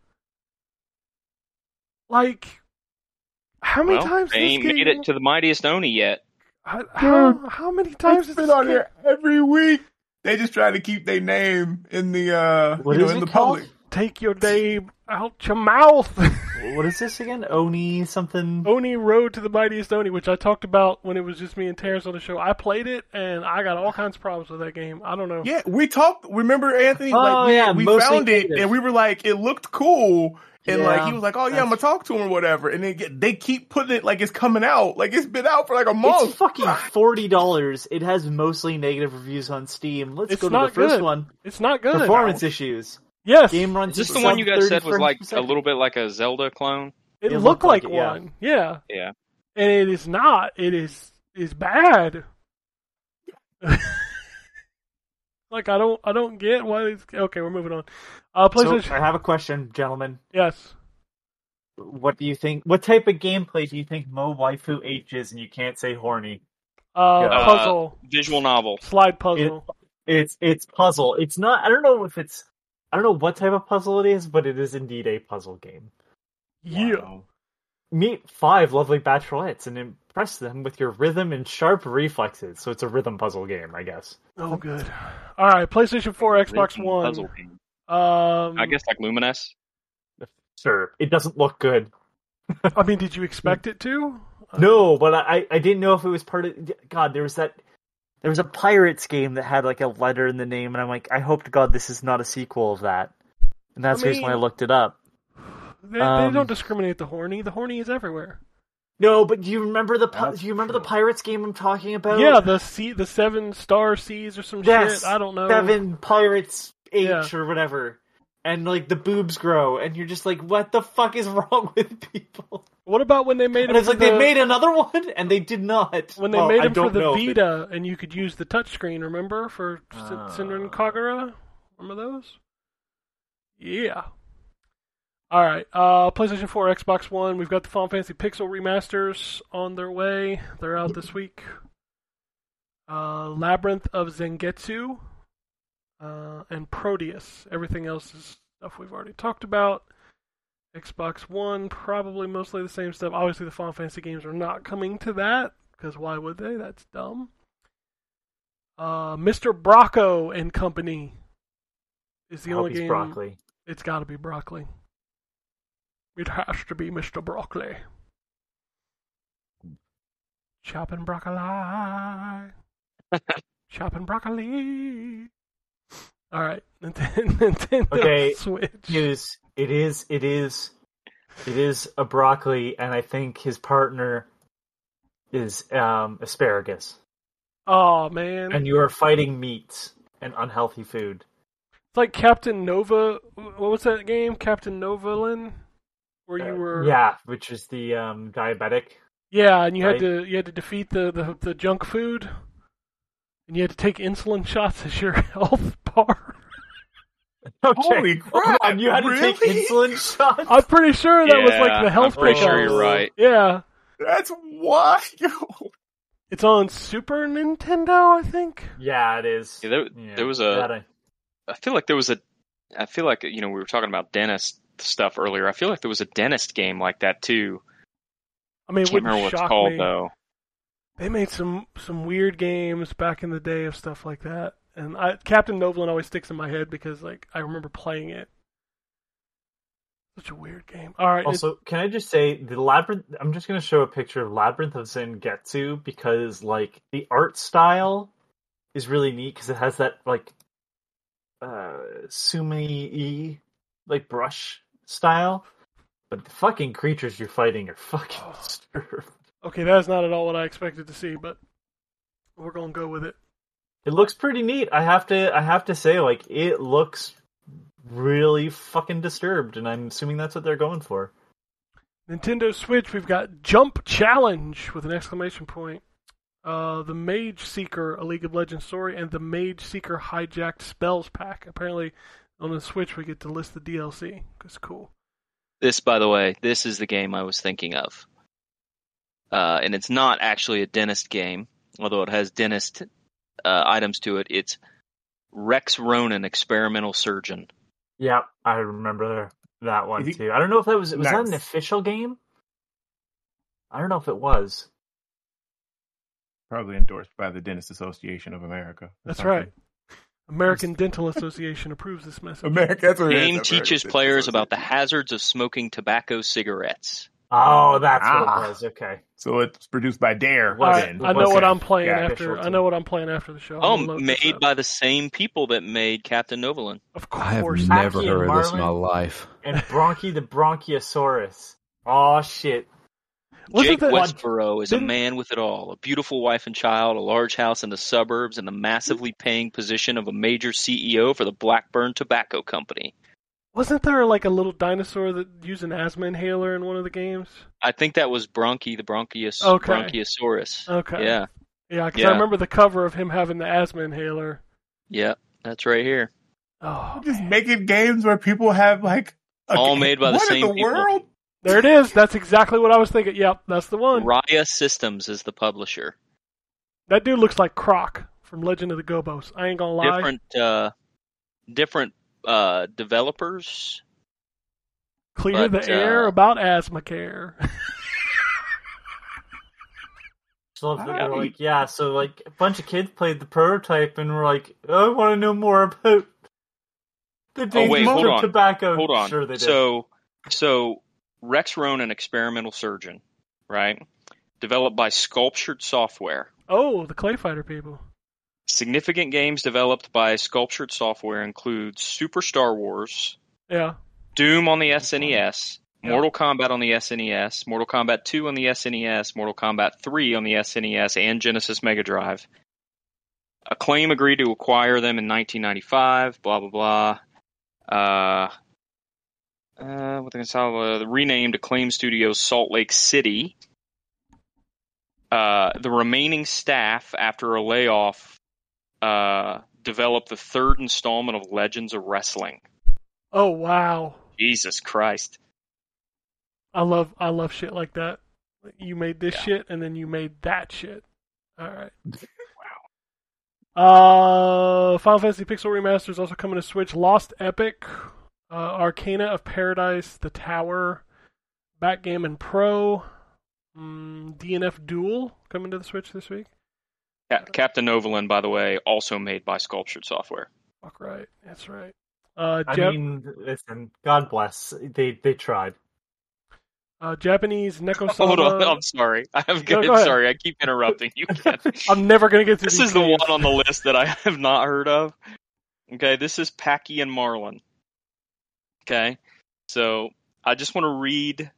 A: Like, how many
D: well,
A: times
D: they
A: this
D: ain't
A: game?
D: made it to the mightiest Oni yet.
A: how, how, how many times
E: It's
A: has
E: been
A: this
E: on
A: game-
E: here every week. They just try to keep their name in the uh
B: What
E: you know, in
B: it
E: the
B: called?
E: public.
A: Take your name out your mouth.
B: What is this again? Oni something.
A: Oni Road to the Mightiest Oni, which I talked about when it was just me and Terrence on the show. I played it and I got all kinds of problems with that game. I don't know.
E: Yeah, we talked. Remember, Anthony?
B: Oh,
E: like we,
B: yeah,
E: we
B: mostly
E: found it and we were like, it looked cool, and like he was like, oh yeah, I'm gonna talk to him or whatever. And they get, they keep putting it like it's coming out, like it's been out for like a month.
B: It's fucking forty dollars. It has mostly negative reviews on Steam. Let's
A: It's
B: go to the first
A: good.
B: one.
A: It's not good.
B: Performance issues.
A: Yes.
B: Game runs.
D: Is this the one you guys said was like a little bit like a Zelda clone?
A: It,
B: It
A: looked
B: looked
A: like,
B: like it, yeah.
A: one. Yeah.
D: Yeah.
A: And it is not. It is is bad. like I don't I don't get why it's okay, we're moving on. Uh
B: So, I have a question, gentlemen.
A: Yes.
B: What do you think? What type of gameplay do you think Moe Waifu H is, and you can't say horny?
A: Uh,
B: Yeah.
A: puzzle.
D: Visual novel.
A: Slide puzzle.
B: It's it's puzzle. It's not. I don't know if it's. I don't know what type of puzzle it is, but it is indeed a puzzle game.
A: yeah.
E: Wow.
B: Meet five lovely bachelorettes and impress them with your rhythm and sharp reflexes. So it's a rhythm puzzle game, I guess.
A: Oh good. Alright, PlayStation four, Xbox
D: Rhythm
A: One.
D: Puzzle game.
A: Um
D: I guess like Lumines.
B: Sure, it doesn't look good.
A: I mean did you expect it to?
B: No, but I I didn't know if it was part of. God, there was that. There was a pirates game that had like a letter in the name, and I'm like, I hope to God this is not a sequel of that. And that's
A: I
B: the reason why I looked it up.
A: They, they
B: Um,
A: don't discriminate the horny. The horny is everywhere.
B: No, but do you remember the
E: That's
B: do you remember
E: true.
B: the pirates game I'm talking about?
A: yeah, the sea, the seven star seas or some
B: Yes,
A: shit. I don't know.
B: Seven Pirates H
A: Yeah.
B: or whatever. And like the boobs grow, and you're just like, what the fuck is wrong with people?
A: What about when they made
B: And
A: it
B: it's like
A: the,
B: they made another one, and they did not.
A: when they
B: Well,
A: made them for the
B: know if it-
A: Vita, and you could use the touchscreen. Remember for
B: Uh.
A: Senran Kagura? Remember those? Yeah. All right. Uh, PlayStation 4, Xbox One. We've got the Final Fantasy Pixel remasters on their way. They're out this week. Uh, Labyrinth of Zangetsu uh, and Proteus. Everything else is stuff we've already talked about. Xbox One, probably mostly the same stuff. Obviously, the Final Fantasy games are not coming to that because why would they? That's dumb. Uh, Mr. Brocco and Company is the
B: I
A: only game.
B: broccoli.
A: It's got to be broccoli. It has to be Mr. Broccoli. Chopping broccoli. Chopping broccoli. All right, Nintendo,
B: Okay,
A: Switch.
B: It is, it is, it is, it is a broccoli, and I think his partner is um, asparagus.
A: Oh man,
B: And you are fighting meats and unhealthy food.
A: it's like Captain Nova. What was that game? Captain Novolin, where you were.
B: Yeah, which is the um, diabetic.
A: Yeah, and you had to you had to defeat the, the the junk food, and you had to take insulin shots as your health bar.
B: Okay.
E: Holy crap!
B: And you had to take insulin shots.
A: I'm pretty sure that was like the health
D: I'm pretty sure you're right.
A: Yeah,
E: That's wild.
A: it's on Super Nintendo, I think.
B: Yeah, it is.
D: Yeah, there,
B: Yeah,
D: there was a.
B: that I-
D: I feel like there was a. I feel like you know we were talking about dentist stuff earlier. I feel like there was a dentist game like that too.
A: I mean, it
D: Can't remember what it's called
A: me.
D: though.
A: They made some some weird games back in the day of stuff like that, and I, Captain Novolin always sticks in my head because like I remember playing it. Such a weird game. All right,
B: Also, can I just say the labyrinth? I'm just going to show a picture of Labyrinth of Zangetsu because, like, the art style is really neat because it has that like uh sumi like brush style, but the fucking creatures you're fighting are fucking
A: Oh.
B: disturbed.
A: Okay, that's not at all what I expected to see, but we're gonna go with it.
B: It looks pretty neat. I have to. I have to say, like, it looks really fucking disturbed, and I'm assuming that's what they're going for.
A: Nintendo Switch, we've got Jump Challenge with an exclamation point. Uh, the Mage Seeker, a League of Legends story, and the Mage Seeker Hijacked Spells pack. Apparently, on the Switch, we get to list the DLC. It's cool.
D: This, by the way, this is the game I was thinking of. Uh, and it's not actually a dentist game, although it has dentist uh, items to it. It's Rex Ronan, experimental surgeon.
B: Yeah, I remember that one
E: Is he-
B: too. I don't know if that was was that an official game. I don't know if it was.
E: Probably endorsed by the Dentist Association of America.
A: That's
E: something.
A: right. American Dental Association approves this message.
E: America. That's what
D: Game
E: American
D: teaches
E: Dentist
D: players about the hazards of smoking tobacco cigarettes.
B: Oh, that's what
E: Ah.
B: it was. Okay.
E: So it's produced by Dare.
B: Was
A: I. I know
B: was
A: what? I'm playing
E: Yeah,
A: after. I know what I'm playing after the show.
D: Oh, made by the same people that made Captain Novolin.
A: Of course.
C: I have never
B: Hacky
C: heard of this in my life.
B: And Bronkie the Bronchiasaurus. Oh shit.
A: Wasn't
D: Jake
A: that-
D: Westboro is a man with it all: a beautiful wife and child, a large house in the suburbs, and the massively paying position of a major CEO for the Blackburn Tobacco Company.
A: Wasn't there like a little dinosaur that used an asthma inhaler in one of the games?
D: I think that was Bronkie the Bronchios-
A: Okay.
D: Bronchiasaurus.
A: Okay.
D: Yeah,
A: Yeah, because
D: Yeah.
A: I remember the cover of him having the asthma inhaler.
D: yeah, that's right here.
A: Oh,
E: Just making games where people have like a
D: All
E: game-
D: made by the
E: what in
D: same
E: the
D: people.
E: world?
A: there it is. That's exactly what I was thinking. Yep, that's the one.
D: Raya Systems is the publisher.
A: That dude looks like Croc from Legend of the Gobbos. I ain't gonna lie.
D: Different, uh, different uh, developers.
A: Clear
D: but,
A: the air
D: uh,
A: about asthma care.
B: So they
E: Wow.
B: were like, yeah, so like a bunch of kids played the prototype and were like, I want to know more about the dangers
D: wait, hold
B: of tobacco.
D: Hold on.
B: Sure they did.
D: So, so Rex Ronan, experimental surgeon, right? Developed by Sculptured Software.
A: oh, the Clay Fighter people.
D: Significant games developed by Sculptured Software include Super Star Wars,
A: Yeah.
D: Doom on the SNES,
A: Yeah.
D: Mortal Kombat on the SNES, Mortal Kombat 2 on the SNES, Mortal Kombat 3 on the SNES and Genesis Mega Drive. Acclaim agreed to acquire them in 1995. Blah blah blah. Uh, uh, what they call uh, renamed Acclaim Studios Salt Lake City. Uh, the remaining staff, after a layoff, uh, developed the third installment of Legends of Wrestling.
A: Oh wow.
D: Jesus Christ.
A: I love I love shit like that. You made this
D: Yeah.
A: shit and then you made that shit. All right. wow. Uh, Final Fantasy Pixel Remaster is also coming to Switch. Lost Epic, uh, Arcana of Paradise, The Tower, Backgammon Pro, mm, DNF Duel coming to the Switch this week.
D: Ca- Captain Novolin, by the way, also made by Sculptured Software.
A: Fuck right, that's right. Uh,
B: I
A: Jap-
B: mean, listen, God bless. They they tried.
A: uh, Japanese Neko
D: Hold on, I'm sorry. I'm
A: No, go
D: sorry. I keep interrupting you.
A: I'm never gonna get through
D: this
A: these
D: is the
A: games.
D: one on the list that I have not heard of. Okay, this is Packy and Marlon. Okay, so I just want to read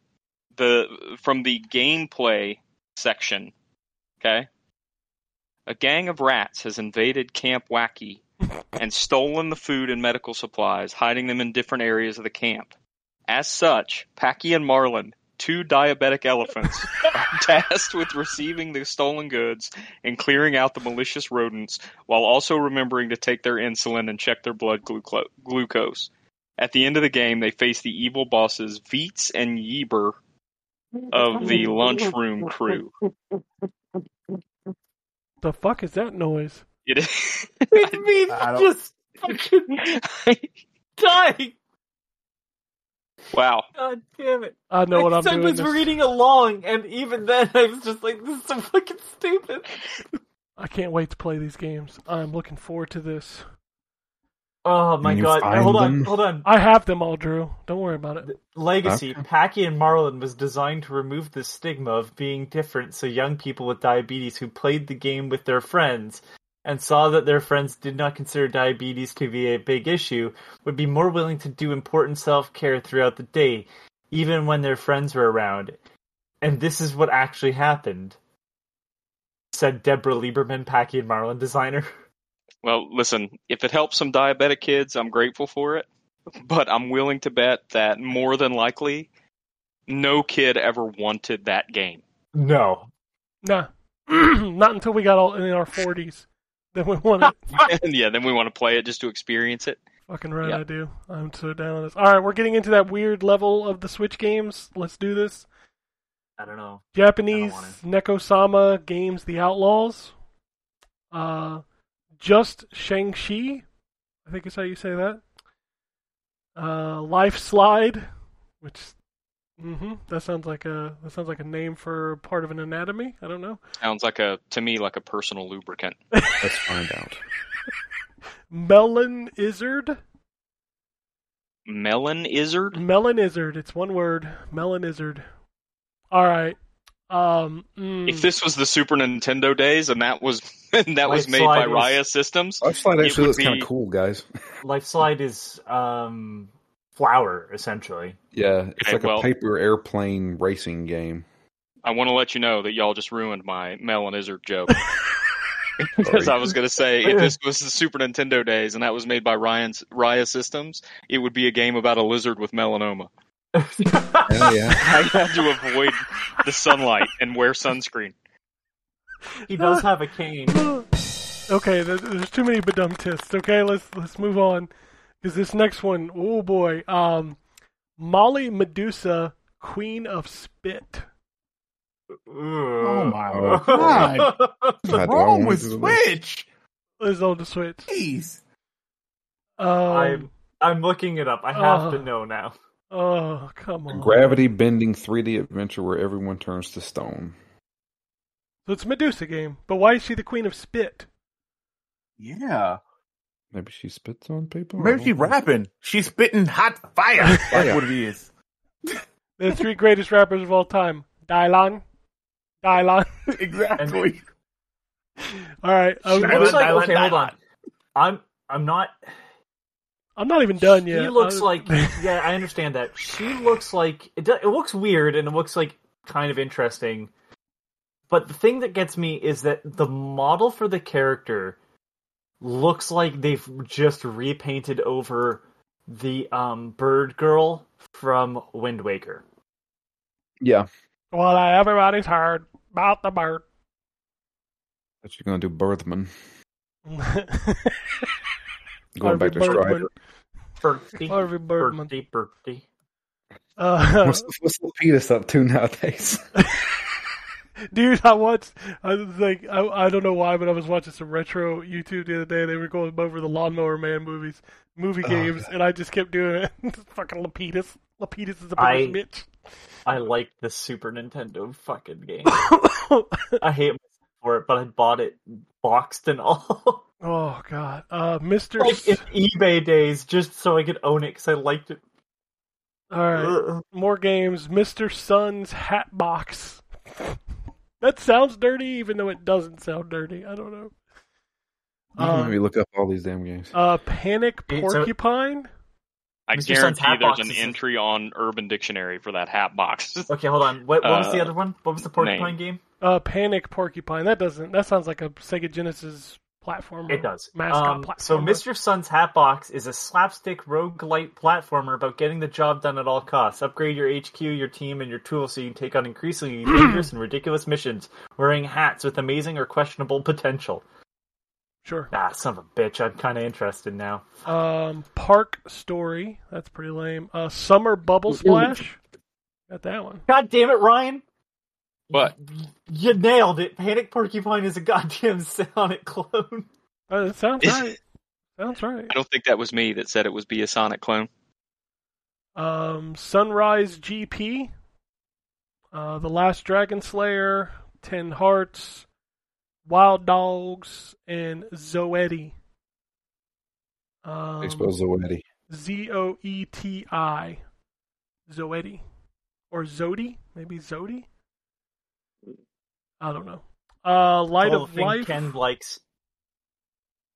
D: the from the gameplay section. Okay, a gang of rats has invaded Camp Wacky and stolen the food and medical supplies, hiding them in different areas of the camp. As such, Packy and Marlon, two diabetic elephants, are tasked with receiving the stolen goods and clearing out the malicious rodents while also remembering to take their insulin and check their blood gluco- glucose. At the end of the game, they face the evil bosses Veets and Yeber of the lunchroom crew.
A: The fuck is that noise?
D: It is.
B: It's me
E: I don't-
B: just fucking dying.
D: wow.
B: God damn it.
A: I know what I'm doing.
B: I was
A: this-
B: reading along, and even then, I was just like, "This is so fucking stupid."
A: I can't wait to play these games. I'm looking forward to this.
B: Oh my
C: you
B: god!
C: find
B: Hold on, hold on.
A: I have them all, Drew. Don't worry about it.
B: Legacy, Packy and Marlon was designed to remove the stigma of being different so young people with diabetes who played the game with their friends and saw that their friends did not consider diabetes to be a big issue would be more willing to do important self-care throughout the day, even when their friends were around. And this is what actually happened, said Deborah Lieberman, Packy and Marlon designer.
D: Well, listen, if it helps some diabetic kids, I'm grateful for it. But I'm willing to bet that more than likely, no kid ever wanted that game.
B: No.
A: Nah, not until we got all in our 40s. Then we want it.
D: yeah, then we want to play it just to experience it.
A: Fucking right,
D: Yep.
A: I do. I'm so down on this. All right, we're getting into that weird level of the Switch games. Let's do this.
B: I don't know.
A: Japanese
B: I
A: Nekosama games, The Outlaws. Uh, just Shang-Chi I think is how you say that. Uh, Life Slide, which hmm that sounds like a that sounds like a name for part of an anatomy. I don't know.
D: Sounds like a to me like a personal lubricant.
C: Let's find out.
A: Melon Izzard.
D: Melon Izzard.
A: Melon Izzard. It's one word. Melon Izzard. All right. Um. mm,
D: If this was the Super Nintendo days and that was and that was
B: Life
D: made by
B: Slide is-
D: Raya Systems,
C: Life Slide actually
D: would
C: looks kind
D: be-
C: of cool, guys.
B: Life Slide is um Flower essentially.
C: Yeah, it's
D: Okay,
C: like
D: well-
C: a paper airplane racing game.
D: I want to let you know that y'all just ruined my Melon Izzard joke. Because I was going to say, if this was the Super Nintendo days and that was made by Ryan's Raya Systems, it would be a game about a lizard with melanoma.
C: Oh yeah.
D: I had to avoid the sunlight and wear sunscreen.
B: he does have a cane.
A: okay, there's too many badumtists. Okay, let's let's move on because this next one, oh boy, um, Molly Medusa, Queen of Spit.
B: oh
E: my God. What's wrong with
C: want to-
E: Switch?
A: Is on the Switch.
E: Jeez.
A: Um,
B: I'm I'm looking it up. I have
A: Uh.
B: to know now.
A: Oh come on.
C: gravity bending 3D adventure where everyone turns to stone.
A: So it's a Medusa game, but why is she the Queen of Spit?
E: Yeah.
C: Maybe she spits on people. I
E: Maybe
C: don't
E: she's rapping. She's spitting hot fire. That's what it is.
A: The three greatest rappers of all time: Dylan, Dylan.
E: exactly.
A: all right, I was
E: Dylan,
B: It looks
A: gonna-
B: like okay, hold on. I'm I'm not.
A: I'm not even done yet.
B: She looks
A: I was-
B: like yeah, I understand that. She looks like it. do- It looks weird and it looks like kind of interesting. But the thing that gets me is that the model for the character looks like they've just repainted over the um bird girl from Wind Waker.
C: Yeah.
A: well, everybody's heard about the bird.
C: But you're gonna do Birdman. Going back to
A: Harvey
C: Strider.
B: Birdie,
A: Harvey Birdman.
B: birdie, birdie.
A: Uh,
C: What's, what's Lapidus up to nowadays?
A: dude, I watched. I was like, I, I don't know why, but I was watching some retro YouTube the other day. They were going over the Lawnmower Man movies, movie
C: Oh,
A: games, and I just kept doing it. Fucking Lapidus. Lapidus is a
B: I-
A: bitch.
B: I like the Super Nintendo fucking game. I hate myself for it, but I bought it boxed and all.
A: oh God, uh, Mister.
B: like in eBay days, just so I could own it because I liked it.
A: All right,
B: Ugh.
A: more games. Mister Sun's Hat Box. that sounds dirty, even though it doesn't sound dirty. I don't know.
C: Let me
A: Uh,
C: look up all these damn games.
A: uh, Panic Porcupine.
D: I
B: Mr.
D: Guarantee there's an entry on Urban Dictionary for that hat box.
B: Okay, hold on. What, what was the
D: Uh,
B: other one? What was the porcupine game?
A: Uh, Panic Porcupine. That doesn't. That sounds like a Sega Genesis platformer.
B: It does.
A: Mascot
B: Um,
A: platformer.
B: so, Mr. Sun's Hatbox is a slapstick roguelite platformer about getting the job done at all costs. Upgrade your HQ, your team, and your tools so you can take on increasingly dangerous and ridiculous missions wearing hats with amazing or questionable potential.
A: Sure.
B: Ah, son of a bitch. I'm kind of interested now.
A: Um, Park Story. That's pretty lame. Uh, Summer Bubble Splash. Got that one.
B: God damn it, Ryan!
D: What?
B: You nailed it. Panic Porcupine is a goddamn Sonic clone.
A: Uh, that sounds
D: Is-
A: right. Sounds right.
D: I don't think that was me that said it was be a Sonic clone.
A: Um, Sunrise GP. Uh, The Last Dragon Slayer. Ten Hearts. Wild Dogs and Zoeti. Um,
C: Expose Zoeti.
A: Z O E T I. Zoeti. Or Zodi? Maybe Zodi? I don't know. Uh, Light
B: All
A: of
B: the thing
A: Life.
B: Ken likes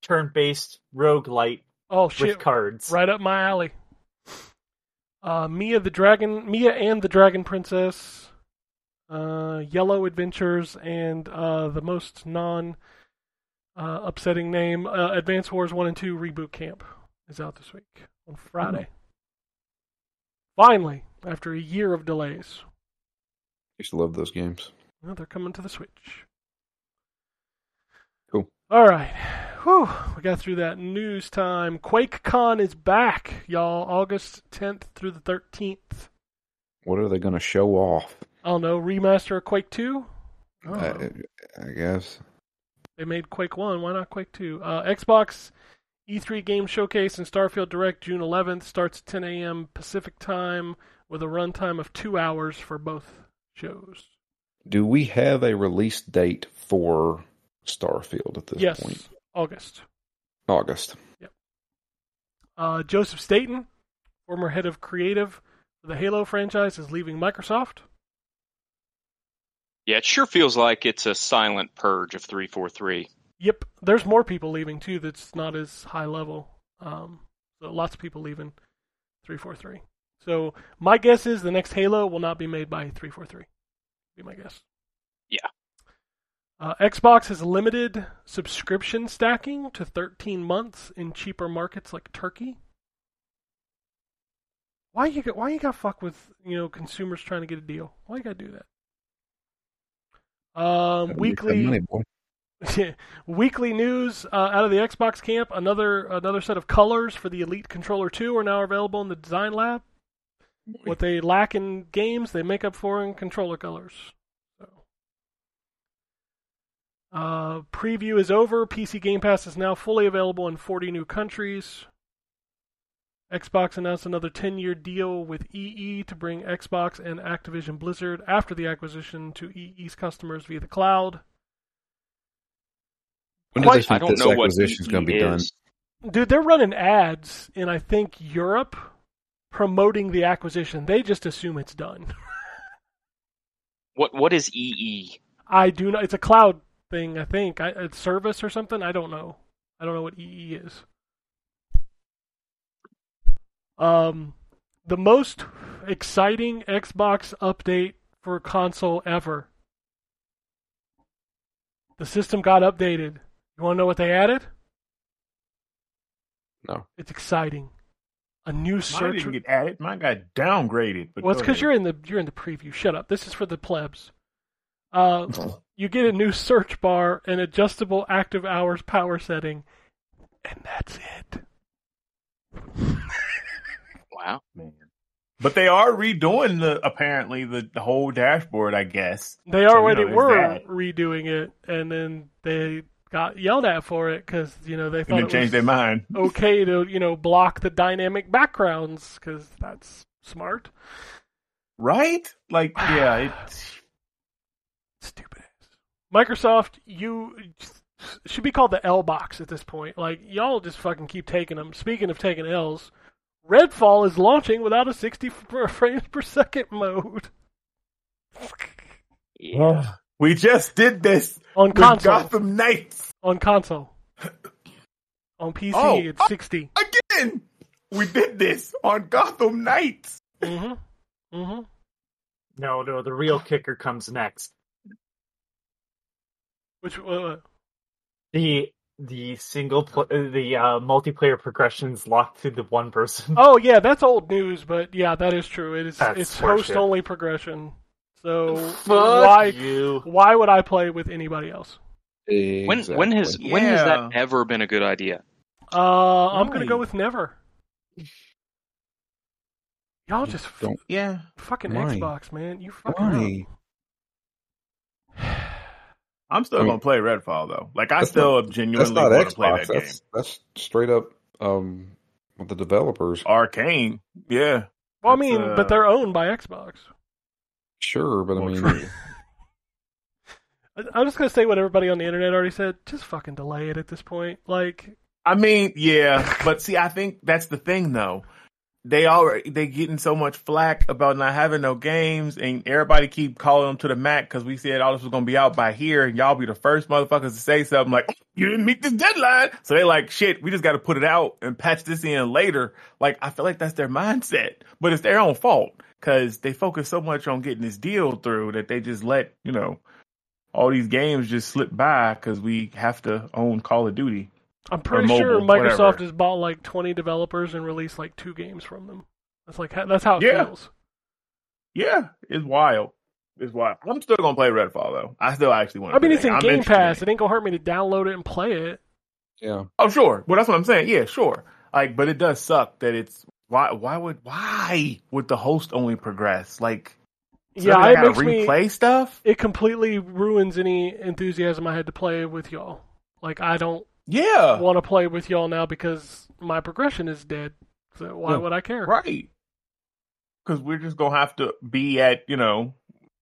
B: turn-based rogue light.
A: oh,
B: with
A: shit.
B: cards.
A: Right up my alley. Uh, Mia the Dragon, Mia and the Dragon Princess, uh, Yellow Adventures, and uh, the most non uh, upsetting name, uh, Advance Wars 1 and 2 Reboot Camp is out this week on Friday. Finally, after a year of delays,
C: Used to love those games.
A: Well, they're coming to the Switch.
C: Cool.
A: All right. Whew, we got through that news time. QuakeCon is back, y'all. August 10th through the 13th.
C: What are they going to show off?
A: I don't know. Remaster of Quake 2? I.
C: I, I guess.
A: They made Quake 1. Why not Quake 2? Uh, Xbox E3 Game Showcase and Starfield Direct June 11th starts at 10 a.m. Pacific time with a runtime of two hours for both shows.
C: Do we have a release date for Starfield at this
A: yes,
C: point?
A: August.
C: August. Yep.
A: Uh, Joseph Staten, former head of creative for the Halo franchise, is leaving Microsoft.
D: Yeah, it sure feels like it's a silent purge of 343.
A: Yep, there's more people leaving too. That's not as high level. Um, so lots of people leaving 343. So my guess is the next Halo will not be made by 343. Be my guess.
D: Yeah.
A: Uh, Xbox has limited subscription stacking to 13 months in cheaper markets like Turkey. Why you got, why you got fuck with you know consumers trying to get a deal? Why you got to do that? Um,
C: Gotta make that
A: weekly
C: money.
A: Weekly news uh, out of the Xbox camp. Another another set of colors for the Elite Controller 2 are now available in the design lab. What they lack in games, they make up for in controller colors. So, uh, preview is over. PC Game Pass is now fully available in 40 new countries. Xbox announced another 10 year deal with EE to bring Xbox and Activision Blizzard after the acquisition to EE's customers via the cloud.
C: When do they
A: Quite-
D: I
C: think
D: don't
C: this
D: know what
C: acquisition is going to
D: EE
C: be done?
A: Dude, they're running ads in I think Europe promoting the acquisition. They just assume it's done.
D: What what is EE?
A: I do not. It's a cloud thing. I think I, it's service or something. I don't know. I don't know what EE is. Um, the most exciting Xbox update for console ever. The system got updated. You want to know what they added?
C: No.
A: It's exciting. A new
E: Mine
A: search.
E: didn't get added. Mine got downgraded.
A: Well, it's because you're in the you're in the preview. Shut up. This is for the plebs. Uh, you get a new search bar, an adjustable active hours power setting, and that's it.
D: Wow.
E: Man. But they are redoing the apparently the, the whole dashboard. I guess
A: They
E: So, you
A: already
E: know,
A: were
E: that.
A: redoing it, and then they got yelled at for it because you know they
E: and
A: thought
E: then
A: it
E: changed
A: was
E: their mind.
A: okay to you know block the dynamic backgrounds because that's smart.
E: Right? Like, yeah, it's
A: Stupid. Microsoft, you should be called the L box at this point. Like y'all just fucking keep taking them. Speaking of taking L's, Redfall is launching without a 60 frames per second mode
D: Yeah.
E: We just did this
A: on
E: with
A: console.
E: Gotham Knights
A: On console. On PC,
E: Oh.
A: it's 60.
E: again. We did this on Gotham Knights.
A: Mm-hmm. Mm-hmm.
B: No, no, the real kicker comes next.
A: Which uh,
B: The the single pl- uh, the uh, multiplayer progressions locked to the one person.
A: oh yeah, that's old news, but yeah, that is true. It is
B: That's
A: it's
B: horseshit.
A: host only progression. So
B: Fuck
A: why
B: you.
A: why would I play with anybody else?
D: When when
C: Exactly.
D: has when has that ever been a good idea?
A: Uh, I'm gonna go with never. Y'all just f-
C: Don't
E: Yeah.
A: fucking
C: Why?
A: Xbox, man. You fucking
C: why?
E: I'm still
C: I mean-
E: gonna play Redfall though. Like I still
C: That's
E: genuinely want to play
C: Xbox.
E: that game.
C: That's that's straight up um with the developers.
E: Arkane, yeah.
A: Well, I mean,
E: uh,
A: but they're owned by Xbox.
C: Sure, but I
E: Well,
C: mean,
E: true.
A: I- I'm just gonna say what everybody on the internet already said. Just fucking delay it at this point. Like,
E: I mean, yeah, but see, I think that's the thing though. They already they getting so much flack about not having no games, and everybody keep calling them to the mat because we said all this was gonna be out by here, and y'all be the first motherfuckers to say something like you didn't meet this deadline. So they like shit. We just got to put it out and patch this in later. Like I feel like that's their mindset, but it's their own fault because they focus so much on getting this deal through that they just let you know all these games just slip by because we have to own Call of Duty.
A: I'm pretty
E: mobile,
A: sure Microsoft
E: whatever.
A: has bought like 20 developers and released like two games from them. That's like that's how it
E: Yeah.
A: feels.
E: Yeah, it's wild. It's wild. I'm still gonna play Redfall though. I still actually want. To.
A: I mean,
E: play
A: it's in.
E: I'm
A: Game Pass.
E: in
A: It ain't gonna hurt me to download it and play it.
C: yeah.
E: Oh, sure. Well, that's what I'm saying. Yeah, sure. Like, but it does suck that it's why. Why would why would the host only progress? Like, so
A: yeah,
E: I
A: it
E: gotta
A: makes me.
E: replay stuff.
A: It completely ruins any enthusiasm I had to play with y'all. Like, I don't.
E: Yeah,
A: want to play with y'all now because my progression is dead. So why would I care?
E: right. Because we're just gonna have to be at you know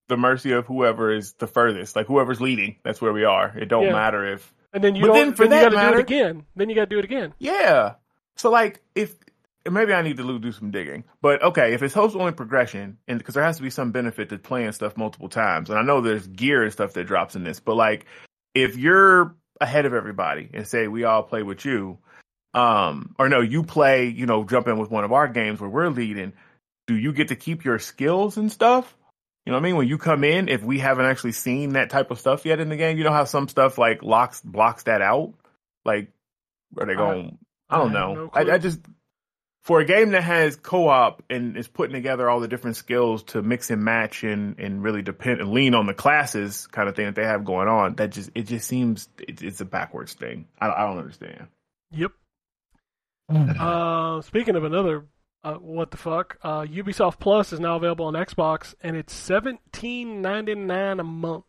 E: the mercy of whoever is the furthest, like whoever's leading. That's where we are. It don't
A: Yeah.
E: matter if
A: And then you
E: But
A: don't.
E: then for
A: then you
E: that
A: got to do
E: matter-
A: it again. Then you got to do it again.
E: Yeah. So like if maybe I need to do some digging, but okay, if it's host only progression, and because there has to be some benefit to playing stuff multiple times, and I know there's gear and stuff that drops in this, but like if you're ahead of everybody and say we all play with you, um, or no, you play, you know, jump in with one of our games where we're leading, do you get to keep your skills and stuff? You know what I mean? When you come in, if we haven't actually seen that type of stuff yet in the game, you know how some stuff like locks blocks that out. Like, are they going? I don't
A: I
E: know.
A: no
E: I, I just for a game that has co-op and is putting together all the different skills to mix and match and and really depend and lean on the classes kind of thing that they have going on. That just it just seems it, it's a backwards thing. I, I don't understand.
A: Yep. Uh, speaking of another, uh, what the fuck? Uh, Ubisoft Plus is now available on Xbox, and it's seventeen ninety nine a month.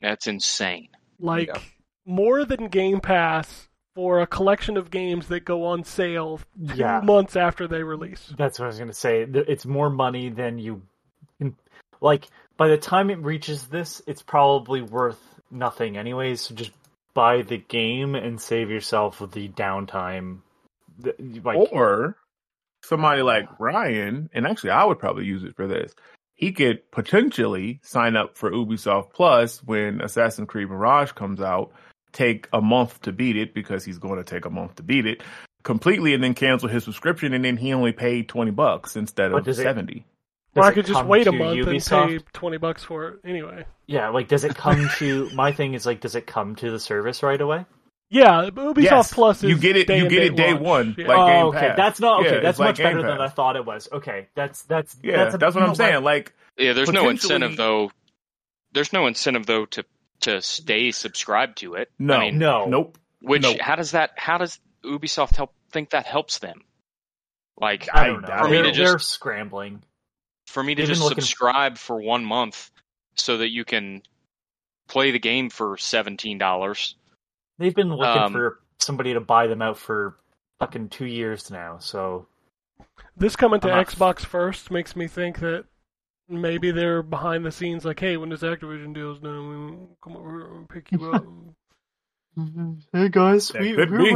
D: That's insane.
A: Like
C: Yeah.
A: more than Game Pass for a collection of games that go on sale two
B: Yeah.
A: months after they release.
B: That's what I was gonna say. It's more money than you can. Like by the time it reaches this, it's probably worth nothing anyways. So just buy the game and save yourself the downtime. Like
E: or somebody like Ryan, and actually I would probably use it for this. He could potentially sign up for Ubisoft Plus when Assassin's Creed Mirage comes out, take a month to beat it because he's going to take a month to beat it completely, and then cancel his subscription, and then he only paid twenty bucks instead of
B: does it-
E: seventy.
A: Or I could just wait a month
B: Ubisoft?
A: and pay twenty bucks for it anyway.
B: Yeah, like does it come to? my thing is like, does it come to the service right away?
A: Yeah, Ubisoft
E: Yes,
A: Plus is
E: you get it-
A: Day
E: you get
A: date
E: it day
A: launch.
E: one,
A: Yeah.
E: like- Game
B: oh, okay,
E: Pass.
B: that's not okay.
E: Yeah,
B: that's
E: it's like
B: much
E: Game
B: better than I thought it was. Okay, that's that's
E: Yeah,
B: that's, a,
E: that's what I'm saying. Like,
D: Yeah, there's no incentive though. There's no incentive though to to stay subscribed to it.
E: no,
D: I mean,
B: No.
E: nope.
D: Which
E: Nope.
D: how does that? How does Ubisoft help think that helps them? Like
B: I don't know.
D: For me
B: they're,
D: to just
B: they're scrambling.
D: for me to
B: They've
D: just
B: been looking-
D: subscribe for one month so that you can play the game for seventeen dollars.
B: They've been looking
D: Um,
B: for somebody to buy them out for fucking two years now. So
A: This coming to
B: I'm
A: Xbox first makes me think that maybe they're behind the scenes, like, hey, when this Activision deal's done, we come over and pick you up. Mm-hmm.
B: hey guys,
E: That could be.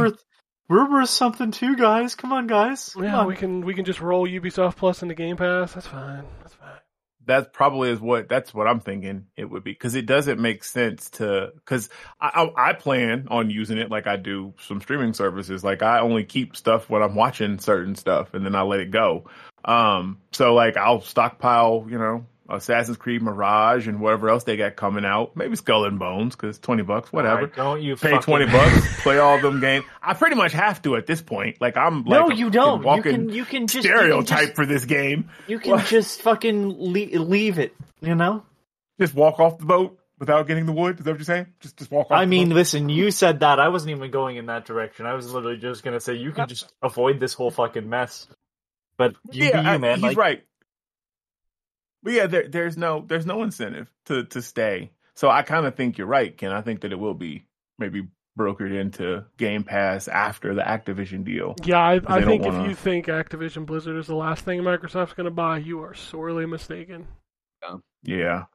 B: we're worth something too, guys. Come on, guys.
A: yeah, we can we can just roll Ubisoft Plus into Game Pass. That's fine. That's fine.
E: That probably is what that's what I'm thinking it would be. Because it doesn't make sense to because I, I I plan on using it like I do some streaming services. Like I only keep stuff when I'm watching certain stuff and then I let it go. Um so like I'll stockpile you know Assassin's Creed Mirage and whatever else they got coming out maybe Skull and Bones because twenty bucks whatever
B: Alright, don't you
E: pay
B: fucking-
E: twenty bucks play all them games I pretty much have to at this point like I'm
B: No,
E: like a
B: you don't. You can you can just you can
E: stereotype
B: just-
E: for this game
B: You can
E: What?
B: just fucking leave, leave it. You know.
E: just walk off the boat without getting the wood. Is that what you're saying? Just just walk off.
B: I
E: the
B: mean,
E: boat?
B: listen, you said that. I wasn't even going in that direction. I was literally just gonna say you can just avoid this whole fucking mess. But you
E: yeah,
B: do you, man.
E: he's
B: Like,
E: right. But yeah, there, there's no there's no incentive to to stay. So I kind of think you're right, Ken. I think that it will be maybe brokered into Game Pass after the Activision deal.
A: Yeah, I, I think
E: wanna-
A: if you think Activision Blizzard is the last thing Microsoft's going to buy, you are sorely mistaken.
E: Yeah.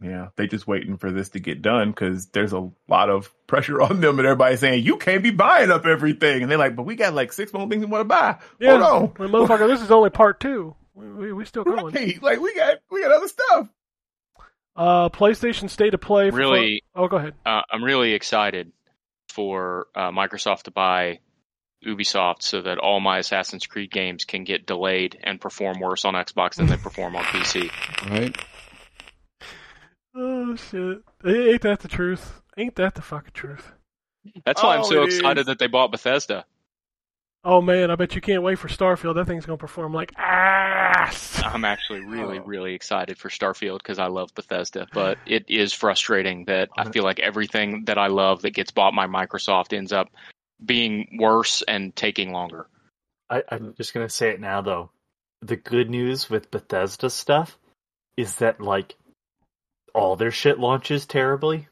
E: Yeah, they just waiting for this to get done because there's a lot of pressure on them, and everybody's saying you can't be buying up everything, and they're like, "But we got like six more things we want to buy."
A: Yeah,
E: Hold on,
A: motherfucker, this is only part two. We, we, we still going.
E: Right. Like we got we got other stuff.
A: Uh, PlayStation State of Play. For
D: Really,
A: oh, go ahead.
D: uh, I'm really excited for uh, Microsoft to buy Ubisoft so that all my Assassin's Creed games can get delayed and perform worse on Xbox than they perform on PC.
C: Right?
A: Oh shit! Ain't that the truth? Ain't that the fucking truth?
D: That's why I'm
E: Oh,
D: so excited
E: is.
D: that they bought Bethesda.
A: Oh man, I bet you can't wait for Starfield. That thing's gonna perform like ass.
D: I'm actually really,
E: Oh.
D: really excited for Starfield because I love Bethesda, but it is frustrating that I feel like everything that I love that gets bought by Microsoft ends up being worse and taking longer.
B: I, I'm just gonna say it now, though. The good news with Bethesda stuff is that like all their shit launches terribly.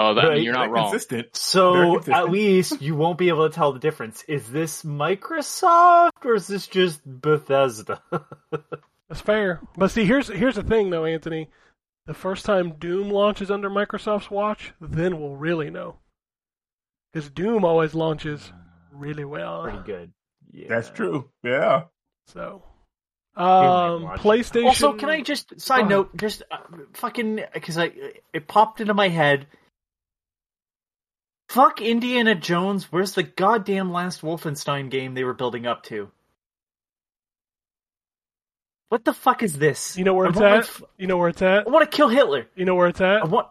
D: Oh, that, I mean,
B: Right,
D: you're not
E: They're
D: wrong.
E: Consistent.
B: So
E: consistent.
B: at least you won't be able to tell the difference. Is this Microsoft or is this just Bethesda?
A: That's fair. But see, here's here's the thing though, Anthony. The first time Doom launches under Microsoft's watch, then we'll really know. Because Doom always launches really well.
B: Pretty good. Yeah.
E: That's true. Yeah.
A: So, um. PlayStation.
B: Also, can I just side
A: Go
B: note, just uh, fucking because I it popped into my head. Fuck Indiana Jones. Where's the goddamn last Wolfenstein game they were building up to? What the fuck is this?
A: You know where
B: I
A: it's at?
B: f-
A: You know where it's at?
B: I want to kill Hitler.
A: You know where it's at?
B: I want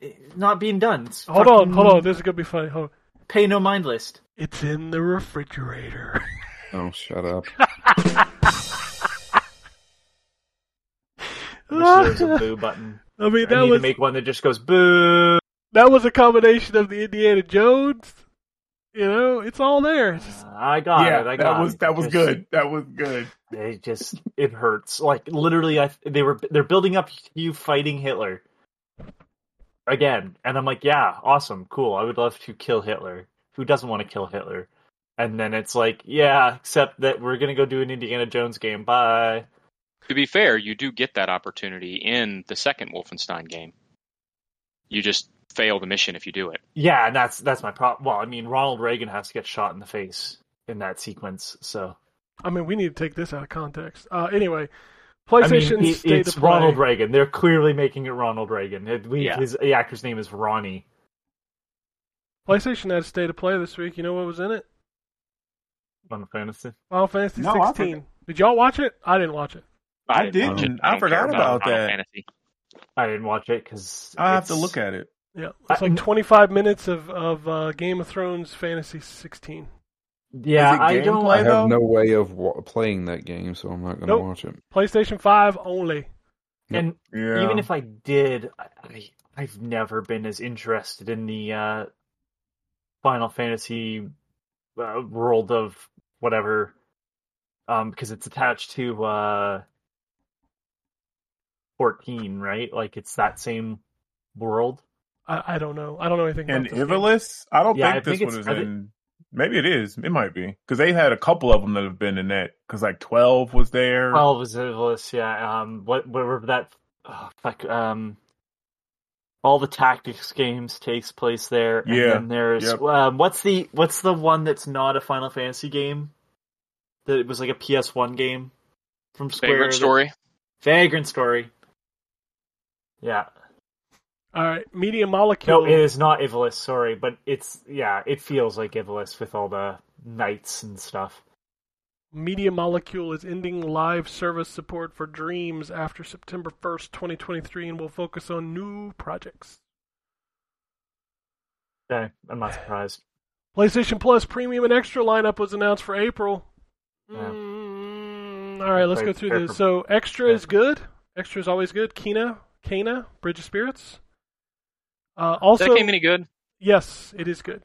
B: it's not being done. It's
A: Hold on, hold on. This is gonna be funny. Hold on.
B: Pay no mind list.
A: It's in the refrigerator.
C: Oh, shut up.
B: I wish there was a boo button.
A: I mean,
B: I need
A: was
B: to make one that just goes boo.
A: That was a combination of the Indiana Jones. You know, it's all there. It's just-
B: I got
E: yeah,
B: it. I
E: that was
B: it.
E: that was
B: Just-
E: good. That was good.
B: It just it hurts. Like literally, I they were they're building up you fighting Hitler again, and I'm like, yeah, awesome, cool. I would love to kill Hitler. Who doesn't want to kill Hitler? And then it's like, yeah, except that we're gonna go do an Indiana Jones game. Bye.
D: To be fair, you do get that opportunity in the second Wolfenstein game. You just fail the mission if you do it.
B: Yeah, and that's that's my problem. Well, I mean, Ronald Reagan has to get shot in the face in that sequence. So
A: I mean, we need to take this out of context. Uh, anyway,
B: I
A: PlayStation
B: mean, it- it's
A: Play.
B: Ronald Reagan. They're clearly making it Ronald Reagan. It, we,
D: Yeah.
B: His the actor's name is Ronnie.
A: PlayStation had a State of Play this week. You know what was in it?
B: Final Fantasy.
A: Final Fantasy
E: No,
A: 16. Did y'all watch it? I didn't watch it.
E: I
D: didn't
E: didn't.
D: it.
E: I
D: don't
E: forgot
D: care
E: about
D: Final
E: that.
D: Fantasy.
B: I didn't watch it because
E: I have to look at it.
A: Yeah, it's
B: I-
A: like 25 minutes of of uh, Game of Thrones Fantasy 16.
B: Yeah, I don't.
E: gameplay,
C: I
E: though?
C: have no way of wa- playing that game, so I'm not going to
A: Nope.
C: watch it.
A: PlayStation 5 only.
B: And
E: Yeah.
B: even if I did, I, I, I've never been as interested in the uh, Final Fantasy uh, world of whatever, um, because it's attached to uh, fourteen, right? Like it's that same world.
A: I, I don't know. I don't know anything
E: and
A: about this game.
E: Ivalice, I don't
B: Yeah,
E: think
B: I
E: this
B: think
E: one
B: it's-
E: is
B: I thi-
E: in. Maybe it is. It might be because they had a couple of them that have been in that. Because like twelve was there.
B: Twelve was Ivalice, yeah. Um, what whatever that, oh, fuck, um, all the tactics games takes place there. And
E: Yeah,
B: then there's
E: yep.
B: um, what's the what's the one that's not a Final Fantasy game? That it was like a PS One game from Square.
D: Vagrant
B: that-
D: Story.
B: Vagrant Story. Yeah.
A: All right, Media
B: No, it is not Ivalice. Sorry, but it's yeah, it feels like Ivalice with all the knights and stuff.
A: Media Molecule is ending live service support for Dreams after September 1st, 2023, and will focus on new projects.
B: Okay, I'm not surprised.
A: PlayStation Plus Premium and Extra lineup was announced for April.
B: Yeah.
A: Mm, all right, let's go through this. So Extra
B: yeah.
A: is good. Extra is always good. Kena, Kena, Bridge of Spirits. Uh, also,
D: that game any good?
A: Yes, it is good.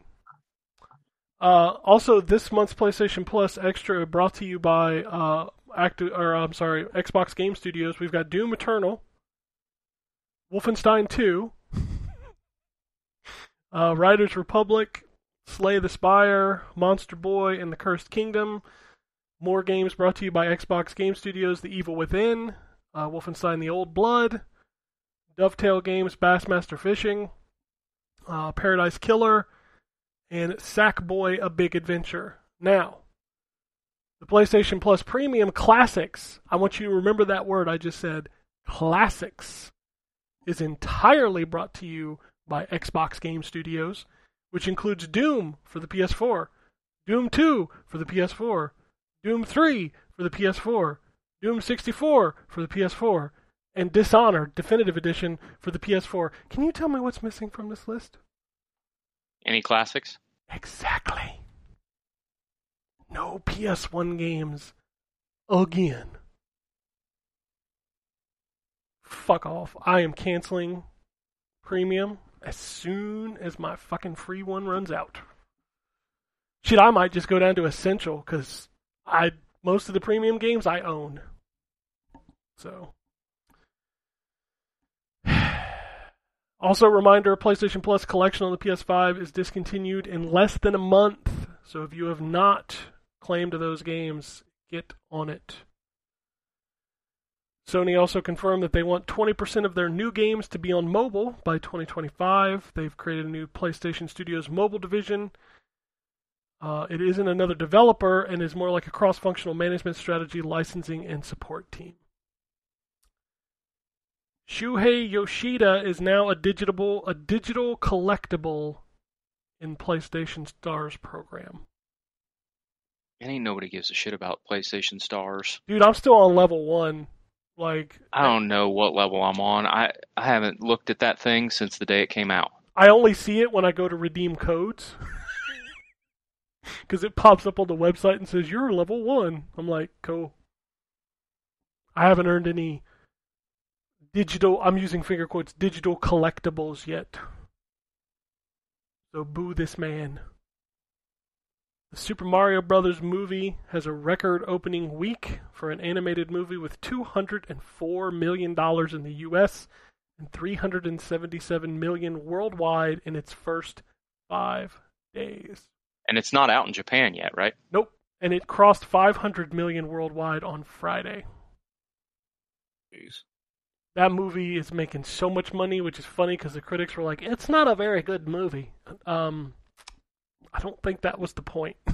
A: Uh, also, this month's PlayStation Plus Extra brought to you by uh, Acti- or I'm sorry, Xbox Game Studios. We've got Doom Eternal, Wolfenstein 2, uh, Riders Republic, Slay the Spire, Monster Boy, and the Cursed Kingdom. More games brought to you by Xbox Game Studios: The Evil Within, uh, Wolfenstein: The Old Blood, Dovetail Games: Bassmaster Fishing, uh, Paradise Killer, and Sackboy: A Big Adventure. Now, the PlayStation Plus Premium Classics. I want you to remember that word I just said. Classics is entirely brought to you by Xbox Game Studios, which includes Doom for the PS4, Doom 2 for the PS4, Doom 3 for the PS4, Doom 64 for the PS4, and Dishonored Definitive Edition for the PS4. Can you tell me what's missing from this list?
D: Any classics?
A: Exactly. No PS1 games again. Fuck off. I am canceling premium as soon as my fucking free one runs out. Shit, I might just go down to essential because I most of the premium games I own. So Also, a reminder PlayStation Plus collection on the PS5 is discontinued in less than a month. So if you have not claimed those games, get on it. Sony also confirmed that they want 20% of their new games to be on mobile by 2025. They've created a new PlayStation Studios mobile division. Uh, it isn't another developer and is more like a cross functional management strategy, licensing, and support team. Shuhei Yoshida is now a digital a digital collectible in PlayStation Stars program.
D: And ain't nobody gives a shit about PlayStation Stars.
A: Dude, I'm still on level one. Like
D: I don't know what level I'm on. I I haven't looked at that thing since the day it came out.
A: I only see it when I go to redeem codes. Because it pops up on the website and says, You're level one. I'm like, Cool. I haven't earned any digital, I'm using finger quotes, digital collectibles yet. So boo this man. The Super Mario Brothers movie has a record opening week for an animated movie with $204 million in the US and 377 million worldwide in its first 5 days.
D: And it's not out in Japan yet, right?
A: Nope. And it crossed 500 million worldwide on Friday.
C: Jeez.
A: That movie is making so much money, which is funny because the critics were like, "It's not a very good movie." Um, I don't think that was the point.
D: I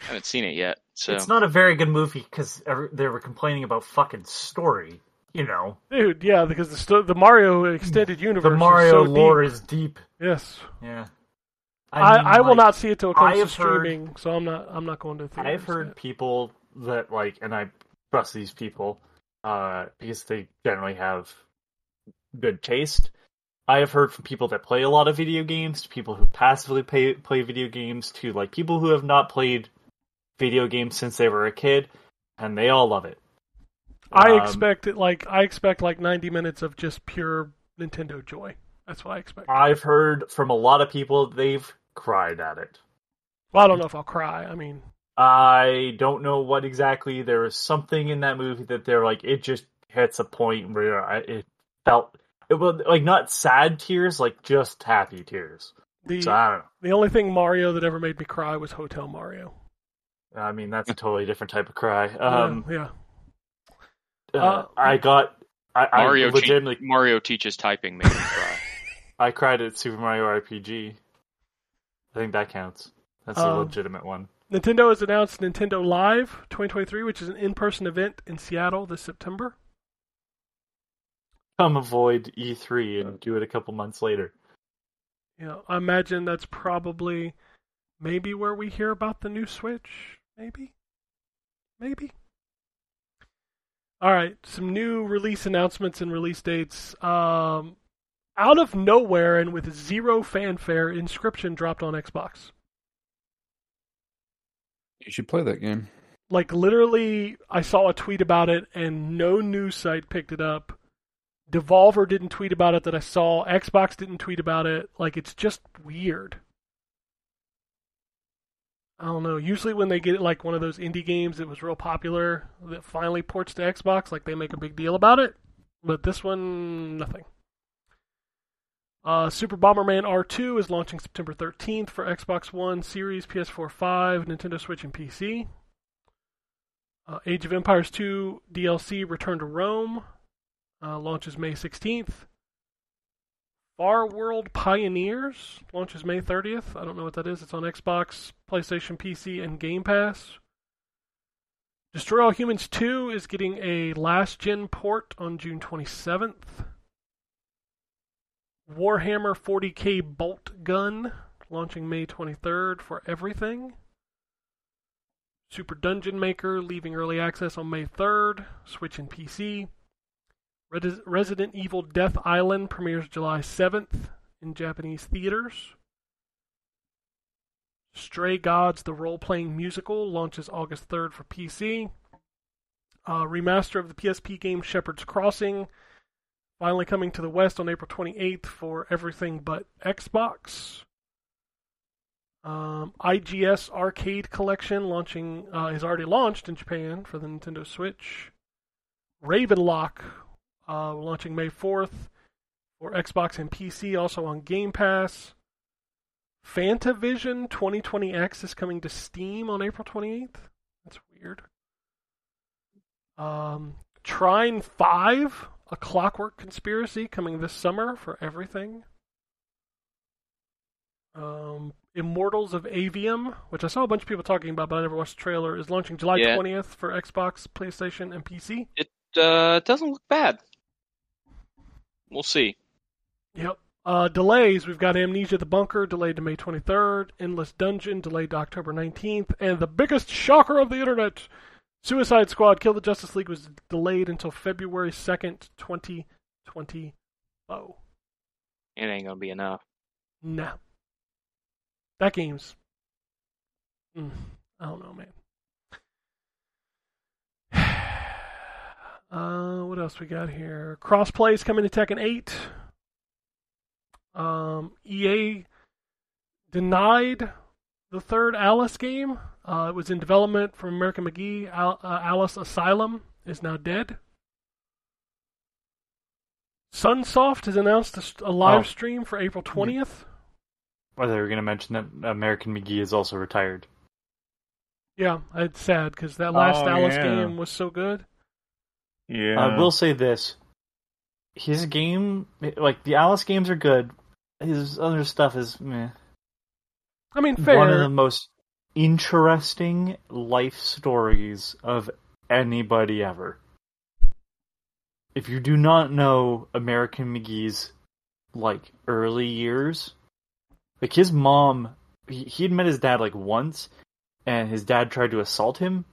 D: haven't seen it yet. So
B: It's not a very good movie because they were complaining about fucking story. You know,
A: Dude, yeah, because the sto- the Mario extended universe,
B: the
A: is
B: Mario
A: so
B: lore
A: deep.
B: is deep.
A: Yes,
B: Yeah,
A: I,
B: mean,
A: I, will
B: like,
A: not see it till it comes to
B: have heard-
A: streaming, so I'm not I'm not going to theaters.
B: I've heard
A: yet.
B: people that like, and I trust these people uh, because they generally have good taste. I have heard from people that play a lot of video games, to people who passively play play video games, to like people who have not played video games since they were a kid, and they all love it.
A: I
B: Um,
A: expect it like I expect like 90 minutes of just pure Nintendo joy. That's what I expect.
B: I've heard from a lot of people they've cried at it.
A: Well, I don't know if I'll cry. I mean,
B: I don't know what exactly. There was something in that movie that they're like, it just hits a point where I, it felt it was like not sad tears, like just happy tears.
A: the
B: So I don't
A: the only thing Mario that ever made me cry was Hotel Mario.
B: I mean, that's a totally different type of cry. Um,
A: yeah, yeah.
B: uh,
A: Uh,
B: I got. I,
D: Mario
B: I
D: te-
B: legitimately,
D: Mario teaches typing made me cry.
B: I cried at Super Mario RPG. I think that counts. That's a
A: Um,
B: legitimate one.
A: Nintendo has announced Nintendo Live 2023, which is an in-person event in Seattle this September.
B: Come avoid E3 and do it a couple months later.
A: You know, I imagine that's probably maybe where we hear about the new Switch. Maybe, maybe. All right, some new release announcements and release dates. Um, out of nowhere and with zero fanfare, Inscryption dropped on Xbox.
C: You should play that game.
A: Like literally, I saw a tweet about it, and no news site picked it up. Devolver didn't tweet about it that I saw. Xbox didn't tweet about it. Like it's just weird. I don't know. Usually, when they get like one of those indie games that was real popular that finally ports to Xbox, like they make a big deal about it. But this one, nothing. Uh, Super Bomberman R2 is launching September 13th for Xbox One, Series, PS4, 5, Nintendo Switch, and PC. Uh, Age of Empires 2 DLC Return to Rome uh, launches May 16th. Farworld Pioneers launches May 30th. I don't know what that is. It's on Xbox, PlayStation, PC, and Game Pass. Destroy All Humans 2 is getting a last gen port on June 27th. Warhammer 40k Boltgun launching May 23rd for everything. Super Dungeon Maker leaving early access on May 3rd, Switch and PC. Res- Resident Evil Death Island premieres July 7th in Japanese theaters. Stray Gods, the role playing musical, launches August 3rd for PC. Uh, remaster of the PSP game Shepherd's Crossing, finally coming to the West on April 28th for everything but Xbox. Um, IGS Arcade Collection launching uh, is already launched in Japan for the Nintendo Switch. Ravenlock uh, launching May 4th. for Xbox and PC, also on Game Pass. Fantavision 2020X is coming to Steam on April 28th. That's weird. Um, Trine 5, A Clockwork Conspiracy, coming this summer for everything. Um, Immortals of Aveum, which I saw a bunch of people talking about, but I never watched the trailer, is launching July
D: Yeah.
A: 20th for Xbox, PlayStation, and PC.
D: It uh, doesn't look bad. We'll see.
A: Yep. Uh, delays. We've got Amnesia the Bunker delayed to May 23rd, Endless Dungeon delayed to October 19th, and the biggest shocker of the internet, Suicide Squad Kill the Justice League was delayed until February 2nd, 2020. Oh,
D: It ain't gonna be enough.
A: no. That game's. Mm, I don't know, man. Uh, what else we got here? Crossplays coming to Tekken 8. Um, EA denied the third Alice game. Uh, it was in development from American McGee. Al- uh, Alice Asylum is now dead. Sunsoft has announced a live
B: Oh.
A: stream for April 20th.
B: Or they were going to mention that American McGee is also retired.
A: Yeah, it's sad because that last
E: Oh,
A: Alice
E: yeah.
A: game was so good.
E: Yeah.
B: I will say this: his game, like the Alice games, are good. His other stuff is meh.
A: I mean, fair.
B: one of the most interesting life stories of anybody ever. If you do not know American McGee's like early years, like his mom, he, he had met his dad like once, and his dad tried to assault him.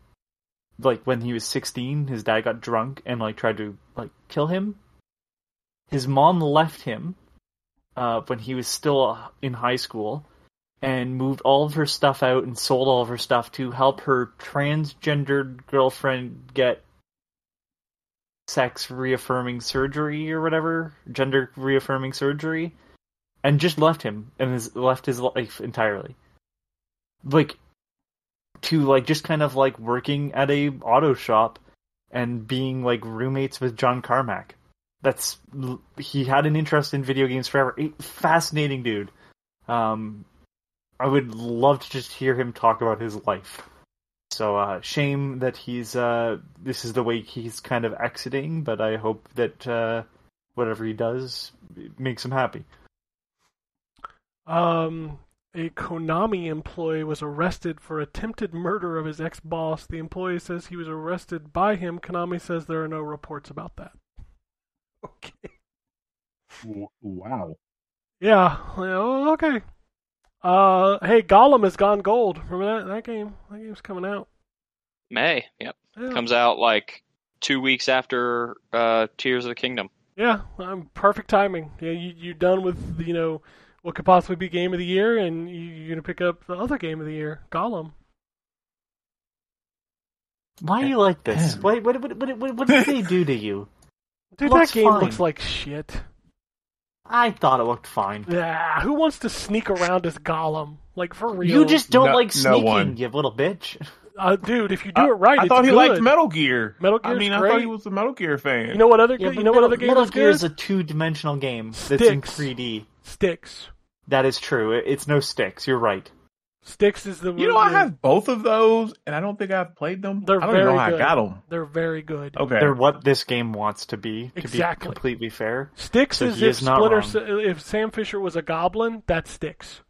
B: Like when he was sixteen, his dad got drunk and like tried to like kill him. His mom left him uh, when he was still in high school and moved all of her stuff out and sold all of her stuff to help her transgendered girlfriend get sex reaffirming surgery or whatever, gender reaffirming surgery, and just left him and has left his life entirely. Like to like just kind of like working at a auto shop and being like roommates with John Carmack. That's he had an interest in video games forever. Fascinating dude. Um, I would love to just hear him talk about his life. So uh, shame that he's uh, this is the way he's kind of exiting, but I hope that uh, whatever he does makes him happy.
A: Um, a Konami employee was arrested for attempted murder of his ex boss. The employee says he was arrested by him. Konami says there are no reports about that. Okay.
E: Wow.
A: Yeah. well, Okay. Uh, hey, Gollum has gone gold. Remember that that game? That game's coming out.
D: May, yep,
A: Yeah.
D: comes out like two weeks after uh, Tears of the Kingdom.
A: Yeah, um, perfect timing. Yeah, you you done with you know what could possibly be game of the year, and you, you're gonna pick up the other game of the year, Gollum.
B: Why do you like this?
E: Damn.
B: What what what what, what, what did they do to you?
A: Dude,
B: Looks
A: that game
B: fine.
A: looks like shit.
B: I thought it looked fine.
A: Yeah, who wants to sneak around as Gollum? Like for real?
B: You just don't
E: No-
B: like
E: no
B: sneaking,
E: one.
B: you little bitch.
A: uh, dude. If you do
E: I,
A: it right,
E: I
A: it's
E: thought he
A: good.
E: liked Metal Gear.
A: Metal Gear.
E: I
A: Gear's
E: mean, I thought he was a Metal Gear fan.
A: You know what other?
B: Yeah,
A: you know what other game
B: Metal
A: was
B: Gear
A: good?
B: is a two-dimensional game that's in 3D.
A: Styx.
B: That is true. It's no sticks. You're right.
A: Styx is the.
E: You know, I have both of those, and I don't think I've played them.
A: They're
E: I don't even know
A: very
E: how
A: good.
E: I got them.
A: They're very good.
E: Okay.
B: They're what this game wants to be. To
A: Exactly.
B: be completely fair.
A: Styx
B: So
A: is if
B: is not
A: Splinter,
B: wrong.
A: If Sam Fisher was a goblin, that's Styx.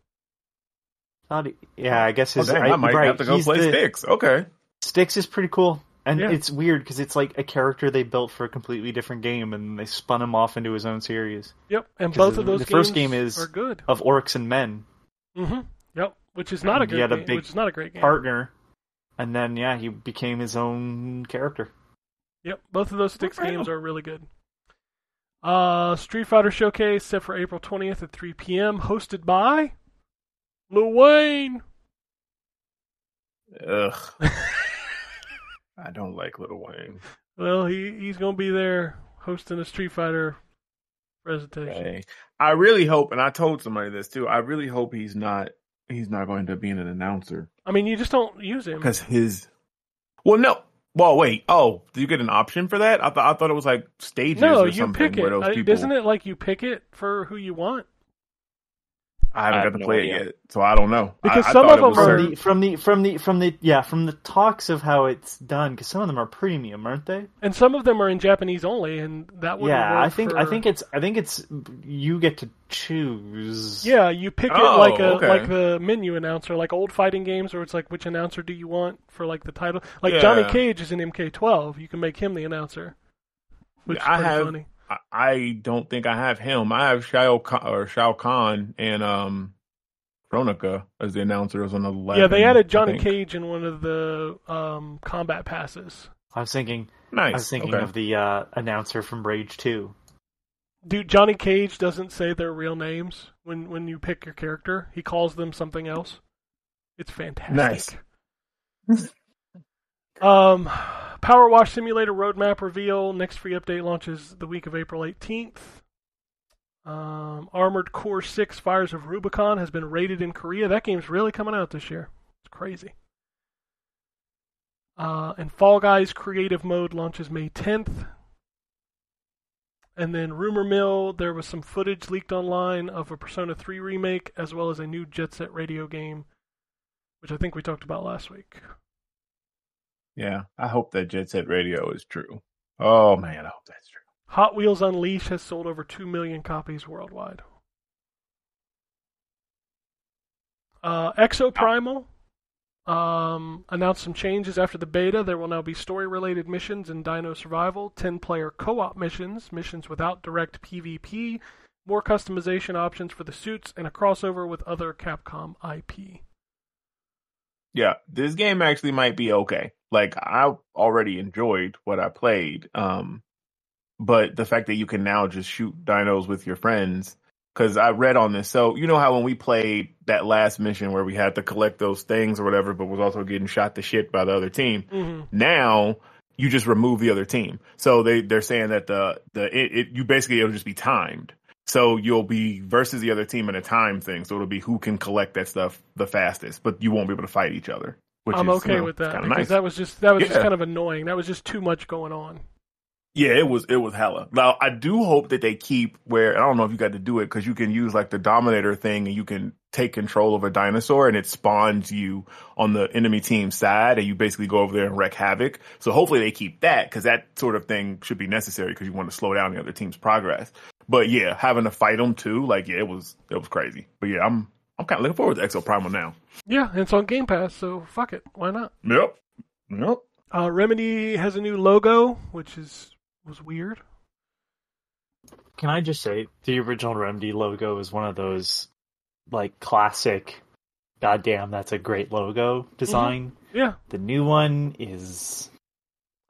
B: Thought he- yeah, I guess
E: Oh,
B: his.
E: dang, I, might
B: right,
E: have to go
B: he's
E: play
B: the-
E: Styx. Okay.
B: Styx is pretty cool, and
A: Yeah.
B: it's weird because it's like a character they built for a completely different game, and they spun him off into his own series
A: Yep, and both of those
B: the first game is-
A: are good.
B: of orcs and men
A: hmm Yep, which is not a
B: And he
A: good
B: had a big
A: which is not a great game.
B: partner, and then yeah, he became his own character.
A: Yep, both of those
E: Styx
A: games are really good. Uh, Street Fighter Showcase set for April 20th at 3 p.m. Hosted by Lil Wayne.
E: Ugh. I don't like Little Wayne.
A: Well, he he's gonna be there hosting a Street Fighter presentation.
E: Hey, I really hope, and I told somebody this too. I really hope he's not. He's not going to be an announcer
A: I mean, you just don't use him.
E: because his. Well, no, Well, wait. Oh, do you get an option for that? I thought I thought it was like stages
A: No,
E: or
A: you
E: something
A: pick it.
E: where those people.
A: Isn't it like you pick it for who you want?
E: I haven't
D: I
E: got
D: have
E: to
D: no
E: play
D: idea.
E: it yet, so I don't know.
A: Because
E: I, I
A: some
E: thought
A: of them are-
E: certain-
B: From the from the from the from the yeah from the talks of how it's done because some of them are premium, aren't they?
A: And some of them are in Japanese only, and that would
B: Yeah, I think I think it's I think it's you get to choose.
A: Yeah, you pick it
E: Oh,
A: like a
E: okay.
A: like the menu announcer, like old fighting games, where it's like which announcer do you want for like the title. Like
E: Yeah.
A: Johnny Cage is in MK12, you can make him the announcer, which is
E: I have-
A: funny.
E: I, I don't think I have him. I have Shao Kahn, or Shao Kahn and um, Kronika as the announcers on the left.
A: Yeah, they added Johnny Cage in one of the um, combat passes.
B: I was thinking
E: Nice.
B: I was thinking
E: okay.
B: of the uh, announcer from Rage Two.
A: Dude, Johnny Cage doesn't say their real names when when you pick your character. He calls them something else. It's fantastic.
E: Nice.
A: um, PowerWash Simulator roadmap reveal. Next free update launches the week of April 18th. Um, Armored Core 6 Fires of Rubicon has been rated in Korea. That game's really coming out this year. It's crazy. Uh, and Fall Guys Creative Mode launches May 10th. And then rumor mill, there was some footage leaked online of a Persona 3 remake, as well as a new Jet Set Radio game, which I think we talked about last week.
E: Yeah, I hope that Jet Set Radio is true. Oh man, I hope that's true.
A: Hot Wheels Unleashed has sold over 2 million copies worldwide. Uh, Exoprimal um, announced some changes after the beta. There will now be story related missions in Dino Survival, 10 player co op missions, missions without direct PvP, more customization options for the suits, and a crossover with other Capcom IP.
E: Yeah, this game actually might be okay. Like I already enjoyed what I played, um, but the fact that you can now just shoot dinos with your friends. Because I read on this, so you know how when we played that last mission where we had to collect those things or whatever, but was also getting shot to shit by the other team.
A: hmm
E: Now you just remove the other team. So they they're saying that the the it, it you basically it'll just be timed. So you'll be versus the other team in a time thing. So it'll be who can collect that stuff the fastest, but you won't be able to fight each other. Which
A: I'm
E: is,
A: okay
E: you know,
A: with that because
E: nice.
A: that was just that was just kind of annoying. That was just too much going on.
E: Yeah, it was it was hella. Now I do hope that they keep where I don't know if you got to do it because you can use like the Dominator thing and you can take control of a dinosaur and it spawns you on the enemy team side and you basically go over there and wreak havoc. So hopefully they keep that because that sort of thing should be necessary because you want to slow down the other team's progress. But yeah, having to fight them too, like yeah, it was it was crazy. But yeah, I'm I'm kind of looking forward to Exoprimal now.
A: Yeah, and it's on Game Pass, so fuck it. Why not?
E: Yep. Yep.
A: Uh, Remedy has a new logo, which is was weird.
B: Can I just say the original Remedy logo is one of those like classic goddamn that's a great logo design.
A: Yeah,
B: The new one is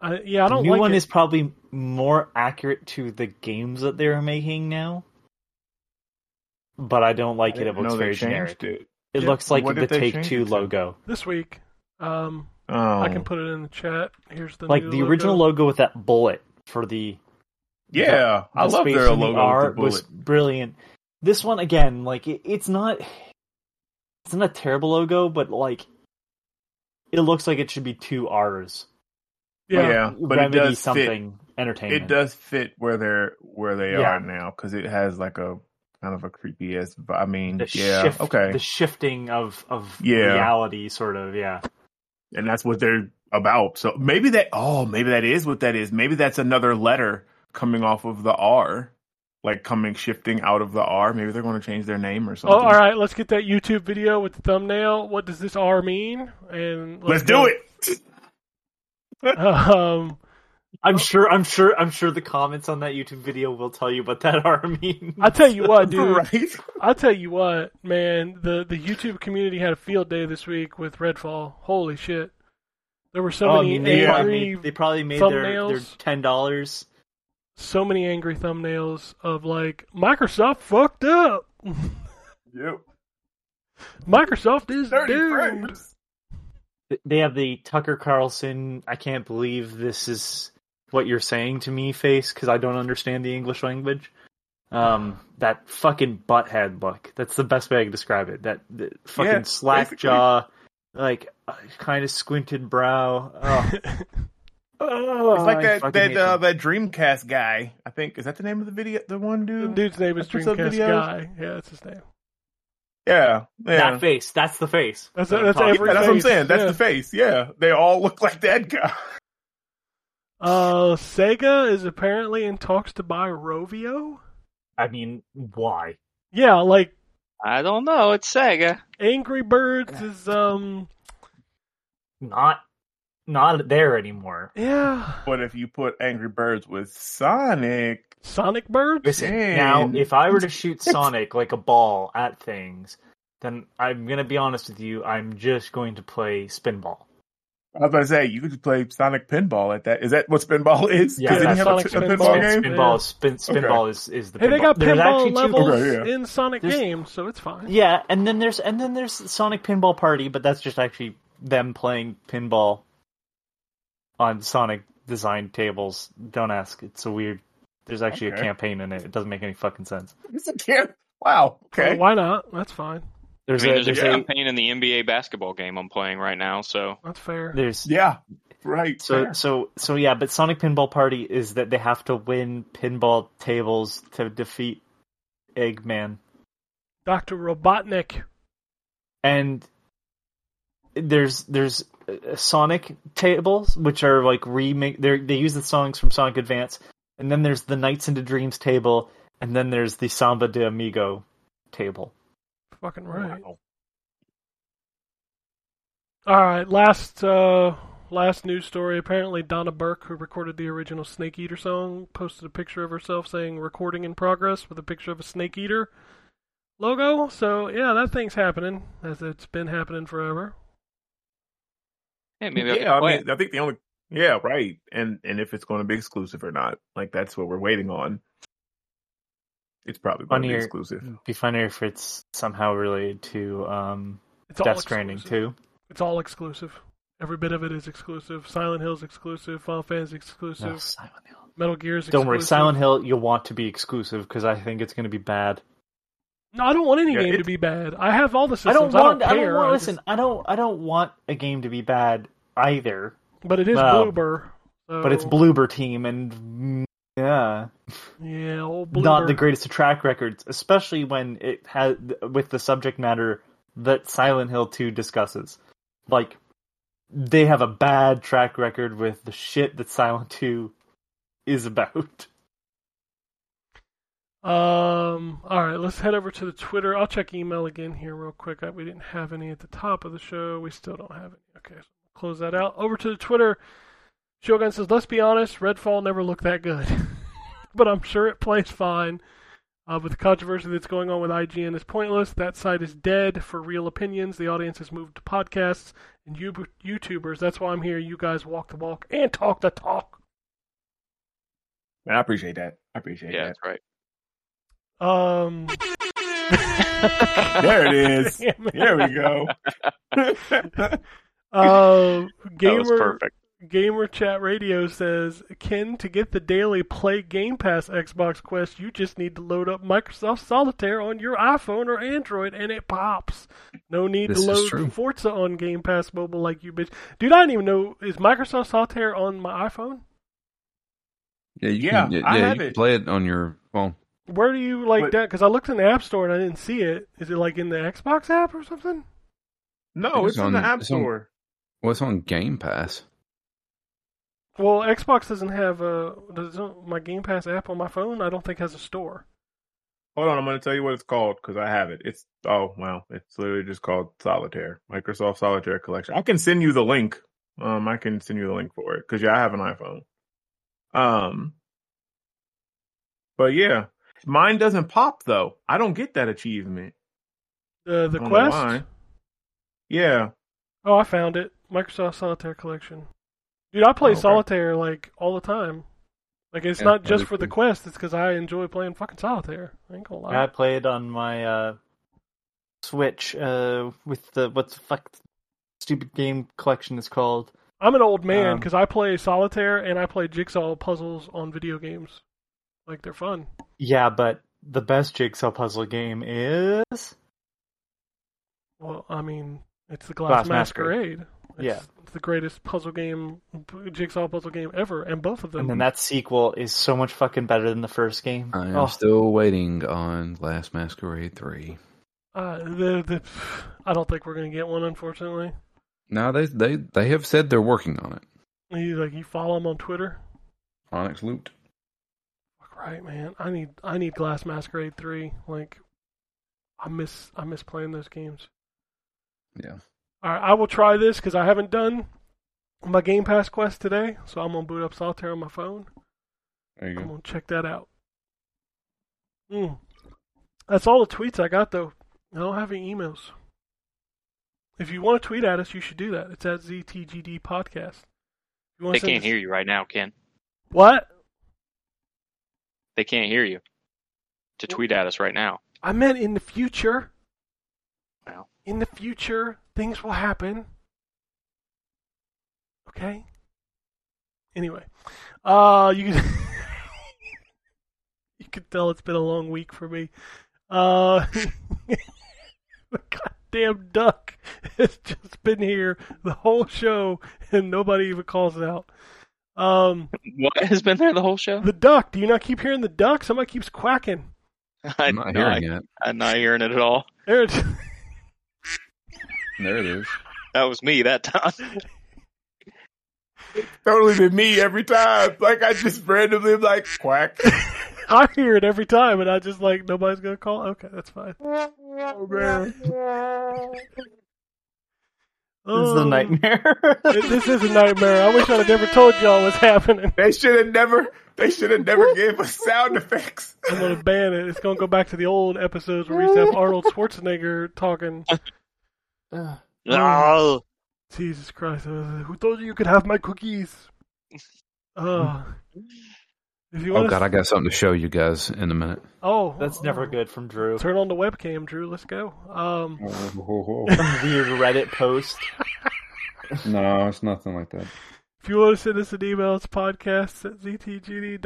A: I, yeah, I don't know.
B: the new
A: like
B: one
A: it.
B: is probably more accurate to the games that they're making now. But I don't like it. It looks very
E: changed
B: generic.
E: It.
B: It
A: Yeah.
B: looks like
E: What
B: the Take Two logo.
A: this week. Um,
E: Oh,
A: I can put it in the chat. Here's the
B: Like
A: new
B: the original
A: logo.
B: logo with that bullet for the
E: yeah, I
B: the
E: love
B: space
E: their
B: and the
E: logo.
B: art
E: with the
B: was brilliant. This one again, like it, it's not, it's not a terrible logo, but like it looks like it should be two R's.
A: Yeah,
E: Yeah, but it
B: Remedy
E: does fit.
B: something entertainment.
E: It does fit where they're where they
B: Yeah.
E: are now because it has like a kind of a creepy ass. But I mean,
B: The
E: yeah,
B: shift,
E: okay,
B: the shifting of of
E: Yeah.
B: reality, sort of. Yeah,
E: and that's what they're about. So maybe that. Oh, maybe that is what that is. Maybe that's another letter coming off of the R, like coming shifting out of the R. Maybe they're going to change their name or something.
A: Oh,
E: something.
A: all right. Let's get that YouTube video with the thumbnail. What does this R mean? And
E: let's
A: go.
E: do it.
A: Um,
B: I'm sure. I'm sure. I'm sure the comments on that YouTube video will tell you what that R means.
A: I tell you what, dude.
E: right?
A: I tell you what, man. The the YouTube community had a field day this week with Redfall. Holy shit! There were so
B: Oh, I
A: many
B: mean, they, probably
A: angry,
B: made, they probably made their, their ten dollars.
A: so many angry thumbnails of like Microsoft fucked up.
E: Yep.
A: Microsoft is
E: Dirty
A: doomed.
E: frames.
B: They have the Tucker Carlson. I can't believe this is what you're saying to me face because I don't understand the English language. Um, that fucking butthead look. That's the best way I can describe it. That, that fucking
E: Yeah,
B: slack
E: basically.
B: jaw, like kind of squinted brow. Oh, Oh,
E: It's like
B: I
E: that
B: fucking
E: that uh, that Dreamcast guy. I think is that the name of the video? The one
A: The
E: dude.
A: dude's name is
E: Episode
A: Dreamcast
E: videos?
A: Guy. Yeah, that's his name.
E: Yeah, yeah.
B: That face. That's the face.
A: That's-
B: that
A: that's every-
E: Yeah, that's what I'm saying. That's
A: yeah.
E: the face. Yeah, they all look like that guy.
A: Uh, Sega is apparently in talks to buy Rovio.
B: I mean, why?
A: Yeah, like
D: I don't know. It's Sega.
A: Angry Birds is um
B: Not, not there anymore.
A: yeah
E: But if you put Angry Birds with Sonic,
A: Sonic Birds.
B: Listen, now if I were to shoot Sonic like a ball at things, then I'm gonna be honest with you. I'm just going to play Spinball.
E: I was about to say you could just play Sonic Pinball at that. Is that what Spinball is?
B: Yeah,
E: 'Cause didn't he have a, a
A: Pinball.
E: pinball game?
B: Spinball,
A: Yeah.
B: is spin, Spinball is is the.
A: Hey, they got
B: There's
A: pinball
B: actually two-
A: levels
E: Okay, yeah.
A: in Sonic
B: There's-
A: games, so it's fine.
B: Yeah, and then there's and then there's Sonic Pinball Party, but that's just actually them playing pinball on Sonic design tables. Don't ask. It's a weird. There's actually
E: Okay.
B: a campaign in it. It doesn't make any fucking sense.
E: It's a kid. Wow. Okay.
A: Well, why not? That's fine.
B: There's
D: I mean,
B: a
D: there's
B: there's a
D: campaign in the NBA basketball game I'm playing right now. So
A: That's fair.
B: there's
E: Yeah. Right.
B: So
E: fair.
B: so so yeah, but Sonic Pinball Party is that they have to win pinball tables to defeat Eggman,
A: Doctor Robotnik.
B: and there's there's uh, Sonic tables which are like remake. They they use the songs from Sonic Advance, and then there's the Nights into Dreams table, and then there's the Samba de Amigo table.
A: Fucking right.
E: Wow.
A: All right, last uh, last news story. Apparently, Donna Burke, who recorded the original Snake Eater song, posted a picture of herself saying "recording in progress" with a picture of a snake eater logo. So yeah, that thing's happening as it's been happening forever.
D: hey, maybe I
E: yeah,
D: can
E: I
D: play
E: mean, I think the only yeah, right, and and if it's going to be exclusive or not, like that's what we're waiting on. It's probably going be
B: Funnier-
E: exclusive.
B: Be funnier if it's somehow related to um,
A: It's
B: Death Stranding too.
A: It's all exclusive. Every bit of it is exclusive. Silent Hill's exclusive. Final Fantasy exclusive.
B: No, Silent Hill.
A: Metal Gear's exclusive.
B: Don't worry, Silent Hill. You'll want to be exclusive because I think it's going to be bad.
A: No, I don't want any
E: Yeah,
A: game to be bad. I have all the systems.
B: I don't want. I
A: care.
B: don't want.
A: I
B: Listen,
A: just-
B: I don't. I don't want a game to be bad either.
A: but it is
B: Well,
A: Bloober. So,
B: But it's Bloober Team, and mm, yeah,
A: Yeah,
B: not the greatest of track records, especially when it has with the subject matter that Silent Hill Two discusses. Like, they have a bad track record with the shit that Silent Two is about.
A: Um. All right, let's head over to the Twitter. I'll check email again here real quick. I, we didn't have any at the top of the show. We still don't have any. Okay, so close that out. Over to the Twitter. Shogun says, "Let's be honest, Redfall never looked that good, but I'm sure it plays fine. Uh, but the controversy that's going on with IGN is pointless. That site is dead for real opinions. The audience has moved to podcasts and you- YouTubers. That's why I'm here. You guys walk the walk and talk the talk.
E: Man, I appreciate that. I appreciate
D: Yeah, that's right.
A: Um.
E: There it is.
A: Damn.
E: There we go.
A: Uh,
D: That was
A: gamer
D: perfect.
A: Gamer chat radio says, "Ken, to get the daily play Game Pass Xbox Quest, you just need to load up Microsoft Solitaire on your iPhone or Android, and it pops. No need
C: This
A: to load. Forza on Game Pass Mobile like you bitch. Dude, I didn't even know is Microsoft Solitaire on my iPhone.
C: Yeah, you
E: Yeah,
C: can, yeah,
E: I
C: yeah,
E: have
C: you can
E: it.
C: play it on your phone.
A: Where do you like
E: But-
A: that? Because I looked in the App Store and I didn't see it. Is it like in the Xbox app or something?
E: No,
C: It's
E: it's, in the App
C: it's on-
E: Store.
C: Well, it's on Game Pass.
A: Well, Xbox doesn't have a does my Game Pass app on my phone. I don't think has a store.
E: Hold on, I'm going to tell you what it's called because I have it. It's oh wow, it's literally just called Solitaire, Microsoft Solitaire Collection. I can send you the link. Um, I can send you the link for it because yeah, I have an iPhone. Um, but yeah, mine doesn't pop though. I don't get that achievement.
A: The the
E: I don't know
A: Quest.
E: Yeah,
A: Oh, I found it. Microsoft Solitaire Collection. Dude, I play
E: Okay.
A: Solitaire like all the time. Like it's
C: Yeah,
A: not just for the. Quest. It's because I enjoy playing fucking Solitaire. I ain't gonna lie.
B: I played on my uh, Switch uh, with the what the fuck stupid game collection is called.
A: I'm an old man
B: Um,
A: because I play Solitaire and I play jigsaw puzzles on video games. Like they're fun.
B: Yeah, but the best jigsaw puzzle game is
A: Well, I mean, it's the Glass,
B: Glass
A: Masquerade.
B: Masquerade.
A: It's,
B: Yeah.
A: it's the greatest puzzle game, jigsaw puzzle game ever, and both of them.
B: And then that sequel is so much fucking better than the first game.
C: I am
B: Oh,
C: still waiting on Glass Masquerade 3.
A: uh, the, the, I don't think we're gonna get one, unfortunately.
C: No, they they they have said they're working on it.
A: You like you follow him on Twitter.
C: Onyx Lute.
A: Fuck Right, man. I need I need Glass Masquerade three. Like, I miss I miss playing those games.
C: Yeah.
A: All right, I will try this because I haven't done my Game Pass quest today, so I'm gonna boot up Solitaire on my phone.
C: There you
A: I'm
C: go.
A: gonna check that out. Mm. That's all the tweets I got though. I don't have any emails. If you want to tweet at us, you should do that. It's at ZTGD Podcast.
D: They can't
A: us-
D: hear you right now, Ken.
A: What?
D: They can't hear you. To tweet at us right now.
A: I meant in the future.
D: Well.
A: In the future, things will happen. Okay? Anyway. Uh you can You can tell it's been a long week for me. Uh the goddamn duck has just been here the whole show and nobody even calls it out. Um
D: What has been there the whole show?
A: the duck, do you not keep hearing the duck? Somebody keeps quacking.
C: I'm not hearing it.
D: I'm not hearing it at all.
A: There it-
C: There it is.
D: That was me that time.
E: Totally been me every time. Like I just randomly am like quack.
A: I hear it every time, and I just like nobody's gonna call. Okay, that's fine.
E: Oh man. Oh.
B: This is a
A: Oh,
B: nightmare.
A: This is a nightmare. I wish I'd have never told y'all what's happening.
E: They should have never. They should have never gave us sound effects.
A: I'm gonna ban it. It's gonna go back to the old episodes where we used to have Arnold Schwarzenegger talking.
B: Ugh.
D: Oh.
A: Jesus Christ! uh, who told you you could have my cookies? Uh, if you
C: Oh
A: want
C: god, I got something to show you guys in a minute.
A: oh,
B: That's never good from Drew.
A: Turn on the webcam, Drew. Let's go. Um,
B: weird Reddit post.
C: no, it's nothing like that.
A: If you want to send us an email, it's podcast at ztgd.com.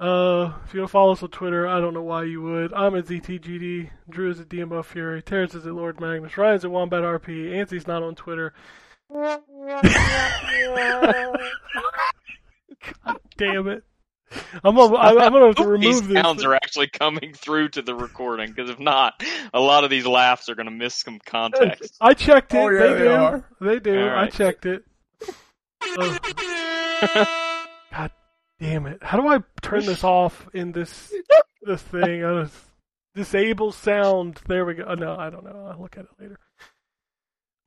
A: Uh, if you don't follow us on Twitter, I don't know why you would. I'm at ZTGD. Drew is at DMO Fury. Terrence is at Lord Magnus. Ryan's at Wombat RP. Anthony's not on Twitter. God damn it. I'm gonna, I- I'm gonna have to
D: Hope these
A: remove
D: sounds are actually coming through to the recording because if not, a lot of these laughs are going to miss some context.
A: I checked it.
E: Oh, yeah,
A: they,
E: they
A: do.
E: are.
A: They do.
D: All
A: I checked it. Oh. God damn it! How do I turn this off in this this thing? I just disable sound. There we go. Oh, no, I don't know. I'll look at it later.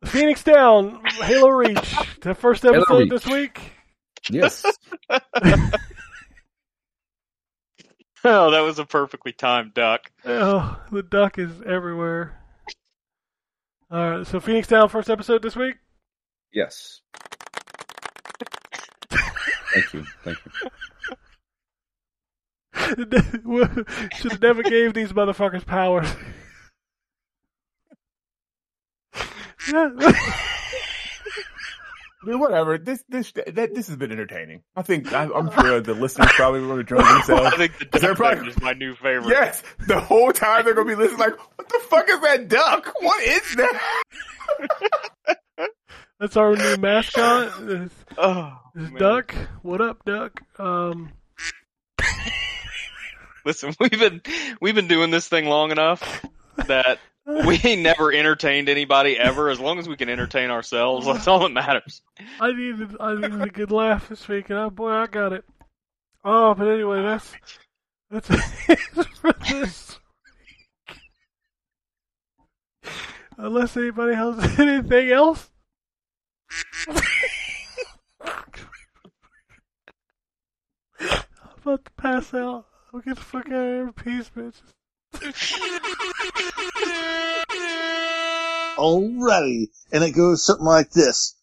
A: Phoenix Down, Halo Reach, the first episode this week.
C: Yes.
D: oh, that was a perfectly timed duck.
A: Oh, the duck is everywhere. All right, so Phoenix Down, first episode this week.
C: yes. Thank you. Thank you.
A: Should have never gave these motherfuckers powers. Yeah.
E: I mean, whatever. This this that, this has been entertaining. I think I, I'm sure the listeners probably will enjoy themselves.
D: I think the
E: They're
D: duck
E: probably-
D: thing is my new favorite.
E: Yes, the whole time they're gonna be listening. Like, what the fuck is that duck? What is that?
A: That's our new mascot. This,
D: Oh.
A: Duck. What up, Duck? Um,
D: Listen, we've been we've been doing this thing long enough that we ain't never entertained anybody ever. As long as we can entertain ourselves, that's all that matters.
A: I needed I needed a good laugh this week, and oh boy, I got it. Oh, but anyway, that's that's it for this. Unless anybody has anything else. I'm about to pass out. I'll get the fuck out of here peace, bitches.
F: Alrighty. And it goes something like this.